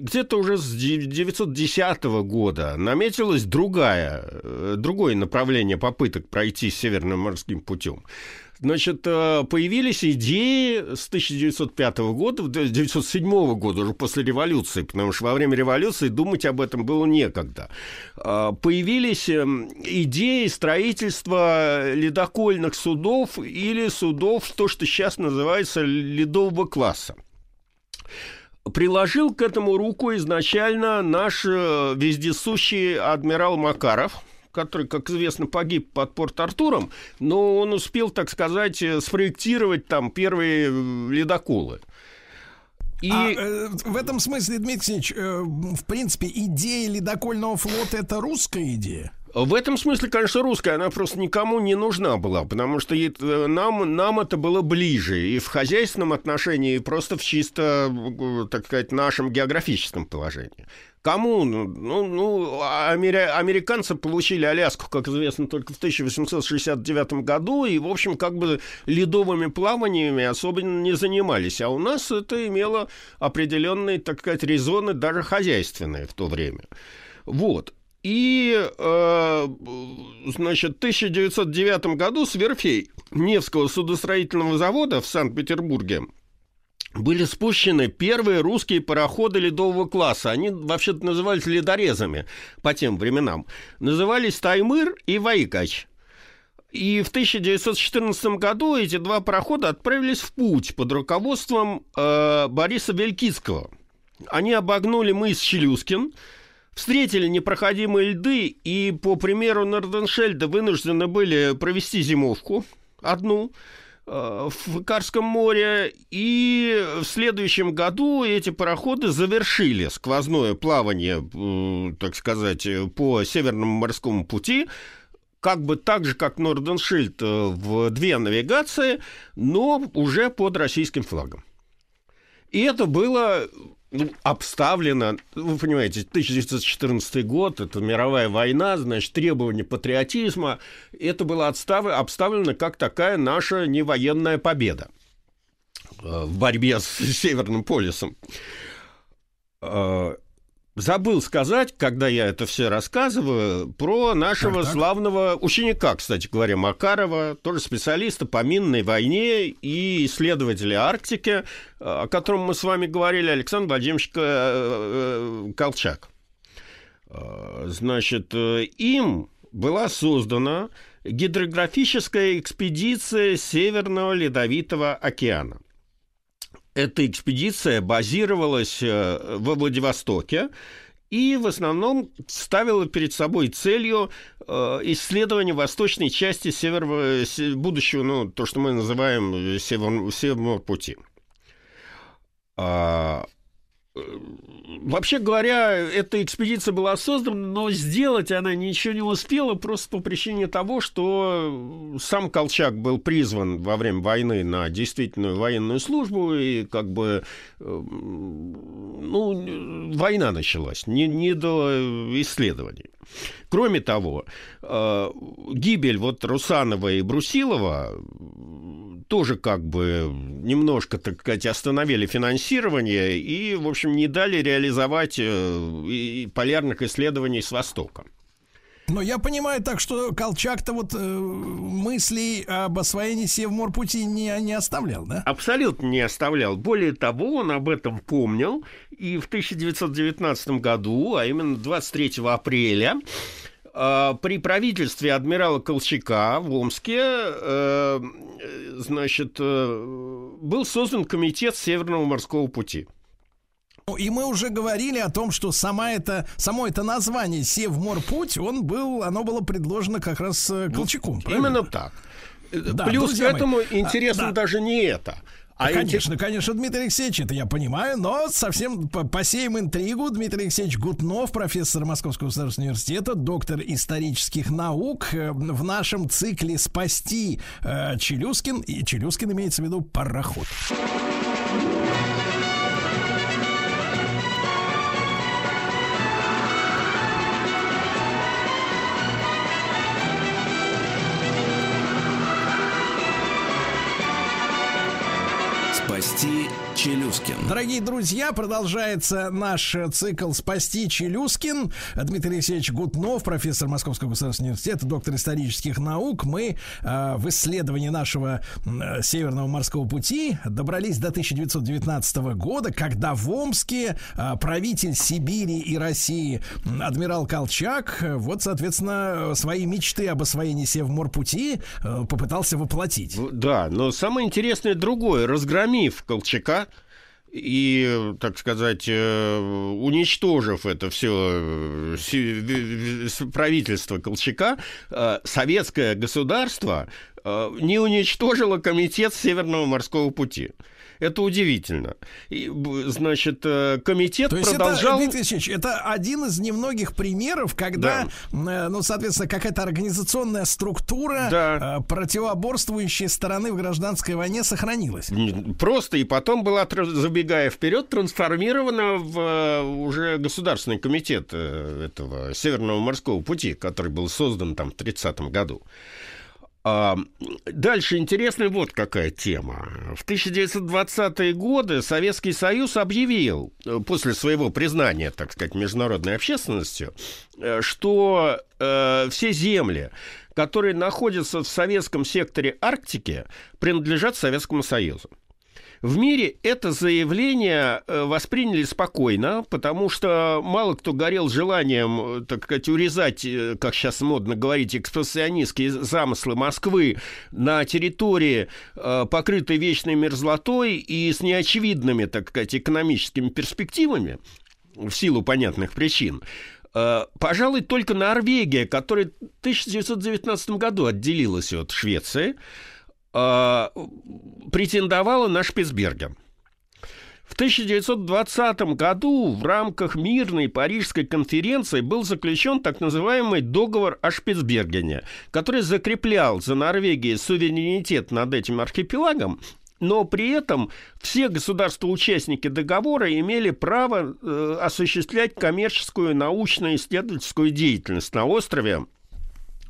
где-то уже с 910 года наметилось другая, э, другое направление попыток пройти Северным морским путем. Значит, э, появились идеи с 1905 года, 1907 года, уже после революции, потому что во время революции думать об этом было некогда. А, Появились эм, идеи строительства ледокольных судов или судов, то, что сейчас называется ледового класса. Приложил к этому руку изначально наш э, вездесущий адмирал Макаров – который, как известно, погиб под Порт-Артуром, но он успел, так сказать, э, спроектировать там первые э, ледоколы. И... А, э, в этом смысле, Дмитрий Алексеевич, э, в принципе, идея ледокольного флота это русская идея? В этом смысле, конечно, русская, она просто никому не нужна была, потому что э, нам, нам это было ближе и в хозяйственном отношении, и просто в чисто, э, так сказать, нашем географическом положении. Кому? Ну, ну амери... американцы получили Аляску, как известно, только в 1869 году, и, в общем, как бы ледовыми плаваниями особенно не занимались. А у нас это имело определенные, так сказать, резоны, даже хозяйственные в то время. Вот. И, э, значит, в 1909 году с верфей Невского судостроительного завода в Санкт-Петербурге были спущены первые русские пароходы ледового класса. Они вообще-то назывались ледорезами по тем временам. Назывались Таймыр и Вайкач. И в 1914 году эти два парохода отправились в путь под руководством э, Бориса Белькицкого. Они обогнули мыс Челюскин, встретили непроходимые льды и, по примеру Норденшельда, вынуждены были провести зимовку одну – Э, в Карском море, и в следующем году эти пароходы завершили сквозное плавание, э, так сказать, по Северному морскому пути, как бы так же, как Норденшильд э, в две навигации, но уже под российским флагом. И это было ну, обставлено, вы понимаете, 1914 год, это мировая война, значит, требования патриотизма, это было отстав... обставлено как такая наша невоенная победа э, в борьбе с Северным полюсом. Э, забыл сказать, когда я это все рассказываю, про нашего так, так. славного ученика, кстати говоря, Макарова, тоже специалиста по минной войне и исследователя Арктики, о котором мы с вами говорили, Александр Владимирович э, э, Колчак. Э, значит, им была создана гидрографическая экспедиция Северного Ледовитого океана эта экспедиция базировалась э, во Владивостоке и в основном ставила перед собой целью э, исследования восточной части северного, будущего, ну, то, что мы называем север, Северного пути. А, Вообще говоря, эта экспедиция была создана, но сделать она ничего не успела просто по причине того, что сам Колчак был призван во время войны на действительную военную службу, и как бы, э, ну, война началась, не, не до исследований. Кроме того, э, гибель вот Русанова и Брусилова тоже как бы немножко, так сказать, остановили финансирование и, в общем, не дали реализовать э, полярных исследований с Востока. Но я понимаю так, что Колчак-то вот э, мыслей об освоении Севморпути не, не оставлял, да? Абсолютно не оставлял. Более того, он об этом помнил. И в 1919 году, а именно 23 апреля, э, при правительстве адмирала Колчака в Омске, э, значит, э, был создан комитет Северного морского пути. Ну, и мы уже говорили о том, что сама это, само это название Севморпуть, он был, оно было предложено как раз э, Колчаком. Ну, именно так. Да, Плюс к этому мои, интересно а, да. даже не это. А конечно, эти... конечно, Дмитрий Алексеевич, это я понимаю, но совсем посеем интригу. Дмитрий Алексеевич Гутнов, профессор Московского государственного университета, доктор исторических наук, э, в нашем цикле «Спасти э, Челюскин», и Челюскин имеется в виду пароход. Челюскин. Дорогие друзья, продолжается наш э, цикл «Спасти Челюскин». Дмитрий Алексеевич Гутнов, профессор Московского государственного университета, доктор исторических наук. Мы э, в исследовании нашего э, Северного морского пути добрались до 1919 года, когда в Омске э, правитель Сибири и России адмирал Колчак, э, вот, соответственно, э, свои мечты об освоении Севморпути э, попытался воплотить. Да, но самое интересное другое. Разгромив Колчака и, так сказать, э, уничтожив это все правительство Колчака, э, советское государство э, не уничтожило комитет Северного морского пути. Это удивительно. И, значит, э, комитет То есть продолжал... это, Дмитрий Алексеевич, это один из немногих примеров, когда, э, ну, соответственно, какая-то организационная структура Да. э, противоборствующей стороны в гражданской войне сохранилась. Просто и потом была, забегая вперед, трансформирована в уже государственный комитет этого Северного морского пути, который был создан там в 30 году. Дальше интересная вот какая тема. В 1920-е годы Советский Союз объявил, э, после своего признания, так сказать, международной общественностью, э, что э, все земли, которые находятся в советском секторе Арктики, принадлежат Советскому Союзу. В мире это заявление э, восприняли спокойно, потому что мало кто горел желанием, э, так сказать, урезать, э, как сейчас модно говорить, экспансионистские замыслы Москвы на территории, покрытой вечной мерзлотой и с неочевидными, так сказать, экономическими перспективами, в силу понятных причин. Пожалуй, только Норвегия, которая в 1919 году отделилась от Швеции, э, претендовала на Шпицберген. В 1920 году в рамках мирной Парижской конференции был заключен так называемый договор о Шпицбергене, который закреплял за Норвегией суверенитет над этим архипелагом, но при этом все государства-участники договора имели право э, осуществлять коммерческую, научную, исследовательскую деятельность на острове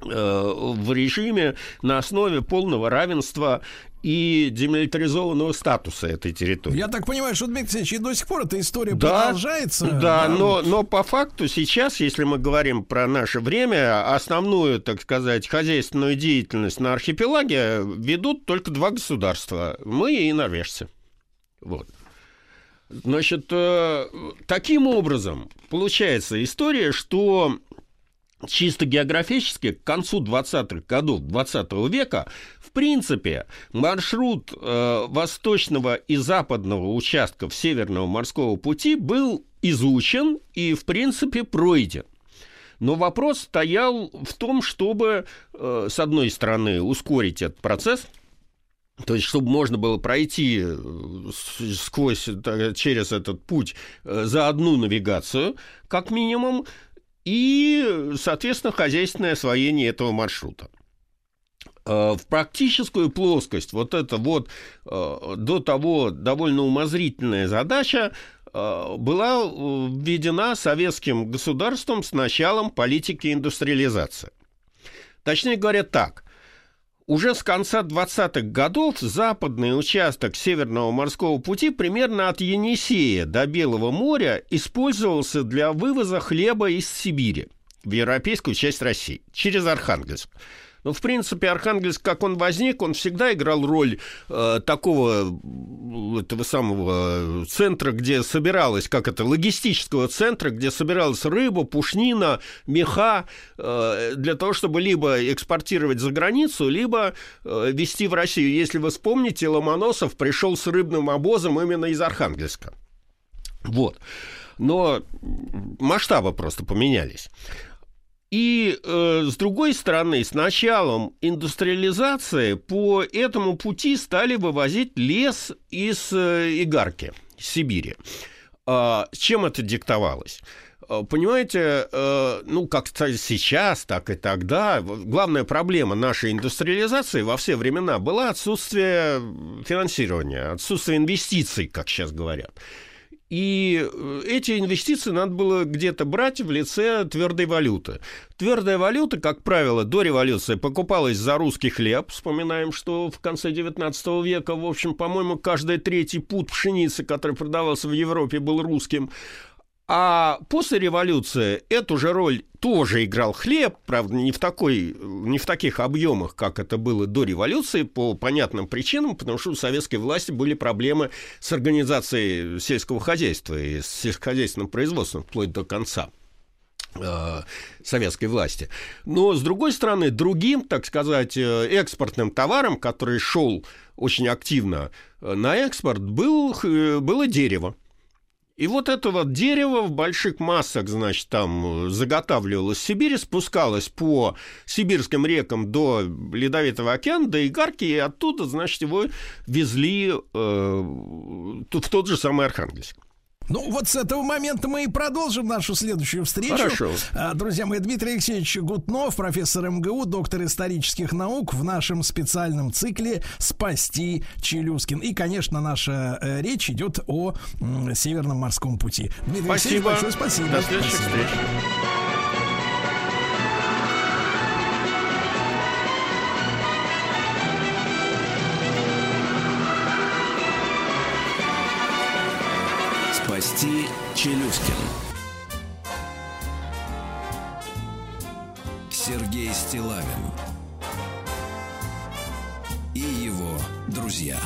в режиме на основе полного равенства и демилитаризованного статуса этой территории. Я так понимаю, что, Дмитрий Алексеевич, и до сих пор эта история Да, продолжается. Да, но, но по факту сейчас, если мы говорим про наше время, основную, так сказать, хозяйственную деятельность на архипелаге ведут только два государства. Мы и норвежцы. Вот. Значит, э, таким образом получается история, что чисто географически к концу 20-х годов 20 века в принципе маршрут э, восточного и западного участков Северного морского пути был изучен и в принципе пройден. Но вопрос стоял в том, чтобы, э, с одной стороны, ускорить этот процесс, то есть, чтобы можно было пройти э, сквозь, э, через этот путь э, за одну навигацию, как минимум, и, соответственно, хозяйственное освоение этого маршрута. Э, В практическую плоскость вот это вот э, до того довольно умозрительная задача э, была введена советским государством с началом политики индустриализации. Точнее говоря, так. Уже с конца 20-х годов западный участок Северного морского пути примерно от Енисея до Белого моря использовался для вывоза хлеба из Сибири в европейскую часть России через Архангельск. Ну, в принципе, Архангельск, как он возник, он всегда играл роль э, такого этого самого центра, где собиралась, как это, логистического центра, где собиралась рыба, пушнина, меха, э, для того, чтобы либо экспортировать за границу, либо э, везти в Россию. Если вы вспомните, Ломоносов пришел с рыбным обозом именно из Архангельска. Вот. Но масштабы просто поменялись. И э, с другой стороны, с началом индустриализации по этому пути стали вывозить лес из э, Игарки, Сибири. С чем это диктовалось? А, Понимаете, э, ну, как сейчас, так и тогда, главная проблема нашей индустриализации во все времена была отсутствие финансирования, отсутствие инвестиций, как сейчас говорят. И э, эти инвестиции надо было где-то брать в лице твердой валюты. Твердая валюта, как правило, до революции покупалась за русский хлеб. Вспоминаем, что в конце 19 века, в общем, по-моему, каждый третий пуд пшеницы, который продавался в Европе, был русским. А после революции эту же роль тоже играл хлеб, правда, не в, такой, не в таких объемах, как это было до революции, по понятным причинам, потому что у советской власти были проблемы с организацией сельского хозяйства и с сельскохозяйственным производством вплоть до конца э, советской власти. Но, с другой стороны, другим, так сказать, э, экспортным товаром, который шел очень активно э, на экспорт, был, было дерево. И вот это вот дерево в больших массах, значит, там э, заготавливалось в Сибири, спускалось по сибирским рекам до Ледовитого океана, до Игарки, и оттуда, значит, его везли э, в тот же самый Архангельск. Ну, вот с этого момента мы и продолжим нашу следующую встречу. Хорошо. А, Друзья мои, Дмитрий Алексеевич Гутнов, профессор МГУ, доктор исторических наук в нашем специальном цикле «Спасти Челюскин». И, конечно, наша э, речь идет о Северном морском пути. Дмитрий Алексеевич, Спасибо. большое спасибо. До следующих Спасибо. встреч. Спасти Челюскин. Сергей Стилавин и его друзья.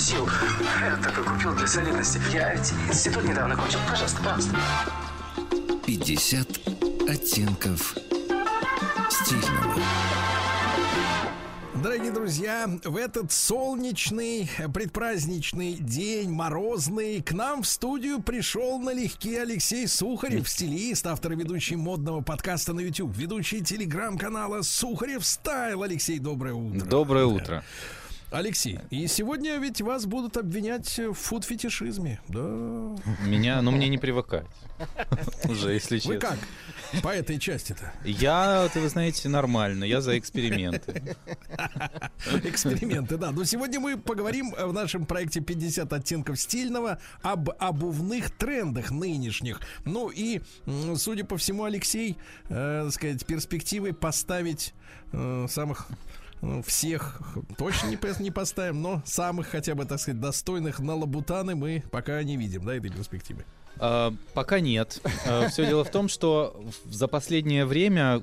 Я только купил для солидности. Я ведь институт недавно кончил. Пожалуйста, пожалуйста. 50 оттенков стильного. Дорогие друзья, в этот солнечный, предпраздничный день, морозный, к нам в студию пришел налегке Алексей Сухарев, стилист, автор и ведущий модного подкаста на YouTube, ведущий телеграм-канала Сухарев Стайл. Алексей, доброе утро. Доброе утро. Алексей, и сегодня ведь вас будут обвинять в фуд-фетишизме, да? Меня, ну мне не привыкать. Уже, если честно. Вы как по этой части-то? Я, это вы знаете, нормально. Я за эксперименты. Эксперименты, да. Но сегодня мы поговорим в нашем проекте 50 оттенков стильного об обувных трендах нынешних. Ну и, судя по всему, Алексей, э, так сказать, перспективы поставить э, самых ну, всех точно не, не поставим, но самых хотя бы, так сказать, достойных на лабутаны мы пока не видим, да, этой перспективы. А, Пока нет. Все дело в том, что за последнее время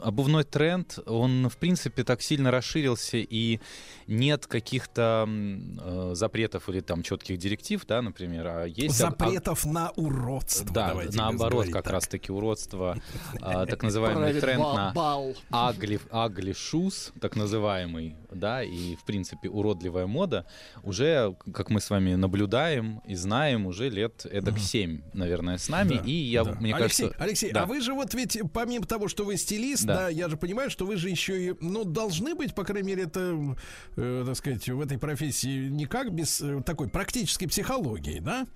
обувной тренд, он, в принципе, так сильно расширился, и нет каких-то э, запретов или там четких директив, да, например, а есть... Запретов на уродство. Да, давайте наоборот, как так. раз-таки уродство, а, так называемый тренд на бал. агли, агли шуз, так называемый, да, и, в принципе, уродливая мода, уже, как мы с вами наблюдаем и знаем, уже лет эдак 7, наверное, с нами, Да, и я, да. мне Алексей, кажется... Алексей, да. а вы же вот ведь помимо того, что вы стилист, да. Да. я же понимаю, что вы же еще и, ну, должны быть, по крайней мере, это, э, так сказать, в этой профессии никак без э, такой практической психологии, да?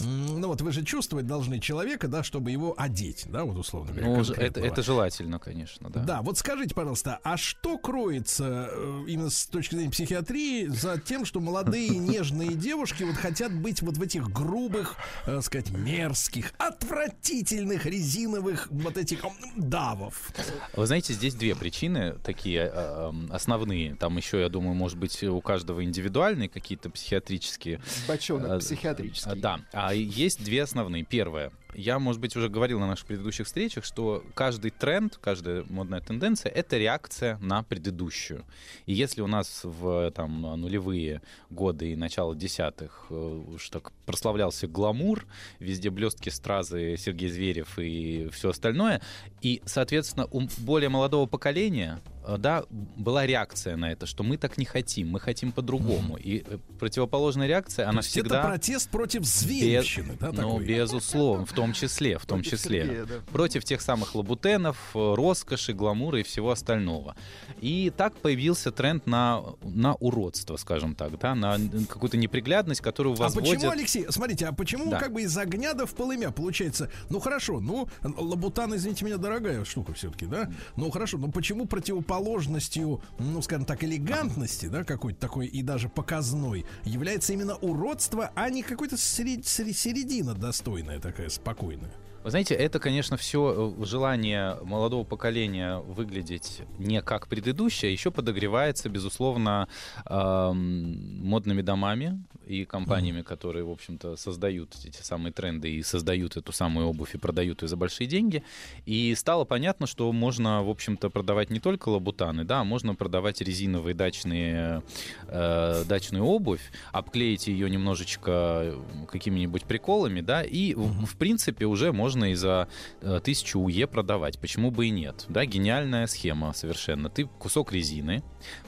Ну вот вы же чувствовать должны человека, да, чтобы его одеть, да, вот условно говоря. Ну, это, это желательно, конечно, да. Да, вот скажите, пожалуйста, а что кроется э, именно с точки зрения психиатрии за тем, что молодые нежные девушки вот хотят быть вот в этих грубых, э, сказать, мерзких, отвратительных резиновых вот этих давов? Вы знаете, здесь две причины такие э, эм, основные. Там еще, я думаю, может быть, у каждого индивидуальные какие-то психиатрические. Бочонок э, психиатрический. э, Да. А есть две основные. Первое. Я, может быть, уже говорил на наших предыдущих встречах, что каждый тренд, каждая модная тенденция — это реакция на предыдущую. И если у нас в там, нулевые годы и начало десятых э, уж так прославлялся гламур, везде блестки, стразы, Сергей Зверев и все остальное, и, соответственно, у более молодого поколения э, да, была реакция на это, что мы так не хотим, мы хотим по-другому. И противоположная реакция, То она есть всегда... это протест против Без- зверевщины, да, ну, такой? безусловно, в том числе, в том Против числе. Сергея, да. Против тех самых лабутенов, роскоши, гламура и всего остального. И так появился тренд на, на уродство, скажем так, да, на какую-то неприглядность, которую А возводят... почему, Алексей, смотрите, а почему Да. как бы из огня да в полымя получается? Ну хорошо, ну лабутан, извините меня, дорогая штука все-таки, да? Ну хорошо, но почему противоположностью, ну скажем так, элегантности, да, какой-то такой и даже показной, является именно уродство, а не какой-то середина достойная такая, спокойная? Вы знаете, это, конечно, все желание молодого поколения выглядеть не как предыдущее, еще подогревается, безусловно, эм, модными домами и компаниями, которые, в общем-то, создают эти самые тренды и создают эту самую обувь и продают ее за большие деньги. И стало понятно, что можно, в общем-то, продавать не только лабутаны, да, а можно продавать резиновые дачные, э, дачную обувь, обклеить ее немножечко какими-нибудь приколами, да, и, в, в принципе, уже можно и за э, тысячу УЕ продавать. Почему бы и нет? Да, гениальная схема совершенно. Ты кусок резины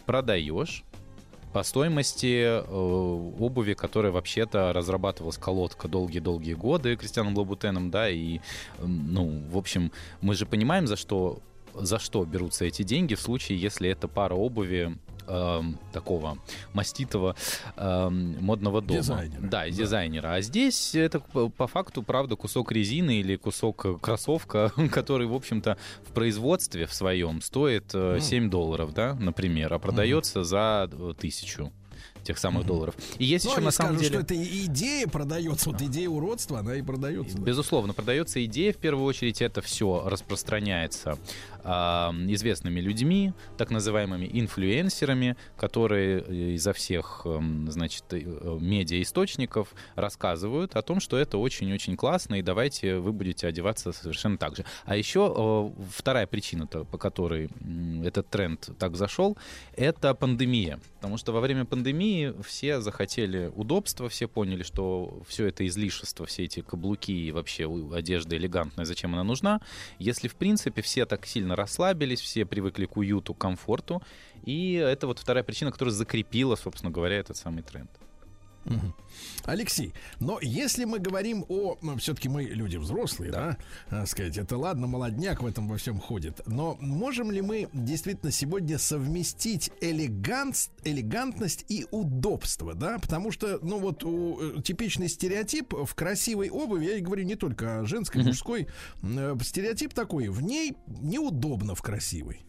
продаешь, по стоимости э, обуви, которая вообще-то разрабатывалась колодка долгие-долгие годы Кристианом Лабутеном, да, и, м, ну, в общем, мы же понимаем, за что за что берутся эти деньги в случае, если это пара обуви эм, такого маститого эм, модного дома. Дизайнера. Да, и дизайнера. А здесь это по, факту, правда, кусок резины или кусок э, кроссовка, который, в общем-то, в производстве в своем стоит э, Ну. 7 долларов, да, например, а продается за э, тысячу. тех самых долларов. И есть Ну, еще они на самом деле... что это идея продается, вот идея уродства, она и продается. да. Безусловно, продается идея, в первую очередь, это все распространяется а, известными людьми, так называемыми инфлюенсерами, которые э, изо всех, эм, значит, э, медиаисточников рассказывают о том, что это очень-очень классно, и давайте вы будете одеваться совершенно так же. А еще э, вторая причина, по которой этот тренд так зашел, это пандемия. Потому что во время пандемии все захотели удобства, все поняли, что все это излишество, все эти каблуки и вообще одежда элегантная, зачем она нужна. Если, в принципе, все так сильно расслабились, все привыкли к уюту, комфорту, и это вот вторая причина, которая закрепила, собственно говоря, этот самый тренд. Алексей, но если мы говорим о... Ну, все-таки мы люди взрослые, да? а, сказать, это ладно, молодняк в этом во всем ходит. Но можем ли мы действительно сегодня совместить элеганс, элегантность и удобство, да? Потому что, ну вот, у, э, типичный стереотип в красивой обуви, я и говорю не только о женской, мужской, э, стереотип такой, в ней неудобно в красивой.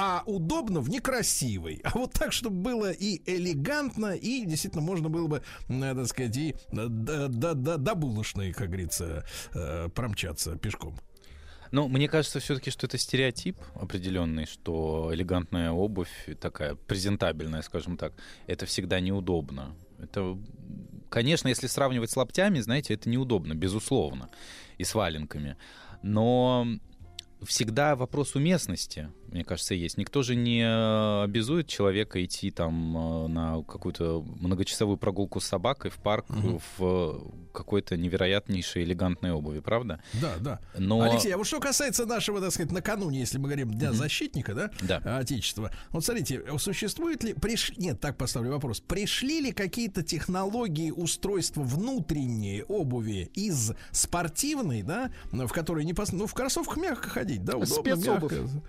А удобно в некрасивой. А вот так, чтобы было и элегантно, и действительно можно было бы, надо сказать, и до, до, до, до булочной, как говорится, э, промчаться пешком. Ну, мне кажется все-таки, что это стереотип определенный, что элегантная обувь, такая презентабельная, скажем так, это всегда неудобно. Это, конечно, если сравнивать с лаптями, знаете, это неудобно, безусловно, и с валенками. Но всегда вопрос уместности, мне кажется, есть. Никто же не э, обязует человека идти там э, на какую-то многочасовую прогулку с собакой в парк Мгм. в какой-то невероятнейшей элегантной обуви, правда? Да, да. Но... Алексей, а вот что касается нашего, так сказать, накануне, если мы говорим Дня защитника, да, Да. Отечества, вот смотрите, существует ли, приш... нет, так поставлю вопрос, пришли ли какие-то технологии устройства внутренней обуви из спортивной, да, в которой не пос... ну, в кроссовках мягко ходить, да, удобно, Спецобувь. мягко.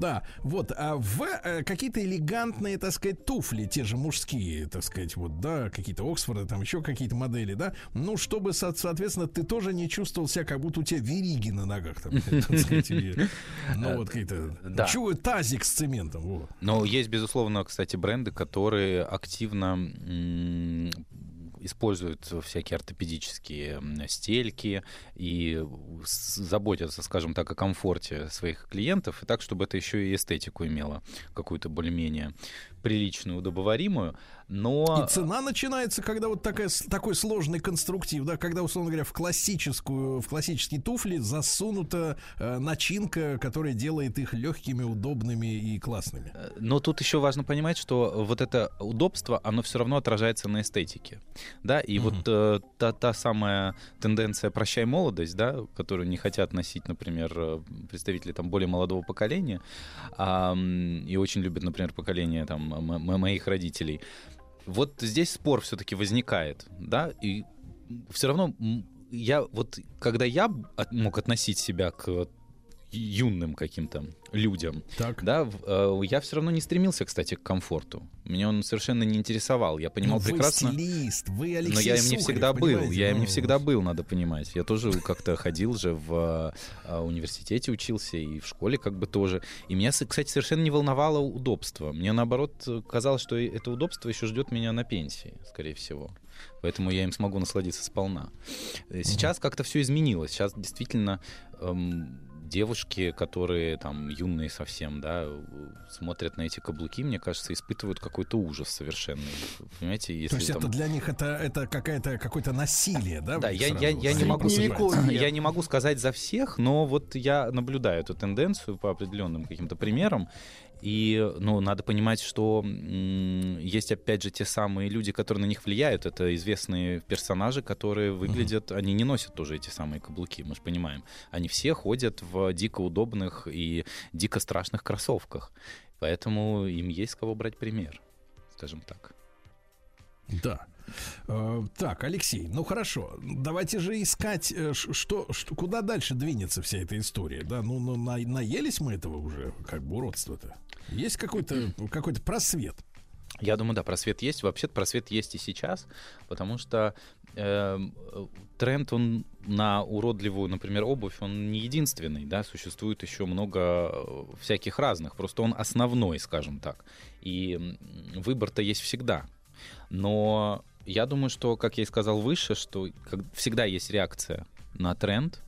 Да, вот, а в э, какие-то элегантные, так сказать, туфли, те же мужские, так сказать, вот, да, какие-то Оксфорды, там еще какие-то модели, да, ну, чтобы, со- соответственно, ты тоже не чувствовал себя, как будто у тебя вериги на ногах, там, так сказать, или, ну, вот какие-то, Да. чего, тазик с цементом, вот. Но есть, безусловно, кстати, бренды, которые активно используют всякие ортопедические стельки и заботятся, скажем так, о комфорте своих клиентов, и так, чтобы это еще и эстетику имело какую-то более-менее приличную, удобоваримую. Но... И цена начинается, когда вот такая, такой сложный конструктив, да, когда, условно говоря, в классическую, в классические туфли засунута э, начинка, которая делает их легкими, удобными и классными. Но тут еще важно понимать, что вот это удобство, оно все равно отражается на эстетике. Да, и вот э, та, та самая тенденция «прощай молодость», да, которую не хотят носить, например, э, представители там более молодого поколения, м, и очень любят, например, поколение там м- моих родителей. Вот здесь спор все-таки возникает, да, и все равно я вот, когда я мог относить себя к юным каким-то людям, да, в- э, я все равно не стремился, кстати, к комфорту. Меня он совершенно не интересовал. Я понимал Ну, вы прекрасно. стилист, вы Алексей Но я им не Сухарев, всегда был. понимаете? Я им не Ну, всегда был, надо понимать. Я тоже как-то ходил же в э, университете учился и в школе как бы тоже. И меня, кстати, совершенно не волновало удобство. Мне наоборот казалось, что это удобство еще ждет меня на пенсии, скорее всего. Поэтому я им смогу насладиться сполна. Э, Сейчас как-то все изменилось. Сейчас действительно эм, девушки, которые там юные совсем, да, смотрят на эти каблуки, мне кажется, испытывают какой-то ужас совершенный. Понимаете, если То есть там- это для них это, это какая-то, какое-то насилие, да? да, я, я, я, не могу, я не могу сказать за всех, но вот я наблюдаю эту тенденцию по определенным каким-то примерам. И, ну, надо понимать, что есть, опять же, те самые люди, которые на них влияют. Это известные персонажи, которые выглядят... Они не носят тоже эти самые каблуки, мы же понимаем. Они все ходят в дико удобных и дико страшных кроссовках. Поэтому им есть с кого брать пример, скажем так. Да. Э, Так, Алексей, ну хорошо, давайте же искать, э, что, что, куда дальше двинется вся эта история, да? Ну, ну на- наелись мы этого уже, как бы уродства-то. Есть какой-то какой-то просвет. Я думаю, да, просвет есть. Вообще-то просвет есть и сейчас, потому что э, тренд, он на уродливую, например, обувь, он не единственный, да, существует еще много э, всяких разных, просто он основной, скажем так. И выбор-то есть всегда. Но я думаю, что, как я и сказал выше, что всегда есть реакция на тренд.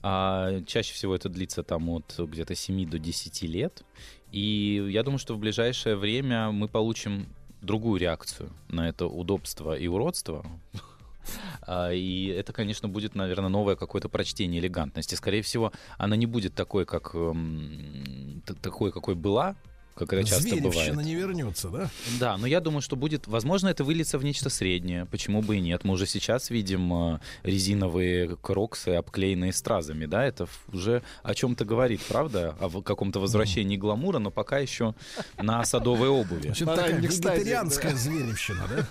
А чаще всего это длится там от где-то 7 до 10 лет. И я думаю, что в ближайшее время мы получим другую реакцию на это удобство и уродство. А, И это, конечно, будет, наверное, новое какое-то прочтение элегантности. Скорее всего, она не будет такой, как эм, такой, какой была, как это часто бывает. Зверевщина не вернется, да? Да, но я думаю, что будет, возможно, это выльется в нечто среднее. Почему бы и нет? Мы уже сейчас видим э, резиновые кроксы, обклеенные стразами, да? Это уже о чем-то говорит, правда? О каком-то возвращении гламура, но пока еще на садовой обуви. Значит, такая вегетарианская зверевщина, да?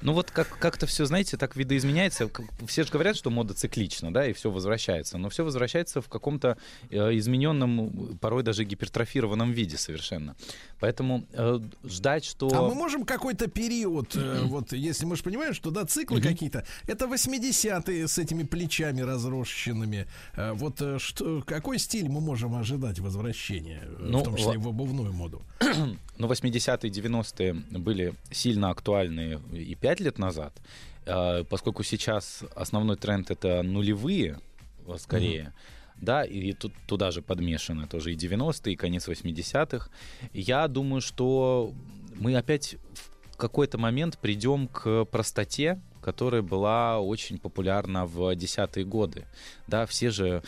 Ну вот как- как-то все, знаете, так видоизменяется. Все же говорят, что мода циклична, да, и все возвращается. Но все возвращается в каком-то э, измененном, порой даже гипертрофированном виде совершенно. Поэтому э, ждать, что... А мы можем какой-то период, э, вот если мы же понимаем, что да, циклы какие-то, это 80-е с этими плечами разросшенными. Э, Вот э, что, какой стиль мы можем ожидать возвращения, э, Ну, в том числе в обувную моду? Но 80-е, 90-е были сильно актуальны и 5 лет назад, э, поскольку сейчас основной тренд это нулевые, э, скорее. Да, и тут, туда же подмешаны тоже и 90-е, и конец 80-х. Я думаю, что мы опять в какой-то момент придем к простоте, которая была очень популярна в десятые годы. Да, все же,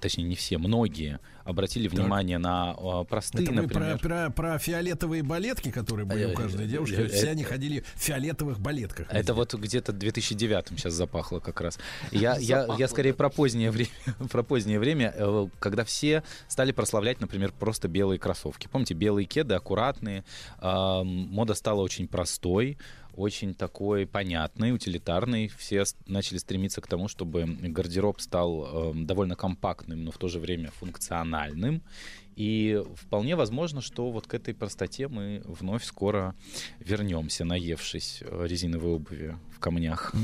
точнее не все, многие обратили внимание на э, простые, Это например. про, про, про фиолетовые балетки, которые были у Э, каждой э, девушки. э, Все они ходили в фиолетовых балетках. Это вот где-то 2009 сейчас запахло как раз. Я, я, Запахло, я скорее про позднее время, про позднее время, когда все стали прославлять, например, просто белые кроссовки. Помните, белые кеды, аккуратные. а, Мода стала очень простой, очень такой понятный, утилитарный. Все начали стремиться к тому, чтобы гардероб стал э, довольно компактным, но в то же время функциональным. И вполне возможно, что вот к этой простоте мы вновь скоро вернемся, наевшись э, резиновой обуви в камнях.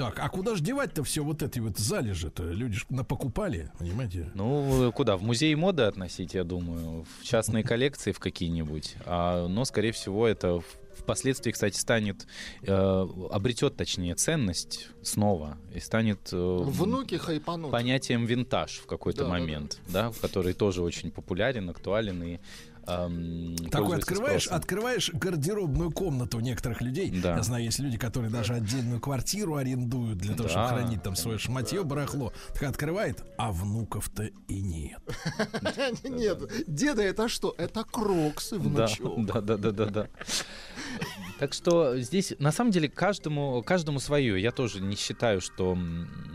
Так, а куда же девать-то все вот эти вот залежи-то? Люди ж напокупали, понимаете? Ну, куда? В музей моды относить, я думаю, в частные коллекции в какие-нибудь. А, но, скорее всего, это впоследствии, кстати, станет, э, обретет, точнее, ценность снова и станет э, Внуки хайпанут. понятием винтаж в какой-то Да, да, момент, да, который тоже очень популярен, актуален и эм, Такой открываешь, спросом. открываешь гардеробную комнату у некоторых людей. Да. Я знаю, есть люди, которые даже отдельную квартиру арендуют для того, чтобы Да. хранить там свое шматье, барахло. Так открывает, а внуков-то и нет. Нет, деда это что? Это кроксы, Да, внучок. да, да, да, да, да. Так что здесь на самом деле каждому, каждому свое. Я тоже не считаю, что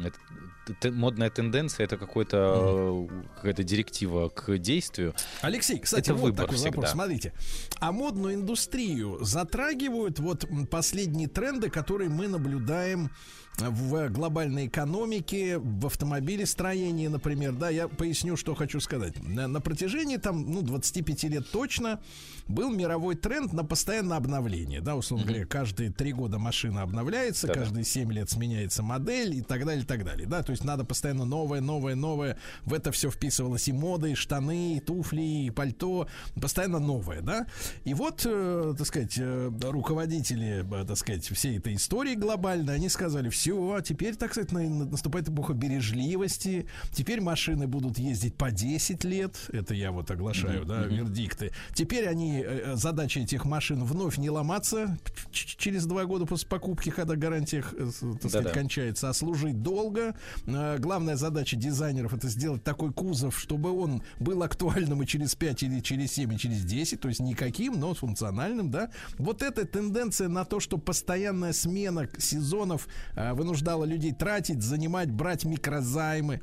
это- модная тенденция это какой-то какая-то директива к действию. Алексей, кстати, это вот выбор такой всегда. вопрос. Смотрите, а модную индустрию затрагивают вот последние тренды, которые мы наблюдаем в глобальной экономике, в автомобилестроении, например, да, я поясню, что хочу сказать. На, на протяжении там, ну, 25 лет точно был мировой тренд на постоянное обновление, да, условно говоря, каждые три года машина обновляется, Да-да. каждые 7 лет сменяется модель и так далее, и так далее, да, то есть надо постоянно новое, новое, новое, в это все вписывалось и мода, и штаны, и туфли, и пальто, постоянно новое, да, и вот, э, так сказать, э, руководители, э, так сказать, всей этой истории глобальной, они сказали, все, а теперь, так сказать, на- на- наступает эпоха бережливости, теперь машины будут ездить по 10 лет, это я вот оглашаю, Мгм, да, вердикты, теперь они, э, э, задача этих машин вновь не ломаться через два года после покупки, когда гарантия, э, так сказать, Да-да. кончается, а служить долго. Главная задача дизайнеров это сделать такой кузов, чтобы он был актуальным и через 5 или через 7 и через 10, то есть никаким, но функциональным, да. Вот эта тенденция на то, что постоянная смена сезонов вынуждала людей тратить, занимать, брать микрозаймы,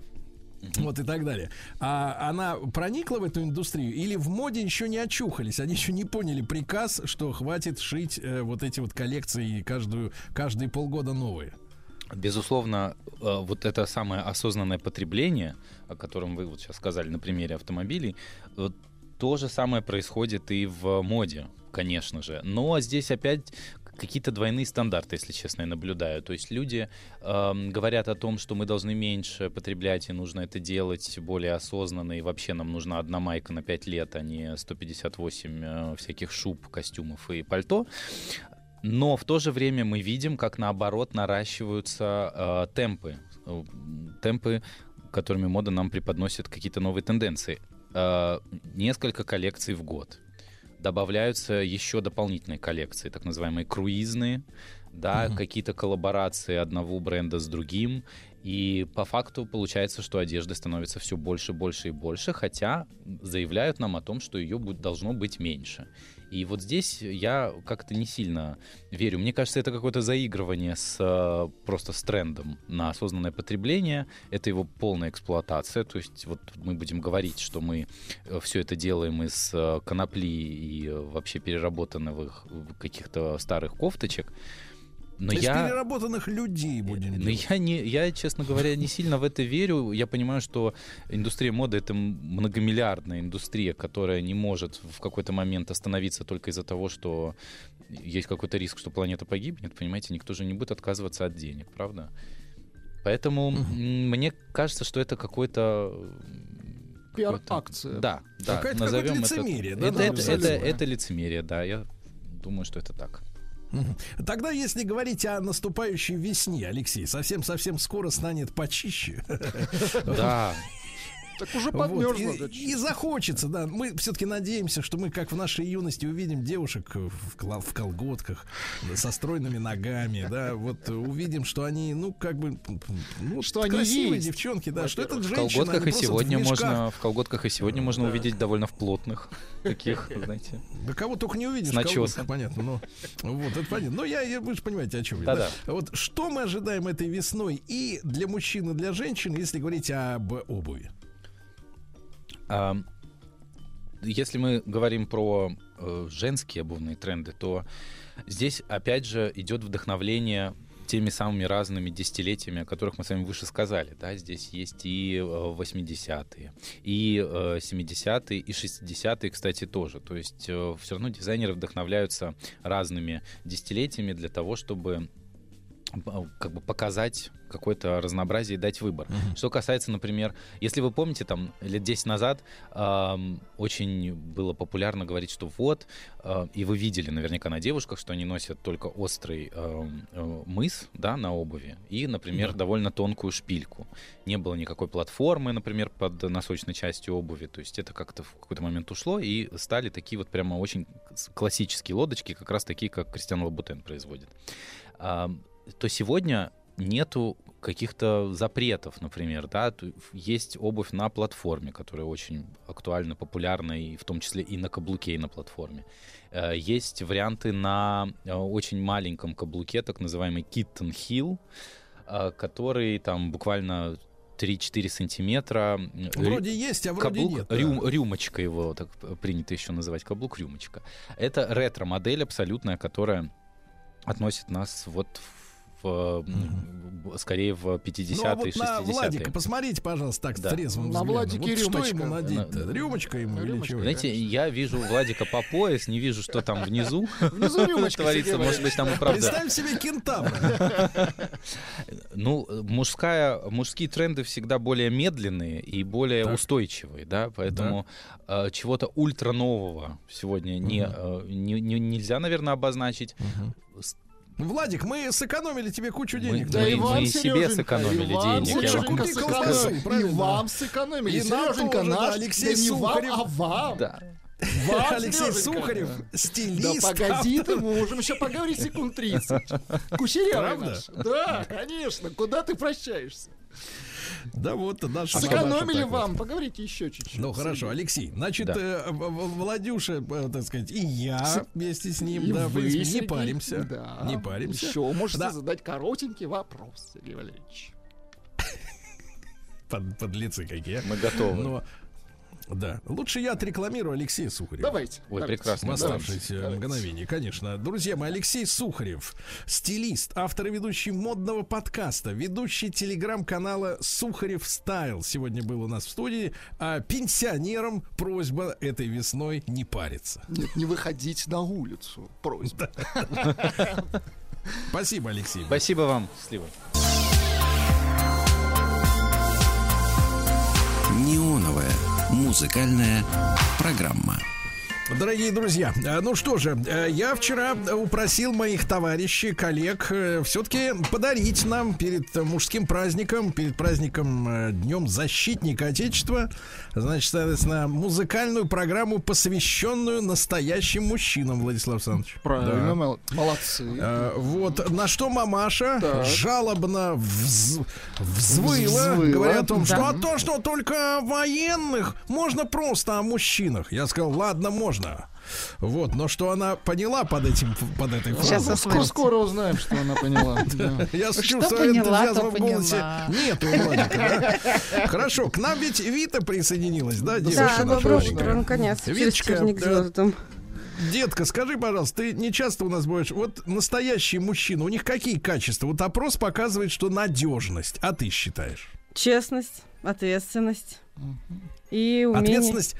вот и так далее. А она проникла в эту индустрию или в моде еще не очухались? Они еще не поняли приказ, что хватит шить э, вот эти вот коллекции каждую, каждые полгода новые. Безусловно, э, вот это самое осознанное потребление, о котором вы вот сейчас сказали на примере автомобилей, то же самое происходит и в моде, конечно же. Но здесь опять какие-то двойные стандарты, если честно, я наблюдаю. То есть люди эм, говорят о том, что мы должны меньше потреблять, и нужно это делать более осознанно, и вообще нам нужна одна майка на 5 лет, а не 158 э, всяких шуб, костюмов и пальто. Но в то же время мы видим, как наоборот наращиваются э, темпы. Э, темпы, которыми мода нам преподносит какие-то новые тенденции. Э, несколько коллекций в год. Добавляются еще дополнительные коллекции, так называемые круизные, да, какие-то коллаборации одного бренда с другим. И по факту получается, что одежды становится все больше, больше и больше, хотя заявляют нам о том, что ее будет, должно быть меньше. И вот здесь я как-то не сильно верю. Мне кажется, это какое-то заигрывание с э, просто с трендом на осознанное потребление. Это его полная эксплуатация. То есть вот мы будем говорить, что мы все это делаем из э, конопли и э, вообще переработанных каких-то старых кофточек. Но есть я... переработанных людей будем Но делать. я, не, я, честно говоря, не сильно в это верю. Я понимаю, что индустрия моды — это многомиллиардная индустрия, которая не может в какой-то момент остановиться только из-за того, что есть какой-то риск, что планета погибнет. Понимаете, никто же не будет отказываться от денег, правда? Поэтому м, мне кажется, что это какой-то... Пиар-акция. Да, да. Какое-то- назовем какое-то это- лицемерие, да, это, да, это, это, это лицемерие, да. Я думаю, что это так. Тогда, если говорить о наступающей весне, Алексей, совсем-совсем скоро станет почище. Да. Так уже Вот. подмерзло. И, и захочется, да. Мы все-таки надеемся, что мы, как в нашей юности, увидим девушек в, в колготках, да, со стройными ногами, да. Вот увидим, что они, ну, как бы, ну, вот Что они красивые есть, девчонки, да. Что это В женщина, колготках они и сегодня в можно в колготках и сегодня можно увидеть довольно в плотных таких, знаете. Да кого только не увидишь. В колготках, начесом. понятно. Но, вот, это понятно. Но я, я, вы же понимаете, о чем я. Да-да. Вот что мы ожидаем этой весной и для мужчин, и для женщин, если говорить об обуви? Если мы говорим про э, женские обувные тренды, то здесь опять же идет вдохновление теми самыми разными десятилетиями, о которых мы с вами выше сказали. Да? Здесь есть и э, 80-е, и э, 70-е, и 60-е, кстати, тоже. То есть все равно дизайнеры вдохновляются разными десятилетиями для того, чтобы как бы показать какое-то разнообразие и дать выбор. Что касается, например, если вы помните, там лет 10 назад ам, очень было популярно говорить, что вот, а, и вы видели наверняка на девушках, что они носят только острый э, мыс да, на обуви и, например, Да. довольно тонкую шпильку. Не было никакой платформы, например, под носочной частью обуви. То есть это как-то в какой-то момент ушло, и стали такие вот прямо очень классические лодочки, как раз такие, как Кристиан Лабутен производит. То сегодня нету каких-то запретов, например, да, есть обувь на платформе, которая очень актуальна, популярна, и в том числе и на каблуке, и на платформе. Э, Есть варианты на э, очень маленьком каблуке, так называемый kitten heel, э, который там буквально 3-4 сантиметра. Вроде есть, а вроде каблук, нет, да. рюм- рюмочка его так принято еще называть, каблук рюмочка. Это ретро-модель абсолютная, которая относит нас вот в, скорее в 50-е, Ну, а вот 60-е. на Владика посмотрите, пожалуйста, так, Да. с трезвым На взглядом. Владике вот что рюмочка. ему надеть-то? На- Рюмочка ему или Рюмочка. чего? Знаете, я вижу Владика по пояс, не вижу, что там внизу. Внизу рюмочка творится. Может быть, там и правда. Представь себе кентавра. Ну, мужская, мужские тренды всегда более медленные и более Так. устойчивые, да, поэтому э, чего-то ультра нового сегодня не, э, не- не- нельзя, наверное, обозначить. С- Владик, мы сэкономили тебе кучу Мы- денег. Да да? и вам, себе сэкономили и вам, денег, Лучше купи сэкономили. И вам сэкономили. И Сереженька тоже, да, наш, Алексей да не вам, Сухарев. а вам. Да. Вам, Алексей Сереженька. Сухарев, Да стилист. погоди ты, мы можем еще поговорить секунд 30. Кучерявый Правда? наш. Да, конечно. Куда ты прощаешься? Да вот, наша Сэкономили вам. Поговорите еще чуть-чуть. Ну хорошо, Алексей. Значит, э, Владюша, э, так сказать, и я вместе с ним, да, не паримся. Да. Не паримся. Еще можете Да. задать коротенький вопрос, Сергей Валерьевич. Под, подлецы какие. Мы готовы. Но, да. Лучше я отрекламирую Алексея Сухарева. Давайте. Ой, давайте. прекрасно. В Давайте. оставшиеся Давайте. мгновения, конечно. Друзья мои, Алексей Сухарев, стилист, автор и ведущий модного подкаста, ведущий телеграм-канала Сухарев Стайл. Сегодня был у нас в студии. А пенсионерам просьба этой весной не париться. Нет, не выходить на улицу. Просьба. Спасибо, Алексей. Спасибо вам. Счастливо. Неоновая музыкальная программа. Дорогие друзья, э, ну что же, э, я вчера упросил моих товарищей, коллег все-таки подарить нам перед э, мужским праздником, перед праздником э, Днем Защитника Отечества, значит, соответственно, музыкальную программу, посвященную настоящим мужчинам, Владислав Александрович. Правильно, Да. мол- молодцы. Э, Вот, на что мамаша Так. жалобно вз- взвыла, Взвыла. говоря о том, что Да. а то, что только о военных, можно просто о мужчинах. Я сказал, ладно, можно. Вот, но что она поняла под этим, под этой Сейчас фразой? скоро, скоро узнаем, что она поняла. Да. Я Что чувствую поняла, энтузиазма в голосе. Нету да? Хорошо, к нам ведь Вита присоединилась, да, девушка? Да, наша доброе утро, наконец. Виточка, да. Детка, скажи, пожалуйста, ты не часто у нас будешь. Вот настоящие мужчины, у них какие качества? Вот опрос показывает, что надежность. А ты считаешь? Честность, ответственность и умение. Ответственность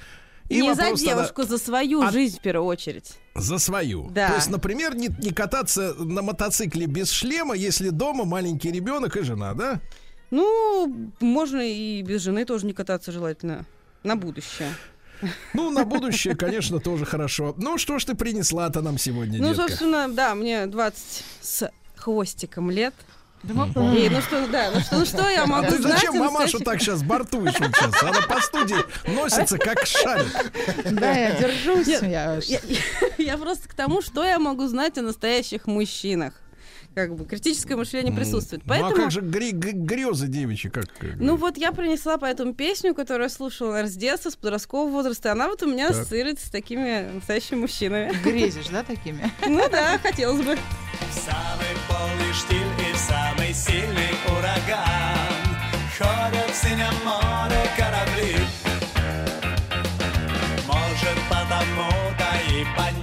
и не за вопрос тогда- девушку, за свою жизнь в первую очередь. За свою. Да. То есть, например, не, не кататься на мотоцикле без шлема, если дома маленький ребенок и жена, да? Ну, можно и без жены тоже не кататься желательно. На будущее. Ну, на будущее, конечно, тоже хорошо. Ну, что ж ты принесла-то нам сегодня, Ну, детка? собственно, да, мне 20 с хвостиком лет. И, ну что, да, ну что, ну что я могу А ты знать зачем мамашу так сейчас бортуешь вот сейчас? Она по студии носится как шарик. Да, я держусь. Нет, я- я, я просто к тому, что я могу знать о настоящих мужчинах. Как бы критическое мышление присутствует. Ну, а Поэтому, как же гре- г- грезы девичьи? Как, ну вот я принесла поэтому песню, которую я слушала наверное, с детства, с подросткового возраста. Она вот у меня Так. ассоциируется с такими настоящими мужчинами. Грезишь, да, такими? Ну да, хотелось бы. Самый полный штиль и самый сильный ураган. Ходят в синем море корабли. Может потому-то и понятно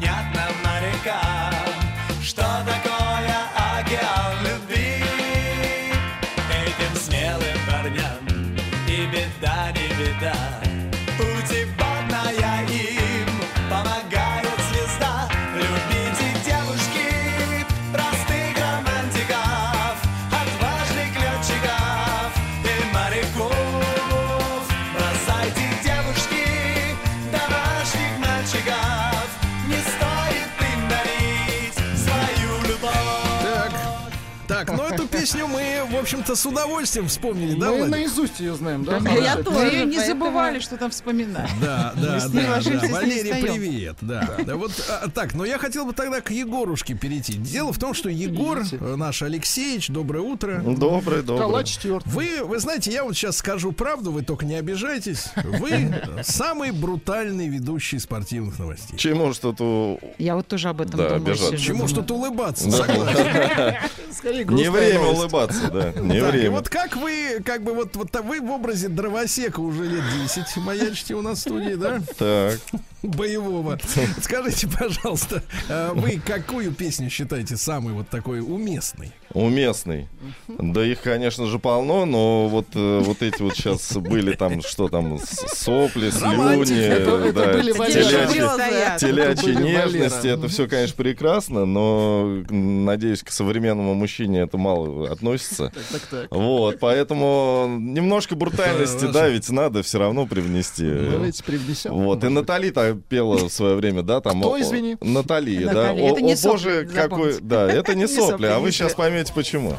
песню мы, в общем-то, с удовольствием вспомнили, да, Мы наизусть ее знаем, да? Да, Хорошо. Мы ее не забывали, что там вспоминать. Да, да, да, Валерий, привет. Да. Да, Вот а, так, но я хотел бы тогда к Егорушке перейти. Дело в том, что Егор, э, наш Алексеевич, доброе утро. Доброе, доброе. Вы, вы знаете, я вот сейчас скажу правду, вы только не обижайтесь. Вы самый брутальный ведущий спортивных новостей. Чему что-то... Я вот тоже об этом Да, сижу, Чему что-то улыбаться, Да. согласен. Скорее, Не время улыбаться, да, не Так, и время. вот как вы, как бы вот, вот вы в образе дровосека уже лет 10 маячите у нас в студии, да? Так. Боевого. Скажите, пожалуйста, а вы какую песню считаете самой вот такой уместной? Уместный. Да их, конечно же, полно, но вот, э, вот эти вот сейчас были там, что там, сопли, слюни, Это- это да, были Валера. телячьи, телячьи Это нежности, это все, конечно, прекрасно, но, надеюсь, к современному мужчине это мало относится. Так, так. Вот, поэтому немножко брутальности, да, ведь надо все равно привнести. Давайте привнесем. Вот, и Натали так пела в свое время, да, там... Кто, о- о- извини? Натали, да. О, боже, какой... Да, это не сопли, а вы сейчас поймете, почему.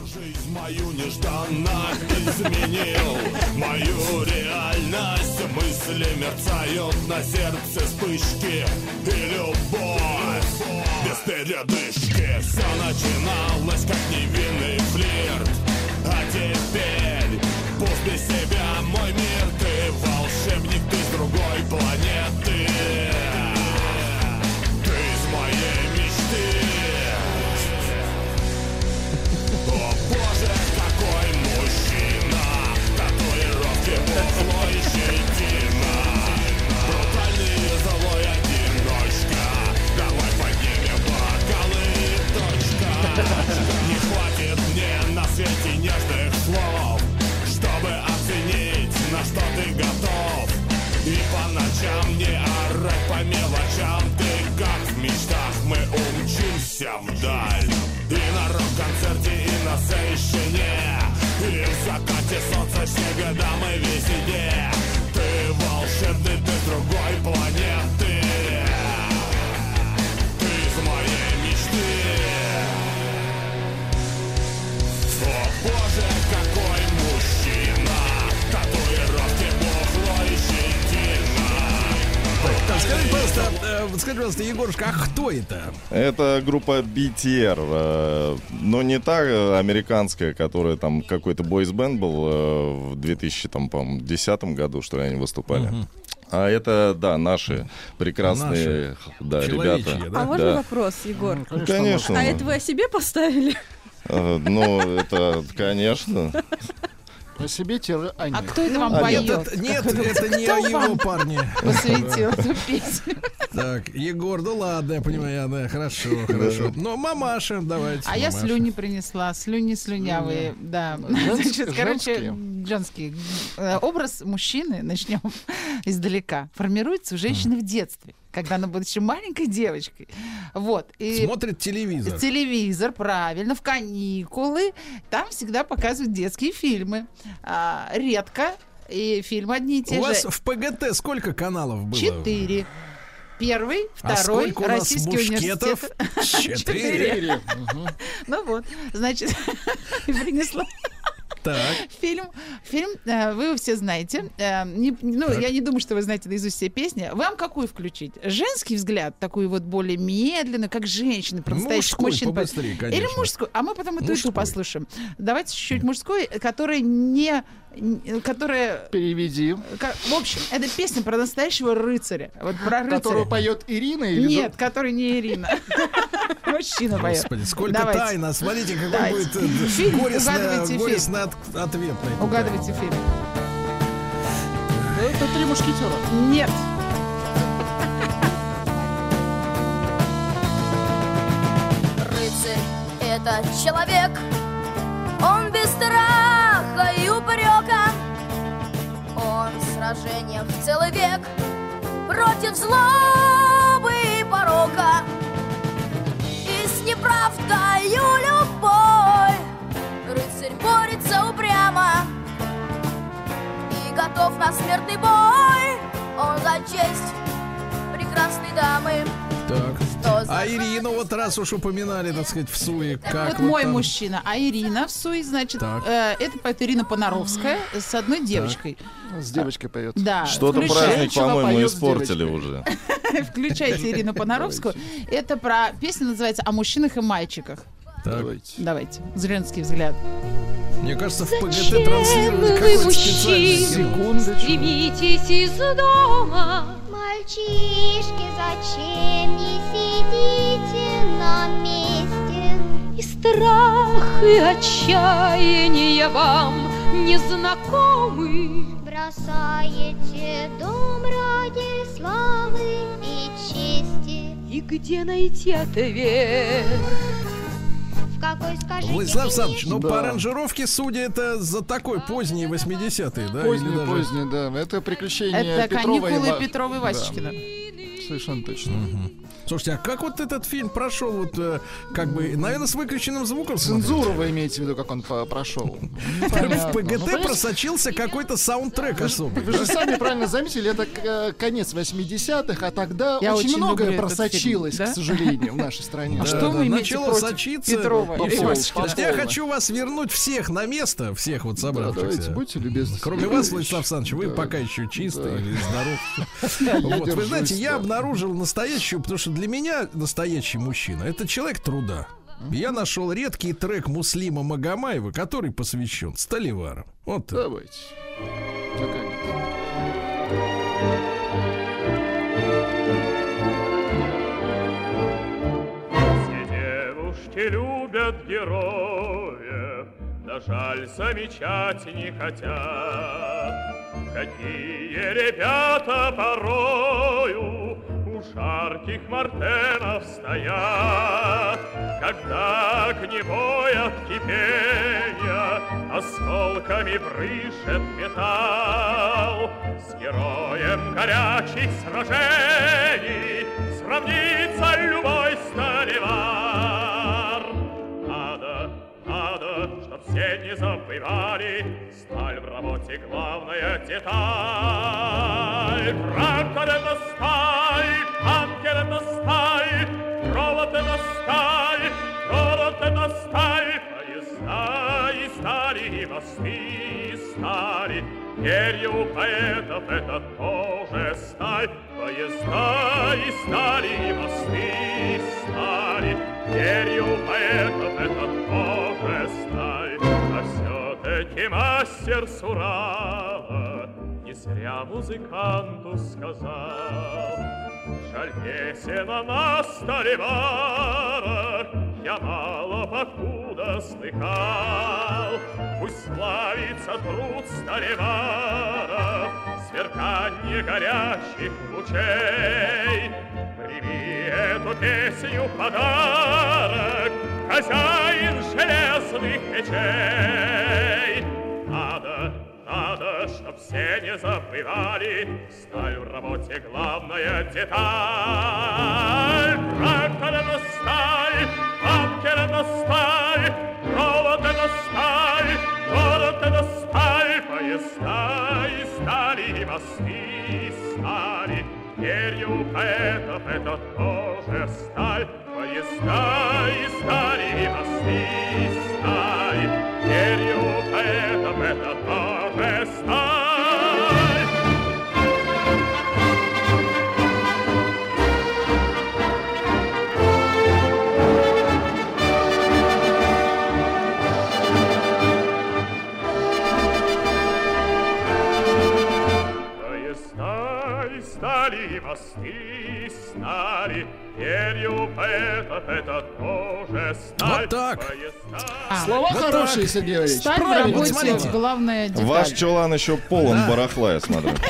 мою нежданно изменил Мою реальность мысли мерцают на сердце вспышки И любовь без передышки Все начиналось как невинный флирт теперь. Пусть без себя мой мир Ты волшебник, ты с другой планеты И вот скажи, пожалуйста, Егорушка, а кто это? Это группа BTR, э, но не та э, американская, которая там какой-то бойсбенд был э, в 2010 году, что ли, они выступали. А это, да, наши прекрасные да, ребята. Человечьи, А можно Да. вопрос, Егор? Ну, конечно. А это вы о себе поставили? Э, Ну, это, конечно. По себе тире. А кто это вам А, поет? нет, это, нет, это не о его вам парне. Посвятил эту песню. Так, Егор, ну ладно, я понимаю, да, хорошо, хорошо. Но мамаша, давайте. А я слюни принесла, слюни слюнявые, да. Женс- Значит, короче, женский э, образ мужчины, начнем издалека, формируется у женщины в детстве, когда она будет еще маленькой девочкой. Вот. И Смотрит телевизор. Телевизор, правильно, в каникулы. Там всегда показывают детские фильмы. А, редко. И фильмы одни и те У же. вас в ПГТ сколько каналов было? Четыре. Первый, А второй, у нас Российский университет. Четыре. Ну вот, значит, принесла Так. фильм. Фильм э, вы все знаете. Э, не- ну, я не думаю, что вы знаете наизусть все песни. Вам какую включить? Женский взгляд, такой вот более медленный, как женщины, мужчин. побыстрее, Или мужской. А мы потом и ту, и ту Мужской. послушаем. Давайте чуть-чуть мужской, который не... н- Которая... Переведи. Ка- В общем, это песня про настоящего рыцаря. Вот про рыцаря. Которую поет Ирина или Нет, который не Ирина. Мужчина поет. Господи, сколько Давайте. тайна. Смотрите, какой Давайте. будет э, Фильм, горестный, угадывайте фильм. горестный от- ответ на это. Угадывайте фильм. Это три мушкетера. Нет. Рыцарь — это человек, он без страха и упрека. Он в сражениях целый век против злобы и порока. И с неправдою любой рыцарь борется упрямо и готов на смертный бой. Он за честь прекрасной дамы. Так. Что за А Ирину вот раз уж упоминали, так сказать, в Суе, как вот вот мой там? мужчина. А Ирина в Суе, значит, Так. э, это поет Ирина Понаровская с одной девочкой. С девочкой поет. Да. Что-то праздник, по-моему, испортили уже. Включайте Ирину Понаровскую. Это про песня называется «О мужчинах и мальчиках». Так. Давайте. Зеленский взгляд. Мне кажется, в ПГТ транслировали какой-то специальный кино. Стремитесь из дома. Мальчишки, зачем не сидите на месте? И страх, и отчаяние вам незнакомы. Бросаете дом ради славы и чести. И где найти ответ? Какой, скажите, Владислав Александрович, ну Да. по аранжировке, судя, это за такой поздний 80-е, да? Поздний, или даже... поздний, да. Это приключения Это Петрова и каникулы Ва- Петрова и Да, Васечкина. Совершенно точно. Слушайте, а как вот этот фильм прошел, вот, э, как бы, наверное, с выключенным звуком? Цензуру вы имеете в виду, как он по- прошел? В. ПГТ Ну, просочился какой-то саундтрек Вы же, особый. вы же да? сами правильно заметили, это э, конец 80-х, а тогда очень, многое просочилось, да? к сожалению, в нашей стране. А Да, что да, вы имеете против я хочу вас вернуть всех на место, всех вот собравшихся. давайте, будьте любезны. Кроме вас. Владислав Александрович, вы пока еще чистый или здоров. Вот, вы знаете, я обнаружил настоящую, потому что для меня настоящий мужчина это человек труда. Я нашел редкий трек Муслима Магомаева, который посвящен сталеварам. Вот. Давайте. Девушки любят героев, да жаль замечать не хотят. Какие ребята порою у жарких мартенов стоят, когда огневой от кипения осколками брышет металл. С героем горячих сражений сравнится любой сталевар. Надо, чтоб все не забывали, сталь в работе главная деталь. Трактор это сталь, танкер это сталь, провод это сталь, город это сталь, поезда и стали, и мосты и стали. У поэтов это тоже с Урала не зря музыканту сказал. Жаль, песен на столеварах я мало покуда слыхал. Пусть славится труд столевара, сверканье горящих лучей. Прими эту песню подарок, хозяин железных печей. Надо, чтоб все не забывали, Сталь в работе главная деталь. Трактор это сталь, танкер это сталь, провод это сталь, город это сталь, поезда и стали, и мосты стали. Дверью поэтов это тоже сталь, поезда и стали, и мосты стали. Дверью поэтов это тоже kas tis nari, ieri u peta peta Вот так. А, Слова Вот хорошие, так. Сергей Валерьевич. Сталь в работе смотрите. главная деталь. Ваш чулан еще полон барахла, я смотрю.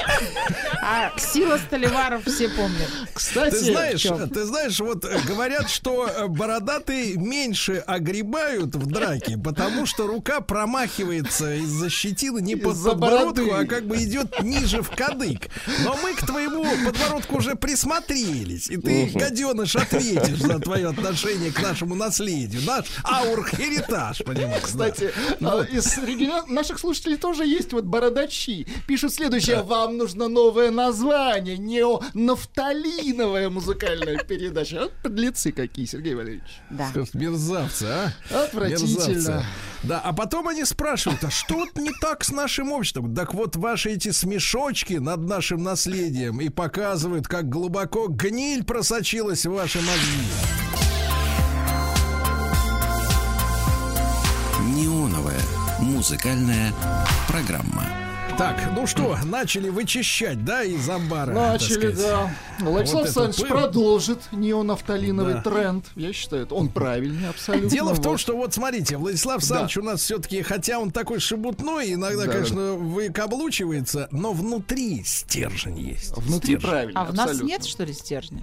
А сила столеваров все помнят. Кстати, Ты знаешь, ты знаешь, вот э, говорят, что э, бородатые меньше огребают в драке, потому что рука промахивается из-за щетины не под подбородку, а как бы идет ниже в кадык. Но мы к твоему подбородку уже присмотрелись, и ты, гаденыш, ответишь за твое отношение к нашему наследию. Наш аурхеритаж, понимаешь? Кстати, да. а, Вот. из наших слушателей тоже есть вот бородачи. Пишут следующее. Вам нужно новое название. Неонафталиновая музыкальная передача. Вот подлецы какие, Сергей Валерьевич. Да. Мерзавцы, а? Отвратительно. Мерзавцы. Да, а потом они спрашивают, а что не так с нашим обществом? Так вот, ваши эти смешочки над нашим наследием и показывают, как глубоко гниль просочилась в ваши мозги. Музыкальная программа. Так, ну что, начали вычищать, да, из амбара? Начали, да. Владислав Вот Александрович продолжит неонафталиновый Да. тренд. Я считаю, это он правильный абсолютно. Дело в том, Вот. что вот смотрите, Владислав Александрович у нас все-таки, хотя он такой шебутной, иногда, Да, конечно, выкаблучивается, но внутри стержень есть. Внутри Стержень. правильно, А в нас нет, что ли, стержня?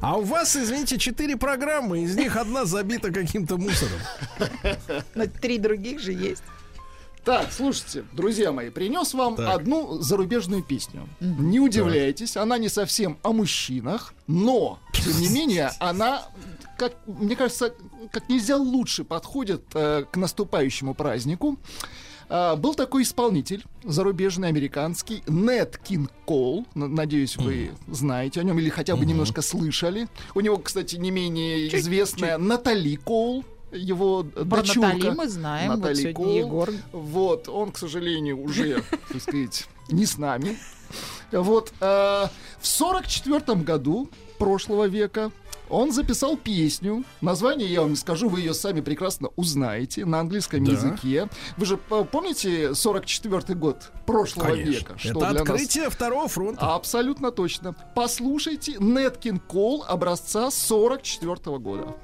А у вас, извините, четыре программы, из них одна забита каким-то мусором. Но три других же есть. Так, слушайте, друзья мои, принес вам Так. одну зарубежную песню. Не удивляйтесь, она не совсем о мужчинах, но, тем не менее, она, как мне кажется, как нельзя лучше подходит э, к наступающему празднику. А, был такой исполнитель зарубежный, американский, Нет Кин Кол. Надеюсь, вы знаете о нем или хотя бы немножко слышали. У него, кстати, не менее известная Натали Кол. Его Про дочурка. Натали мы знаем. Вот Натали сегодня Кол. Егор. Вот, он, к сожалению, уже, так сказать, не с нами. Вот, э, в сорок четвертом году прошлого века он записал песню. Название я вам не скажу, вы ее сами прекрасно узнаете на английском Да. языке. Вы же э, помните 44 год прошлого Конечно. века? Это для нас- открытие второго фронта. Абсолютно точно. Послушайте Неткин Кол образца 44 года.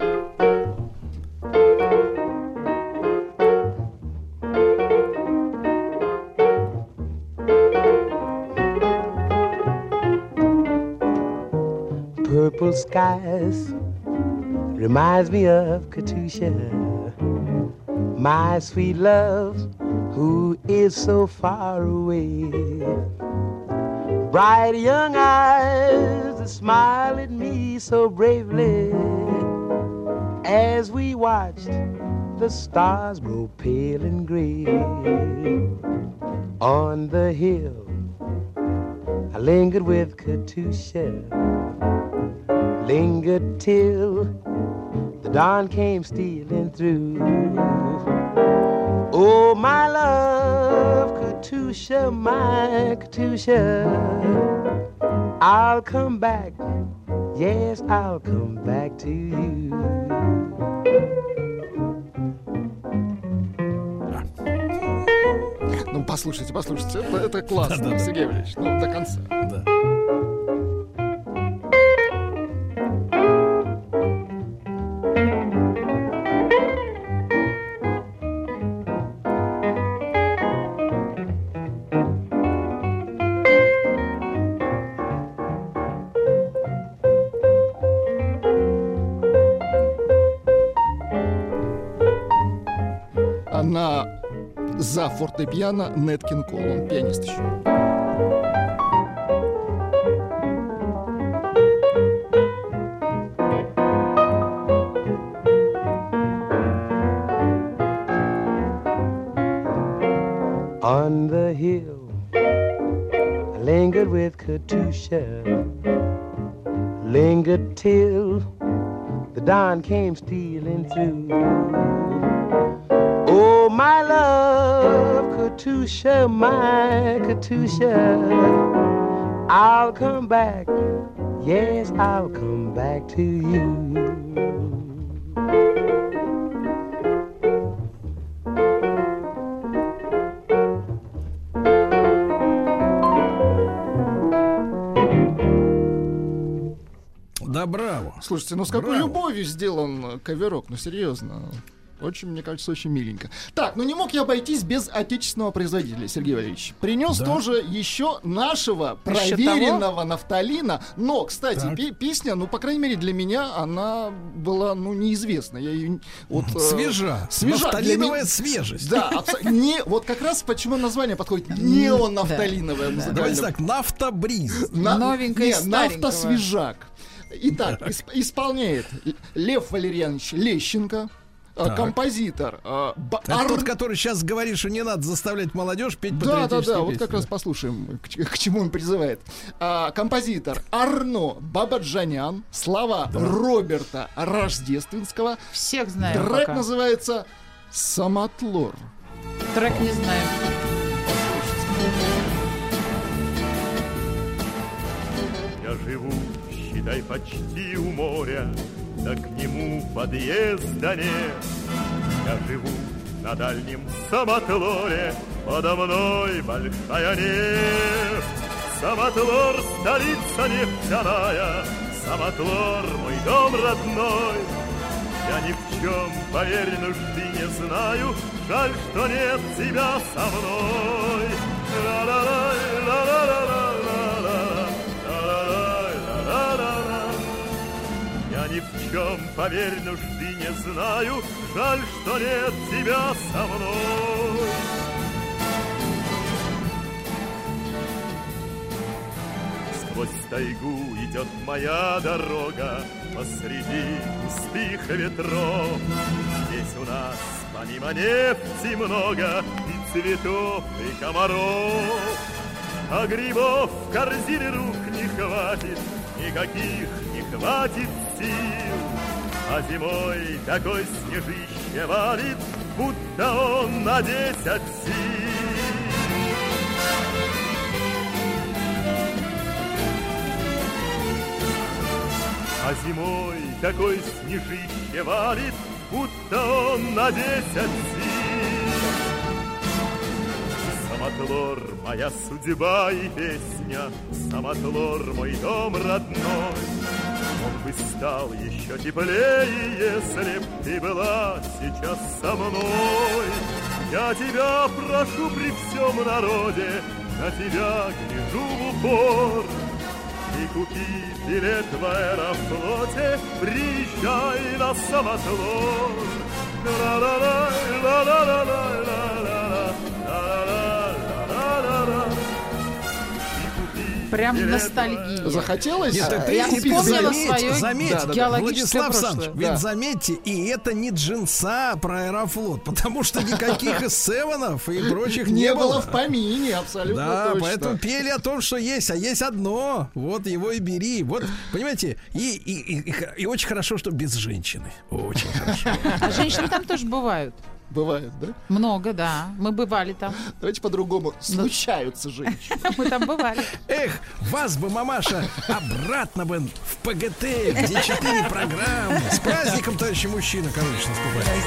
Purple skies reminds me of Katusha, my sweet love, who is so far away. Bright young eyes that smile at me so bravely as we watched the stars grow pale and gray on the hill. I lingered with Katusha lingered till the dawn came stealing through. Oh, my love, Katusha, my Katusha, I'll come back. Yes, I'll come back to you. Ну, послушайте, послушайте, это, это классно, Да-да-да. Сергей Валерьевич, ну, до конца. Да. фортепиано Нет Кинг Кол, он пианист еще. On the hill, I lingered with Katusha. Lingered till the dawn came stealing through. Katusha, my Katusha. I'll come back. Yes, I'll come back to you. Да, браво. Слушайте, ну с какой Браво. любовью сделан коверок, ну серьезно. Очень, мне кажется, очень миленько. Так, ну не мог я обойтись без отечественного производителя, Сергей Валерьевич. Принес Да. тоже еще нашего проверенного нафталина. Но, кстати, пе- песня, ну, по крайней мере, для меня она была, ну, неизвестна. Я ее вот, э, Свежа. Свежа. Для Нафталиновая меня- свежесть. Да, абсо- не, вот как раз почему название подходит. Неонафталиновая музыкальная. Давайте так, нафтобриз. На- Новенькое не, из старенького. нафтосвежак. Итак, исп- исполняет Лев Валерьянович Лещенко, э, Так. композитор. э, Ар- тот, который сейчас говорит, что не надо заставлять молодежь петь Да, да, да, патриотические вот песни, как раз да. послушаем, к, к чему он призывает. А, композитор Арно Бабаджанян, слова Роберта Рождественского. Всех знаем Трек пока. называется «Самотлор». Трек не знаем. Я живу, считай, почти у моря, да к нему подъезда нет. Я живу на дальнем самотлоре, подо мной большая нефть. Самотлор — столица нефтяная, самотлор — мой дом родной. Я ни в чем, поверь, нужды не знаю, жаль, что нет тебя со мной. Ла-ла-лай, ла-ла-ла-ла-ла-ла, ни в чем, поверь, нужды не знаю, жаль, что нет тебя со мной. Сквозь тайгу идет моя дорога Посреди густых ветров. Здесь у нас помимо нефти много И цветов, и комаров. А грибов в корзине рук не хватит Никаких не хватит сил А зимой такой снежище валит Будто он на десять сил А зимой такой снежище валит, будто он на десять сил. Самотлор — моя судьба и песня, Самотлор — мой дом родной. Он бы стал еще теплее, если б ты была сейчас со мной. Я тебя прошу при всем народе, на тебя гляжу в упор. И купи билет в аэрофлоте, приезжай на самотлор. Ла-ла-ла, ла-ла-ла-ла, ла-ла-ла, ла-ла-ла, ла-ла-ла. Прям ностальгия. Захотелось? Нет, это Я теперь вспомнила заметь, свое заметь, да, да, да. геологическое Владислав прошлое. Александрович, ведь Да. заметьте, и это не джинса про Аэрофлот, потому что никаких из севенов и прочих не, Не было в помине, абсолютно Да, точно. поэтому пели о том, что есть, а есть одно. Вот его и бери. Вот, понимаете, и, и очень хорошо, что без женщины. Очень хорошо. А женщины там тоже бывают. Бывает, да? Много, да. Мы бывали там. Давайте по-другому. Случаются женщины. Мы там бывали. Эх, вас бы, мамаша, обратно бы в ПГТ, где четыре программы. С праздником, товарищи мужчины, короче, наступает.